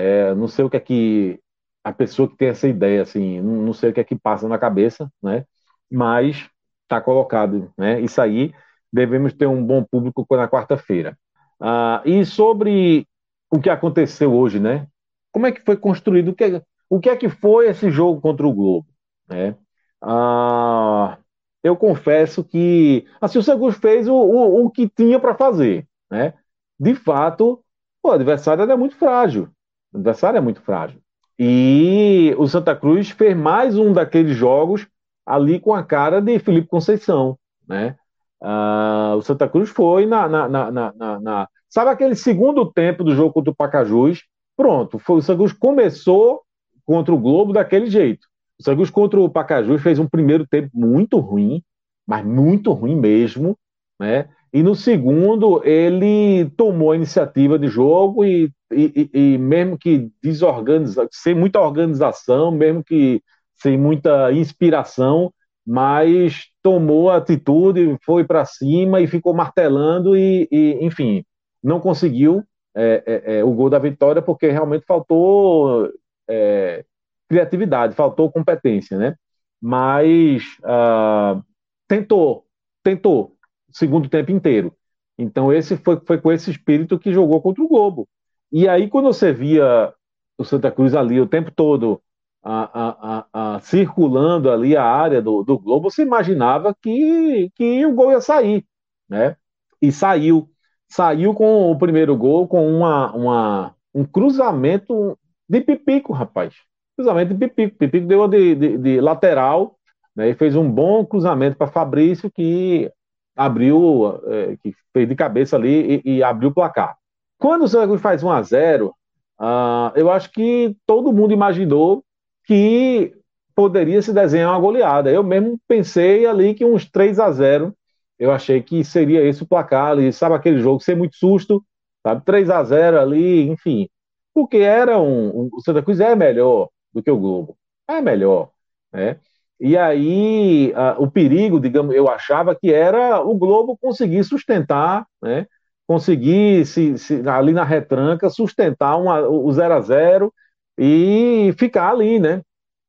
É, não sei o que é que a pessoa que tem essa ideia, assim, não, sei o que é que passa na cabeça, né? Mas está colocado, né? Isso aí devemos ter um bom público na quarta-feira. Ah, e sobre o que aconteceu hoje, né? como é que foi construído, o que, é, o que é que foi esse jogo contra o Globo, né? Ah, eu confesso que assim, o Santos fez o, o, o que tinha para fazer, né? De fato, o adversário é muito frágil, o adversário é muito frágil. E o Santa Cruz fez mais um daqueles jogos ali com a cara de Felipe Conceição, né? Ah, o Santa Cruz foi na, na, na, na, Sabe aquele segundo tempo do jogo contra o Pacajus, Pronto, foi, o Sangus começou contra o Globo daquele jeito. O Sangus contra o Pacajus fez um primeiro tempo muito ruim, mas muito ruim mesmo, né? E no segundo ele tomou a iniciativa de jogo e, e, e mesmo que desorganizado, sem muita organização, mesmo que sem muita inspiração, mas tomou a atitude, foi para cima e ficou martelando e, e enfim, não conseguiu é, é, é, o gol da vitória, porque realmente faltou é, criatividade, faltou competência, né? Mas uh, tentou, tentou, segundo tempo inteiro. Então esse foi, foi com esse espírito que jogou contra o Globo. E aí quando você via o Santa Cruz ali o tempo todo a, a, a, circulando ali a área do, do Globo, você imaginava que, que o gol ia sair, né? E saiu saiu com o primeiro gol com uma, uma, um cruzamento de Pipico, rapaz. Cruzamento de Pipico. Pipico deu de, de, de lateral né, e fez um bom cruzamento para Fabrício, que abriu, é, que fez de cabeça ali e, e abriu o placar. Quando o Santa Cruz faz 1 a 0 uh, ah, eu acho que todo mundo imaginou que poderia se desenhar uma goleada. Eu mesmo pensei ali que uns 3 a 0 eu achei que seria esse o placar ali, sabe aquele jogo sem muito susto, sabe? 3 a 0 ali, enfim. Porque era um, um, o Santa Cruz é melhor do que o Globo. É melhor, né? E aí, o perigo, digamos, eu achava que era o Globo conseguir sustentar, né? Conseguir se, se ali na retranca sustentar uma, o 0 a 0 e ficar ali, né?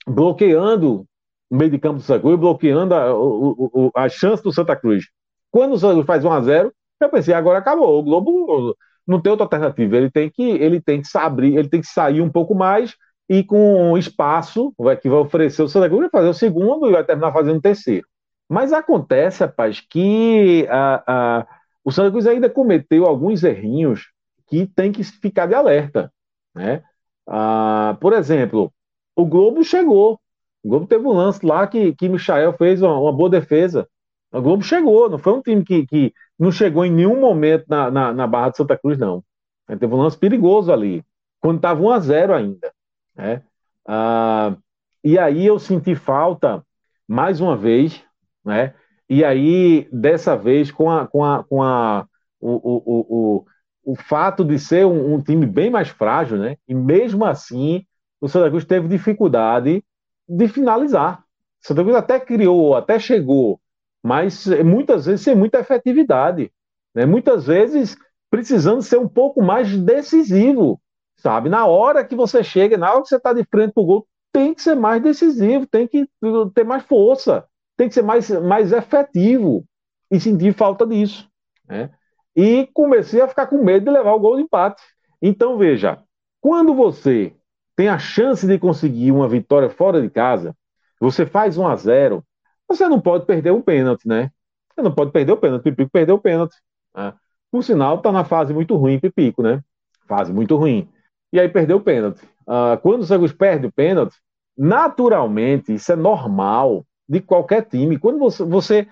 Bloqueando o meio de campo do Santa bloqueando a, o, o, a chance do Santa Cruz quando o Santos faz 1 a 0 eu pensei, agora acabou. O Globo não tem outra alternativa. Ele tem que, ele tem que abrir, ele tem que sair um pouco mais e com espaço que vai oferecer o Santa Cruz, vai fazer o segundo e vai terminar fazendo o terceiro. Mas acontece, rapaz, que a, a, o Santa Cruz ainda cometeu alguns errinhos que tem que ficar de alerta. Né? Ah, por exemplo, o Globo chegou. O Globo teve um lance lá que, que Michael fez uma, uma boa defesa. O Globo chegou, não foi um time que, que não chegou em nenhum momento na, na, na Barra de Santa Cruz, não. Teve um lance perigoso ali, quando estava 1 a 0 ainda. Né? Ah, e aí eu senti falta, mais uma vez, né? e aí, dessa vez, com, a, com, a, com a, o, o, o, o fato de ser um, um time bem mais frágil, né? e mesmo assim, o Santa Cruz teve dificuldade de finalizar. O Santa Cruz até criou, até chegou mas muitas vezes sem muita efetividade, né? muitas vezes precisando ser um pouco mais decisivo, sabe? Na hora que você chega, na hora que você está de frente para o gol, tem que ser mais decisivo, tem que ter mais força, tem que ser mais, mais efetivo. E senti falta disso. Né? E comecei a ficar com medo de levar o gol de empate. Então, veja, quando você tem a chance de conseguir uma vitória fora de casa, você faz 1 a 0 você não pode perder um pênalti, né? Você não pode perder o pênalti. Pipico perdeu o pênalti. Né? Por sinal, está na fase muito ruim, Pipico, né? Fase muito ruim. E aí perdeu o pênalti. Uh, quando o Santos perde o pênalti, naturalmente, isso é normal de qualquer time. Quando você, você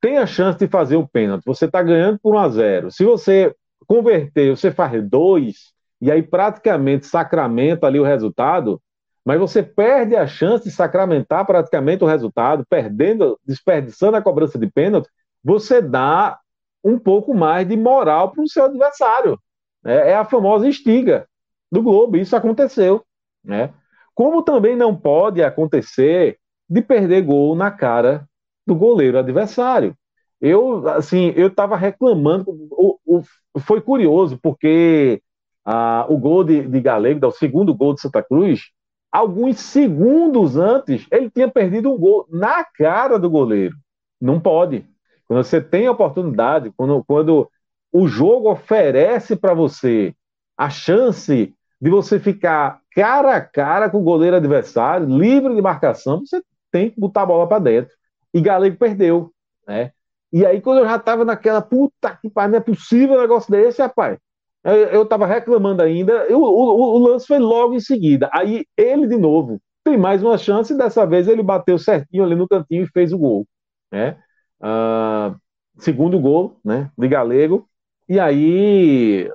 tem a chance de fazer o pênalti, você está ganhando por 1 a 0 Se você converter, você faz dois, e aí praticamente sacramenta ali o resultado, mas você perde a chance de sacramentar praticamente o resultado, perdendo, desperdiçando a cobrança de pênalti, você dá um pouco mais de moral para o seu adversário. É, é, a famosa estiga do Globo, isso aconteceu. Né? Como também não pode acontecer de perder gol na cara do goleiro adversário. Eu, assim, eu estava reclamando, o, o, foi curioso, porque ah, o gol de, de Galego, o segundo gol de Santa Cruz, alguns segundos antes, ele tinha perdido um gol na cara do goleiro. Não pode. Quando você tem a oportunidade, quando, quando o jogo oferece para você a chance de você ficar cara a cara com o goleiro adversário, livre de marcação, você tem que botar a bola para dentro. E Galego perdeu, né? E aí, quando eu já tava naquela, puta que pariu, não é possível um negócio desse, rapaz. Eu estava reclamando ainda, eu, o, o, lance foi logo em seguida. Aí ele, de novo, tem mais uma chance, e dessa vez ele bateu certinho ali no cantinho e fez o gol. Né? Uh, segundo gol né, de Galego. E aí,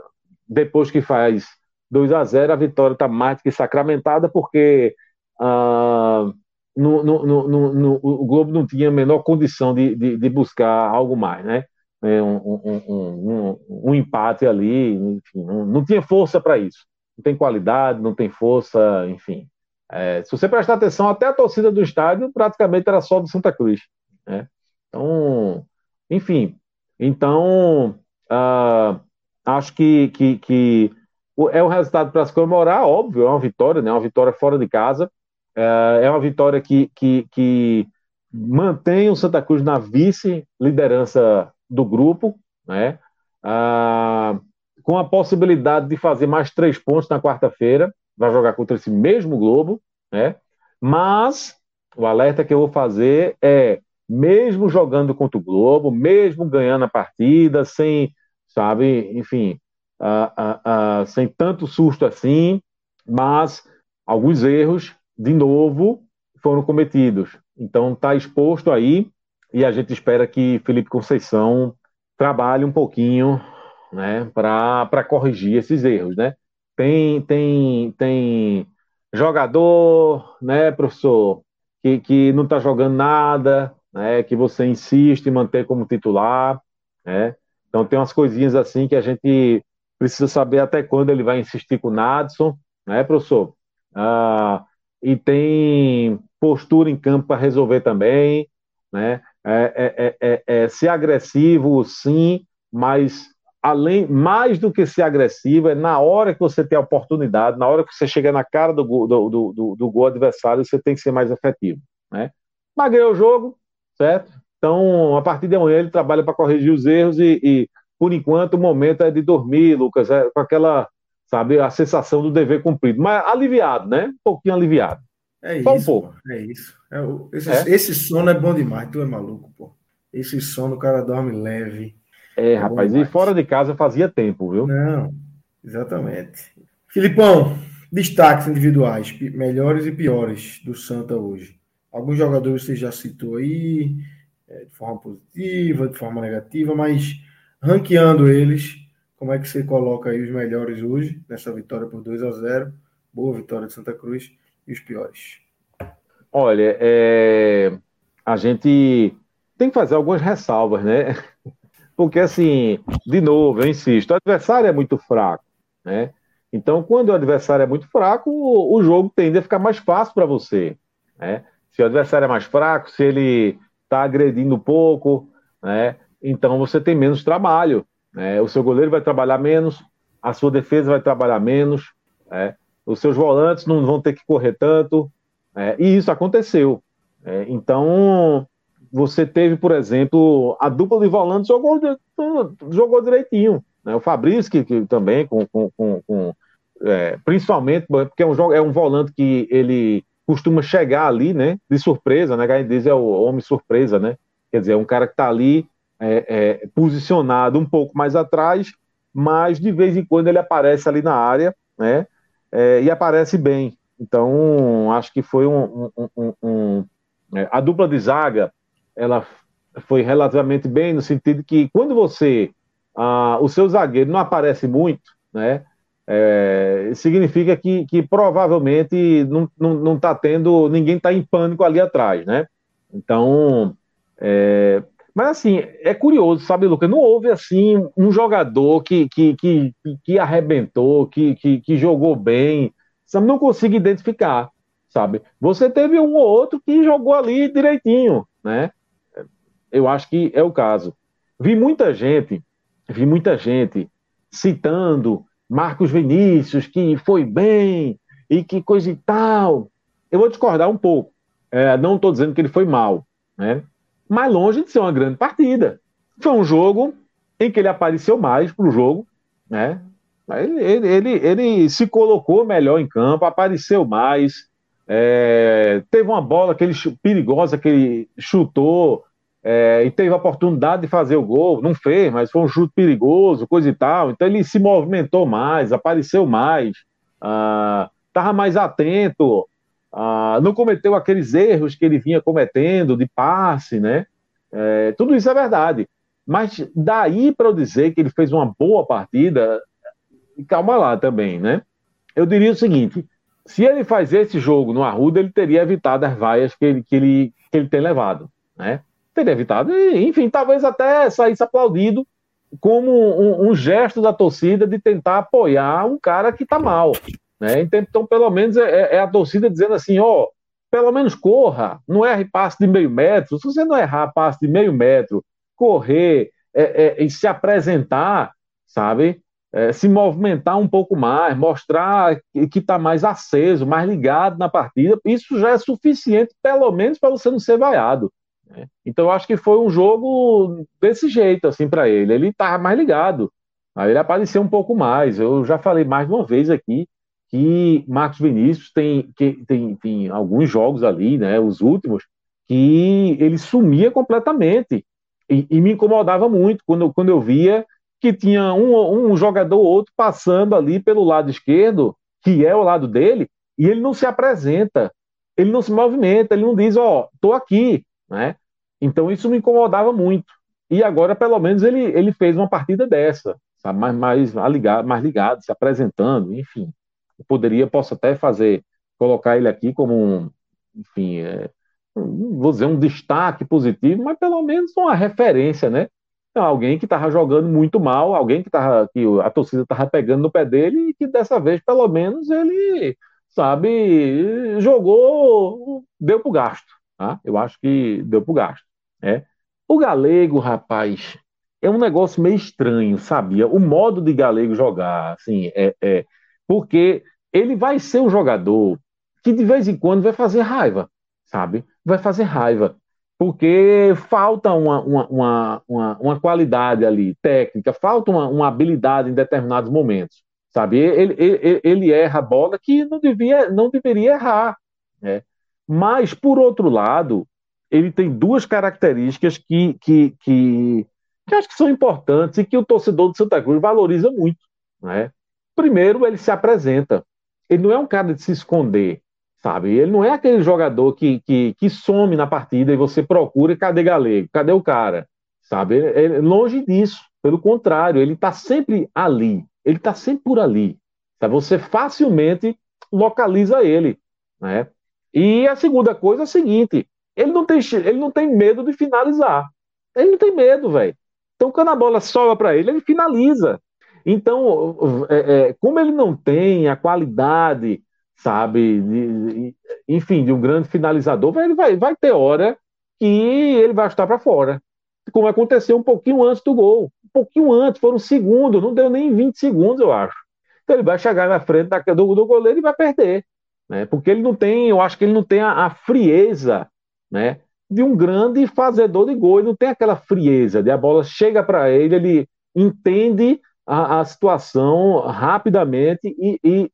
depois que faz 2 a 0 a vitória está mais que sacramentada, porque uh, no, no, no, o Globo não tinha a menor condição de, de, de buscar algo mais. Né? né, um, um, um, um, empate ali, enfim, não, tinha força para isso. Não tem qualidade, não tem força, enfim. É, se você prestar atenção, até a torcida do estádio praticamente era só do Santa Cruz. Né? Então, enfim, então uh, acho que, que, que, é um resultado para se comemorar, óbvio, é uma vitória, né? uma vitória fora de casa, uh, é uma vitória que, que, que mantém o Santa Cruz na vice-liderança do grupo, né? Ah, com a possibilidade de fazer mais três pontos na quarta-feira, vai jogar contra esse mesmo Globo, né? Mas o alerta que eu vou fazer é, mesmo jogando contra o Globo, mesmo ganhando a partida, sem, sabe, enfim, ah, ah, sem tanto susto assim, mas alguns erros, de novo, foram cometidos. Então está exposto aí e a gente espera que Felipe Conceição trabalhe um pouquinho né, para corrigir esses erros. Né? Tem, tem, tem jogador, né, professor, que, que não está jogando nada, né, que você insiste em manter como titular. Né? Então tem umas coisinhas assim que a gente precisa saber até quando ele vai insistir com o Nadson, né, professor? Ah, e tem postura em campo para resolver também, né? É, é, é, é, ser agressivo, sim, mas além mais do que ser agressivo, é na hora que você tem a oportunidade, na hora que você chega na cara do, do, do, do, do gol adversário, você tem que ser mais efetivo. Né? Mas ganhou o jogo, certo? Então, a partir de amanhã, ele trabalha para corrigir os erros e, e, por enquanto, o momento é de dormir, Lucas, é, com aquela, sabe, a sensação do dever cumprido, mas aliviado, né? Um pouquinho aliviado. É Só isso. Um pouco. É isso. É, esse, é? esse, sono é bom demais. Tu é maluco, pô. Esse sono o cara dorme leve. É, é rapaz. E fora de casa fazia tempo, viu? Não, exatamente. Filipão, destaques individuais, melhores e piores do Santa hoje. Alguns jogadores você já citou aí, é, de forma positiva, de forma negativa, mas ranqueando eles, como é que você coloca aí os melhores hoje, nessa vitória por 2 a 0 Boa vitória de Santa Cruz e os piores? Olha, é... a gente tem que fazer algumas ressalvas, né? Porque, assim, de novo, eu insisto, o adversário é muito fraco, né? Então, quando o adversário é muito fraco, o, jogo tende a ficar mais fácil para você, né? Se o adversário é mais fraco, se ele está agredindo pouco, né? Então você tem menos trabalho, né? O seu goleiro vai trabalhar menos, a sua defesa vai trabalhar menos, né? os seus volantes não vão ter que correr tanto, É, e isso aconteceu. É, então, você teve, por exemplo, a dupla de volantes jogou, jogou direitinho. Né? O Fabrício, que, que também, com, com, com, é, principalmente, porque é um, é um volante que ele costuma chegar ali, né, de surpresa, né, que a diz é o homem surpresa, né, quer dizer, é um cara que está ali é, é, posicionado um pouco mais atrás, mas de vez em quando ele aparece ali na área, né, é, e aparece bem. Então, acho que foi um, um, um, um é, a dupla de zaga, ela foi relativamente bem no sentido que quando você, ah, o seu zagueiro não aparece muito, né, é, significa que, que provavelmente não está não, não tá tendo, ninguém está em pânico ali atrás, né? Então, é, mas assim, é curioso, sabe, Lucas? Não houve assim um jogador que, que, que, que arrebentou, que, que, que jogou bem, sabe? Não consigo identificar, sabe? Você teve um ou outro que jogou ali direitinho, né? Eu acho que é o caso. Vi muita gente, vi muita gente citando Marcos Vinícius, que foi bem e que coisa e tal. Eu vou discordar um pouco. É, não estou dizendo que ele foi mal, né? Mas longe de ser uma grande partida. Foi um jogo em que ele apareceu mais para o jogo, né? Ele, ele, ele, se colocou melhor em campo, apareceu mais. É, teve uma bola que ele, perigosa que ele chutou é, e teve a oportunidade de fazer o gol, não fez, mas foi um chute perigoso, coisa e tal. Então ele se movimentou mais, apareceu mais, estava ah, mais atento, ah, não cometeu aqueles erros que ele vinha cometendo de passe, né? É, tudo isso é verdade. Mas daí para eu dizer que ele fez uma boa partida, calma lá também, né? Eu diria o seguinte: se ele faz esse jogo no Arruda, ele teria evitado as vaias que ele, que ele, que ele tem levado, né? teria evitado. E, enfim, talvez até saísse aplaudido como um, um, gesto da torcida de tentar apoiar um cara que está mal. Né? Então, então, pelo menos, é, é, é a torcida dizendo assim: ó, pelo menos corra, não erre passe de meio metro. Se você não errar passe de meio metro, correr é, é, e se apresentar, sabe? É, se movimentar um pouco mais, mostrar que está mais aceso, mais ligado na partida, isso já é suficiente, pelo menos, para você não ser vaiado. Né? Então eu acho que foi um jogo desse jeito, assim, para ele. Ele estava mais ligado. Aí ele apareceu um pouco mais. Eu já falei mais de uma vez aqui que Marcos Vinícius tem, que, tem, tem alguns jogos ali, né, os últimos, que ele sumia completamente. E, e me incomodava muito quando, quando eu via que tinha um, um jogador ou outro passando ali pelo lado esquerdo, que é o lado dele, e ele não se apresenta, ele não se movimenta, ele não diz, ó, oh, tô aqui, né? Então isso me incomodava muito. E agora, pelo menos, ele, ele fez uma partida dessa, sabe? mais, mais, ligado, mais ligado, se apresentando, enfim. Poderia, posso até fazer, colocar ele aqui como um, enfim, é, vou dizer um destaque positivo, mas pelo menos uma referência, né? Então, alguém que estava jogando muito mal, alguém que, tava, que a torcida estava pegando no pé dele e que dessa vez, pelo menos, ele, sabe, jogou, deu para o gasto. Tá? Eu acho que deu para o gasto. É. O galego, rapaz, é um negócio meio estranho, sabia? O modo de galego jogar, assim, é, é porque ele vai ser um jogador que de vez em quando vai fazer raiva, sabe? Vai fazer raiva, porque falta uma, uma, uma, uma, qualidade ali, técnica, falta uma, uma habilidade em determinados momentos, sabe? Ele, ele, ele erra a bola que não, devia, não deveria errar, né? Mas, por outro lado, ele tem duas características que, que, que, que acho que são importantes e que o torcedor do Santa Cruz valoriza muito. Né? Primeiro, ele se apresenta. Ele não é um cara de se esconder, sabe? Ele não é aquele jogador que, que, que some na partida e você procura, cadê Galego? Cadê o cara? Sabe? Ele, ele, longe disso. Pelo contrário, ele está sempre ali. Ele está sempre por ali. Sabe? Você facilmente localiza ele. Né? E a segunda coisa é a seguinte: ele não tem, ele não tem medo de finalizar. Ele não tem medo, velho. Então, quando a bola sobra para ele, ele finaliza. Então, é, é, como ele não tem a qualidade, sabe, de, de, enfim, de um grande finalizador, ele vai, vai ter hora que ele vai estar para fora. Como aconteceu um pouquinho antes do gol. Um pouquinho antes, foram um segundo, não deu nem 20 segundos, eu acho. Então ele vai chegar na frente da, do, do goleiro e vai perder. né? Porque ele não tem, eu acho que ele não tem a, a frieza, né? De um grande fazedor de gol, ele não tem aquela frieza de a bola chega para ele, ele entende a, a, situação rapidamente e, e,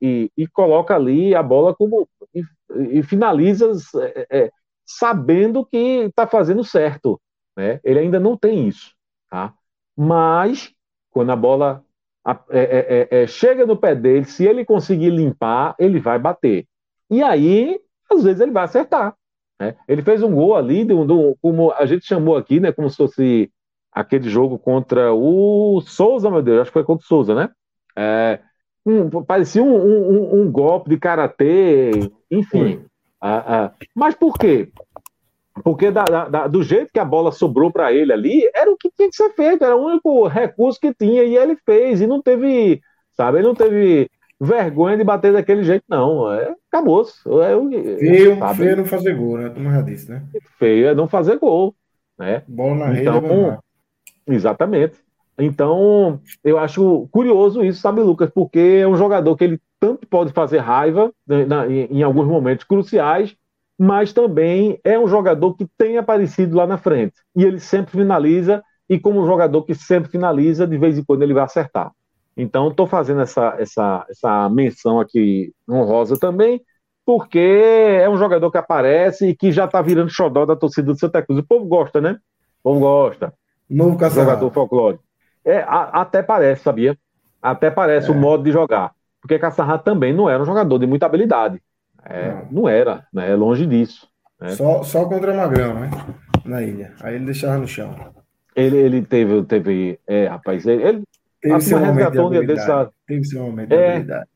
e, e, coloca ali a bola como e, finaliza é, é, sabendo que está fazendo certo, né? Ele ainda não tem isso, tá? Mas quando a bola é, é, é, é, chega no pé dele, se ele conseguir limpar, ele vai bater. E aí, às vezes, ele vai acertar. Né? Ele fez um gol ali, de um, de um, como a gente chamou aqui, né, como se fosse aquele jogo contra o Souza, meu Deus, acho que foi contra o Souza, né? É, um, parecia um, um, golpe de karatê, enfim. Ah, ah. Mas por quê? Porque da, da, do jeito que a bola sobrou para ele ali, era o que tinha que ser feito, era o único recurso que tinha e ele fez. E não teve, sabe, ele não teve vergonha de bater daquele jeito, não. É, acabou-se. É, feio, feio é não fazer gol, né? Como já disse, né? Feio é não fazer gol. Né? Bola na então, rede. Exatamente. Então, eu acho curioso isso, sabe, Lucas? Porque é um jogador que ele tanto pode fazer raiva né, na, em, em alguns momentos cruciais, mas também é um jogador que tem aparecido lá na frente. E ele sempre finaliza, e como um jogador que sempre finaliza, de vez em quando ele vai acertar. Então, estou fazendo essa, essa, essa menção aqui honrosa também, porque é um jogador que aparece e que já está virando xodó da torcida do Santa Cruz. O povo gosta, né? O povo gosta. Novo Jogador folclórico. É, a, até parece, sabia? Até parece é. o modo de jogar. Porque Caçarra também não era um jogador de muita habilidade. É, não. não. era, né? É longe disso. Né? Só, só contra Magrão, né? Na ilha. Aí ele deixava no chão. Ele, ele teve, teve. É, rapaz, ele. ele teve seu momento de habilidade. Teve seu momento de é, habilidade.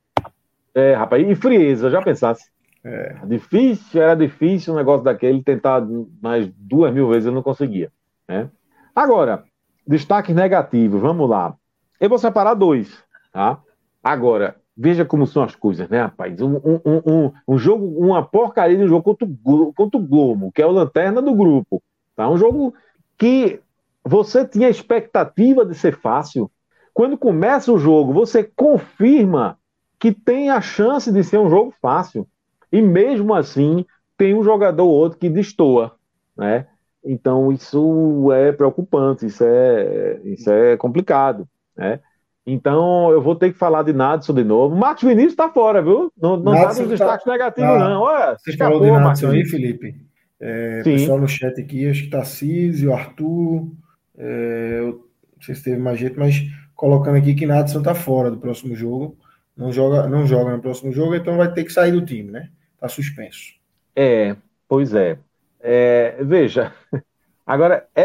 É, rapaz, e frieza, já pensasse. É. Difícil, era difícil um negócio daquele, tentar mais duas mil vezes eu não conseguia. Né? Agora, destaque negativo, vamos lá. Eu vou separar dois, tá? Agora, Veja como são as coisas, né, rapaz? Um, um, um, um jogo, uma porcaria de um jogo contra o, contra o Globo, que é o lanterna do grupo. Tá? Um jogo que você tinha expectativa de ser fácil. Quando começa o jogo, você confirma que tem a chance de ser um jogo fácil. E mesmo assim, tem um jogador ou outro que destoa, né? Então isso é preocupante, isso é, isso é complicado, né? Então eu vou ter que falar de Nadson de novo. Marcos Vinícius está fora, viu? Não, não tá nos destaques tá, negativos, tá. não. Olha, Você escapou, falou de Nadson aí, Felipe? É, pessoal no chat aqui, acho que tá Tarcísio, Arthur, é, eu não sei se teve mais jeito, mas colocando aqui que Nadson tá fora do próximo jogo. Não joga, não joga no próximo jogo, então vai ter que sair do time, né? Tá suspenso. É, pois é. É veja, agora é,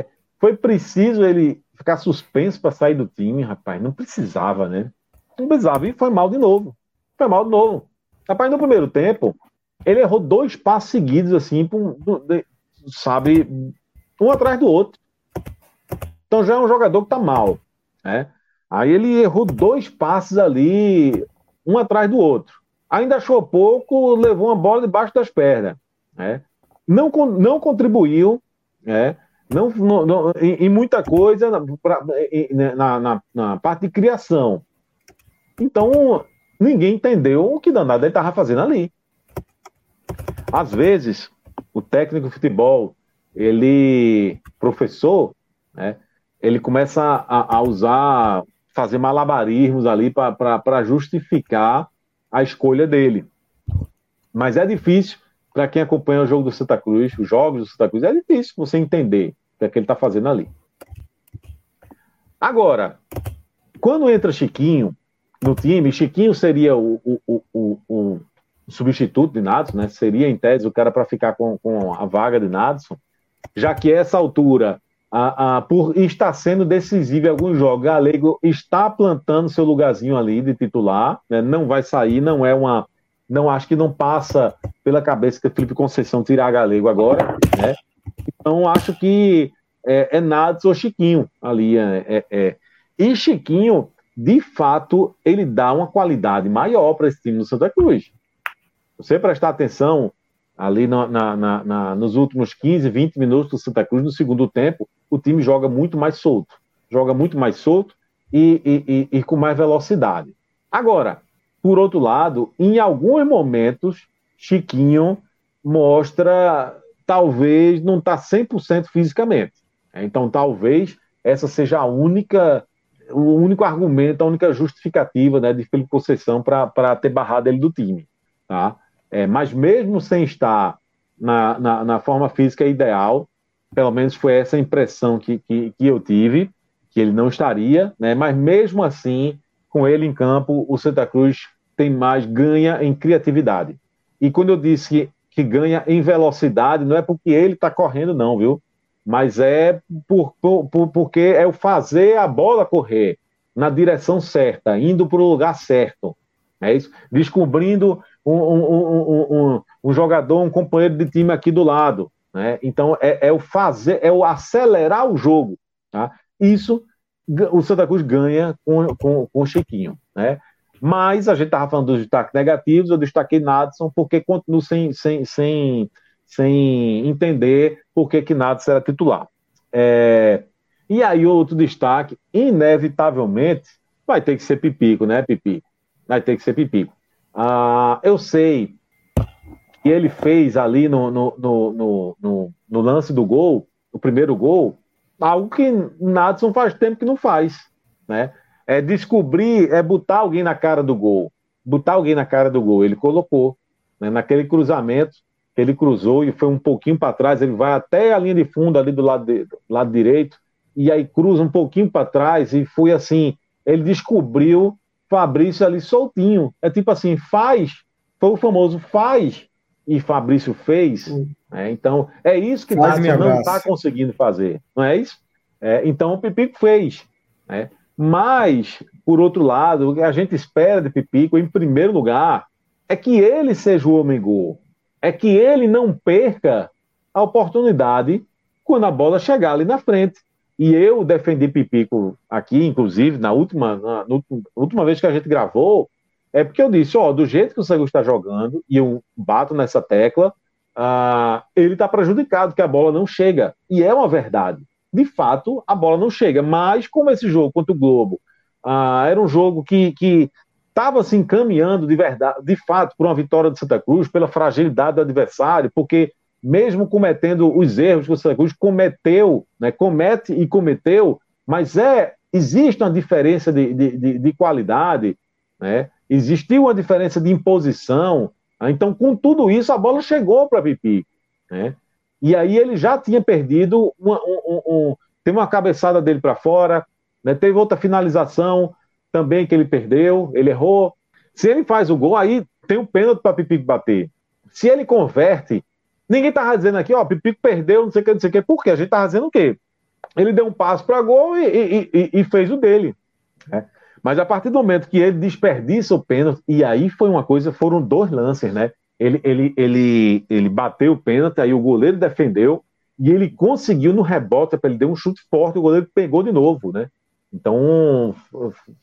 é, foi preciso ele ficar suspenso para sair do time, rapaz. Não precisava, né? Não precisava. E foi mal de novo. Foi mal de novo. Rapaz, no primeiro tempo, ele errou dois passos seguidos, assim, sabe, um atrás do outro. Então já é um jogador que tá mal, né? Aí ele errou dois passes ali, um atrás do outro. Ainda achou pouco, levou uma bola debaixo das pernas, né? Não, não contribuiu, né? não, não, não em, em, muita coisa na, pra, na, na, na, parte de criação. Então, ninguém entendeu o que danado ele estava fazendo ali. Às vezes, o técnico de futebol, ele, professor, né, ele começa a, a usar, fazer malabarismos ali para justificar a escolha dele. Mas é difícil para quem acompanha o jogo do Santa Cruz, os jogos do Santa Cruz, é difícil você entender o que é que ele está fazendo ali. Agora, quando entra Chiquinho no time, Chiquinho seria o, o, o, o substituto de Nadson, né? Seria, em tese, o cara para ficar com, com a vaga de Nadson, já que essa altura, a, a, por estar sendo decisivo em alguns jogos, Galego está plantando seu lugarzinho ali de titular, né? não vai sair, não é uma não acho que não passa pela cabeça que o Felipe Conceição tirar Galego agora, né? Então acho que é, é Nads ou Chiquinho ali. É, é, é, E Chiquinho, de fato, ele dá uma qualidade maior para esse time do Santa Cruz. Você prestar atenção ali na, na, na, nos últimos 15, 20 minutos do Santa Cruz, no segundo tempo, o time joga muito mais solto. Joga muito mais solto e, e, e, e com mais velocidade. Agora, por outro lado, em alguns momentos, Chiquinho mostra talvez não está 100% fisicamente. Então, talvez essa seja a única, o único argumento, a única justificativa né, de Felipe Conceição para ter barrado ele do time. Tá? É, mas mesmo sem estar na, na, na, forma física ideal, pelo menos foi essa impressão que, que, que eu tive, que ele não estaria, né? mas mesmo assim, com ele em campo, o Santa Cruz tem mais, ganha em criatividade. E quando eu disse que, que ganha em velocidade, não é porque ele está correndo, não, viu? Mas é por, por, por, porque é o fazer a bola correr na direção certa, indo para o lugar certo. É isso? Descobrindo um, um, um, um, jogador, um companheiro de time aqui do lado. Né? Então, é, é, o fazer, é o acelerar o jogo. Tá? Isso o Santa Cruz ganha com, com, com o Chiquinho. Né? Mas a gente estava falando dos destaques negativos, eu destaquei Nadson porque continuo sem, sem, sem, sem entender por que, que Nadson era titular. É... E aí, outro destaque, inevitavelmente, vai ter que ser Pipico, né, Pipico? Vai ter que ser Pipico. Ah, eu sei que ele fez ali no, no, no, no, no lance do gol, o primeiro gol, algo que Nadson faz tempo que não faz, né? É descobrir, é botar alguém na cara do gol, botar alguém na cara do gol. Ele colocou, né? naquele cruzamento, ele cruzou e foi um pouquinho para trás, ele vai até a linha de fundo ali do lado, de, do lado direito, e aí cruza um pouquinho para trás e foi assim, ele descobriu Fabrício ali soltinho. É tipo assim, faz, foi o famoso faz, e Fabrício fez. Né? Então, é isso que Faz não está conseguindo fazer, não é isso? É, então, o Pipico fez. Né? Mas, por outro lado, o que a gente espera de Pipico, em primeiro lugar, é que ele seja o homem gol. É que ele não perca a oportunidade quando a bola chegar ali na frente. E eu defendi Pipico aqui, inclusive, na última, na, na última vez que a gente gravou, é porque eu disse, ó, do jeito que o Santos está jogando, e eu bato nessa tecla, uh, ele está prejudicado, que a bola não chega. E é uma verdade. De fato, a bola não chega. Mas como esse jogo contra o Globo uh, era um jogo que estava se encaminhando de verdade, de fato, por uma vitória do Santa Cruz, pela fragilidade do adversário, porque mesmo cometendo os erros que o Santa Cruz cometeu, né, comete e cometeu, mas é existe uma diferença de, de, de, de qualidade, né? existiu uma diferença de imposição. Né? Então, com tudo isso, a bola chegou para Pipi. Né? E aí ele já tinha perdido, uma, um, um, uma cabeçada dele para fora, né? teve outra finalização também que ele perdeu, ele errou. Se ele faz o gol, aí tem um pênalti para Pipico bater. Se ele converte, ninguém estava dizendo aqui, ó, Pipico perdeu, não sei o que, não sei o que. Por quê? A gente estava dizendo o quê? Ele deu um passo para gol e, e, e, e, fez o dele. Né? Mas a partir do momento que ele desperdiça o pênalti, e aí foi uma coisa, foram dois lances, né? Ele, ele, ele, ele bateu o pênalti, aí o goleiro defendeu, e ele conseguiu no rebote, ele deu um chute forte, o goleiro pegou de novo, né? Então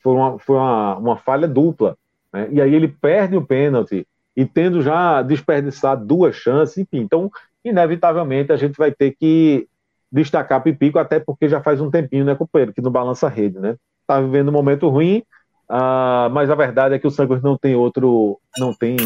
foi uma, foi uma, uma falha dupla. Né? E aí ele perde o pênalti, e tendo já desperdiçado duas chances, enfim. Então, inevitavelmente, a gente vai ter que destacar Pipico, até porque já faz um tempinho, né, companheiro, que não balança a rede, né? está vivendo um momento ruim, uh, mas a verdade é que o Santos não tem outro, não tem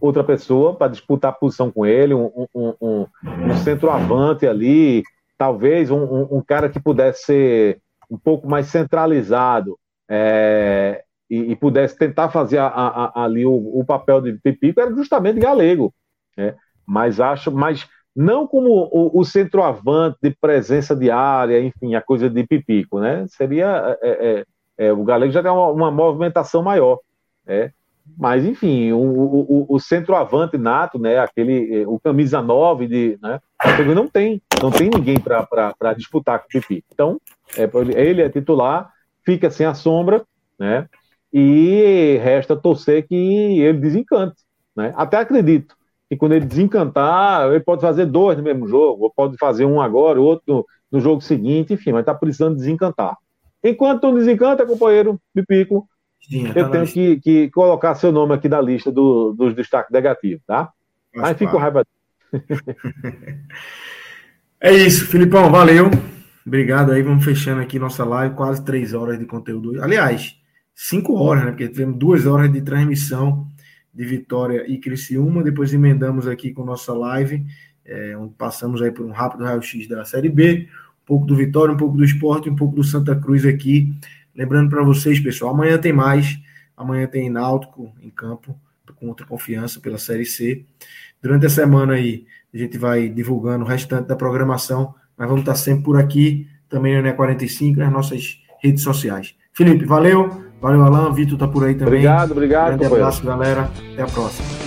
outra pessoa para disputar a posição com ele, um, um, um, um centroavante ali, talvez um, cara que pudesse ser um pouco mais centralizado é, e, e, pudesse tentar fazer a, a, a, ali o, o, papel de Pipico, era justamente Galego. Né? Mas acho, mas não como o, o, centroavante de presença diária, enfim, a coisa de pipico, né? Seria é, é, é, o Galego já tem uma, uma movimentação maior, né? Mas enfim, o, o, o, centroavante nato, né? Aquele, é, o camisa 9 de, né? Não tem, não tem ninguém para disputar com o Pipi. Então, é, ele é titular, fica sem a sombra, né? E resta torcer que ele desencante, né? Até acredito e quando ele desencantar, ele pode fazer dois no mesmo jogo, ou pode fazer um agora, outro no, no jogo seguinte, enfim, mas está precisando desencantar. Enquanto não desencanta, companheiro Pipico, Sim, eu tá tenho que, que, colocar seu nome aqui na lista do, dos destaques negativos, tá? Mas, mas fico raiva. é isso, Filipão, valeu. Obrigado aí, vamos fechando aqui nossa live, quase três horas de conteúdo. Aliás, cinco horas, né? Porque tivemos duas horas de transmissão de Vitória e Criciúma, depois emendamos aqui com nossa live, é, onde passamos aí por um rápido raio-x da Série B, um pouco do Vitória, um pouco do Esporte, um pouco do Santa Cruz aqui. Lembrando para vocês, pessoal, amanhã tem mais, amanhã tem Náutico em campo, contra Confiança pela Série C. Durante a semana aí, a gente vai divulgando o restante da programação, mas vamos estar sempre por aqui, também no E45, nas nossas redes sociais. Felipe, valeu, valeu Alan, Vitor tá por aí também. Obrigado, obrigado. Um grande abraço, galera. Até a próxima.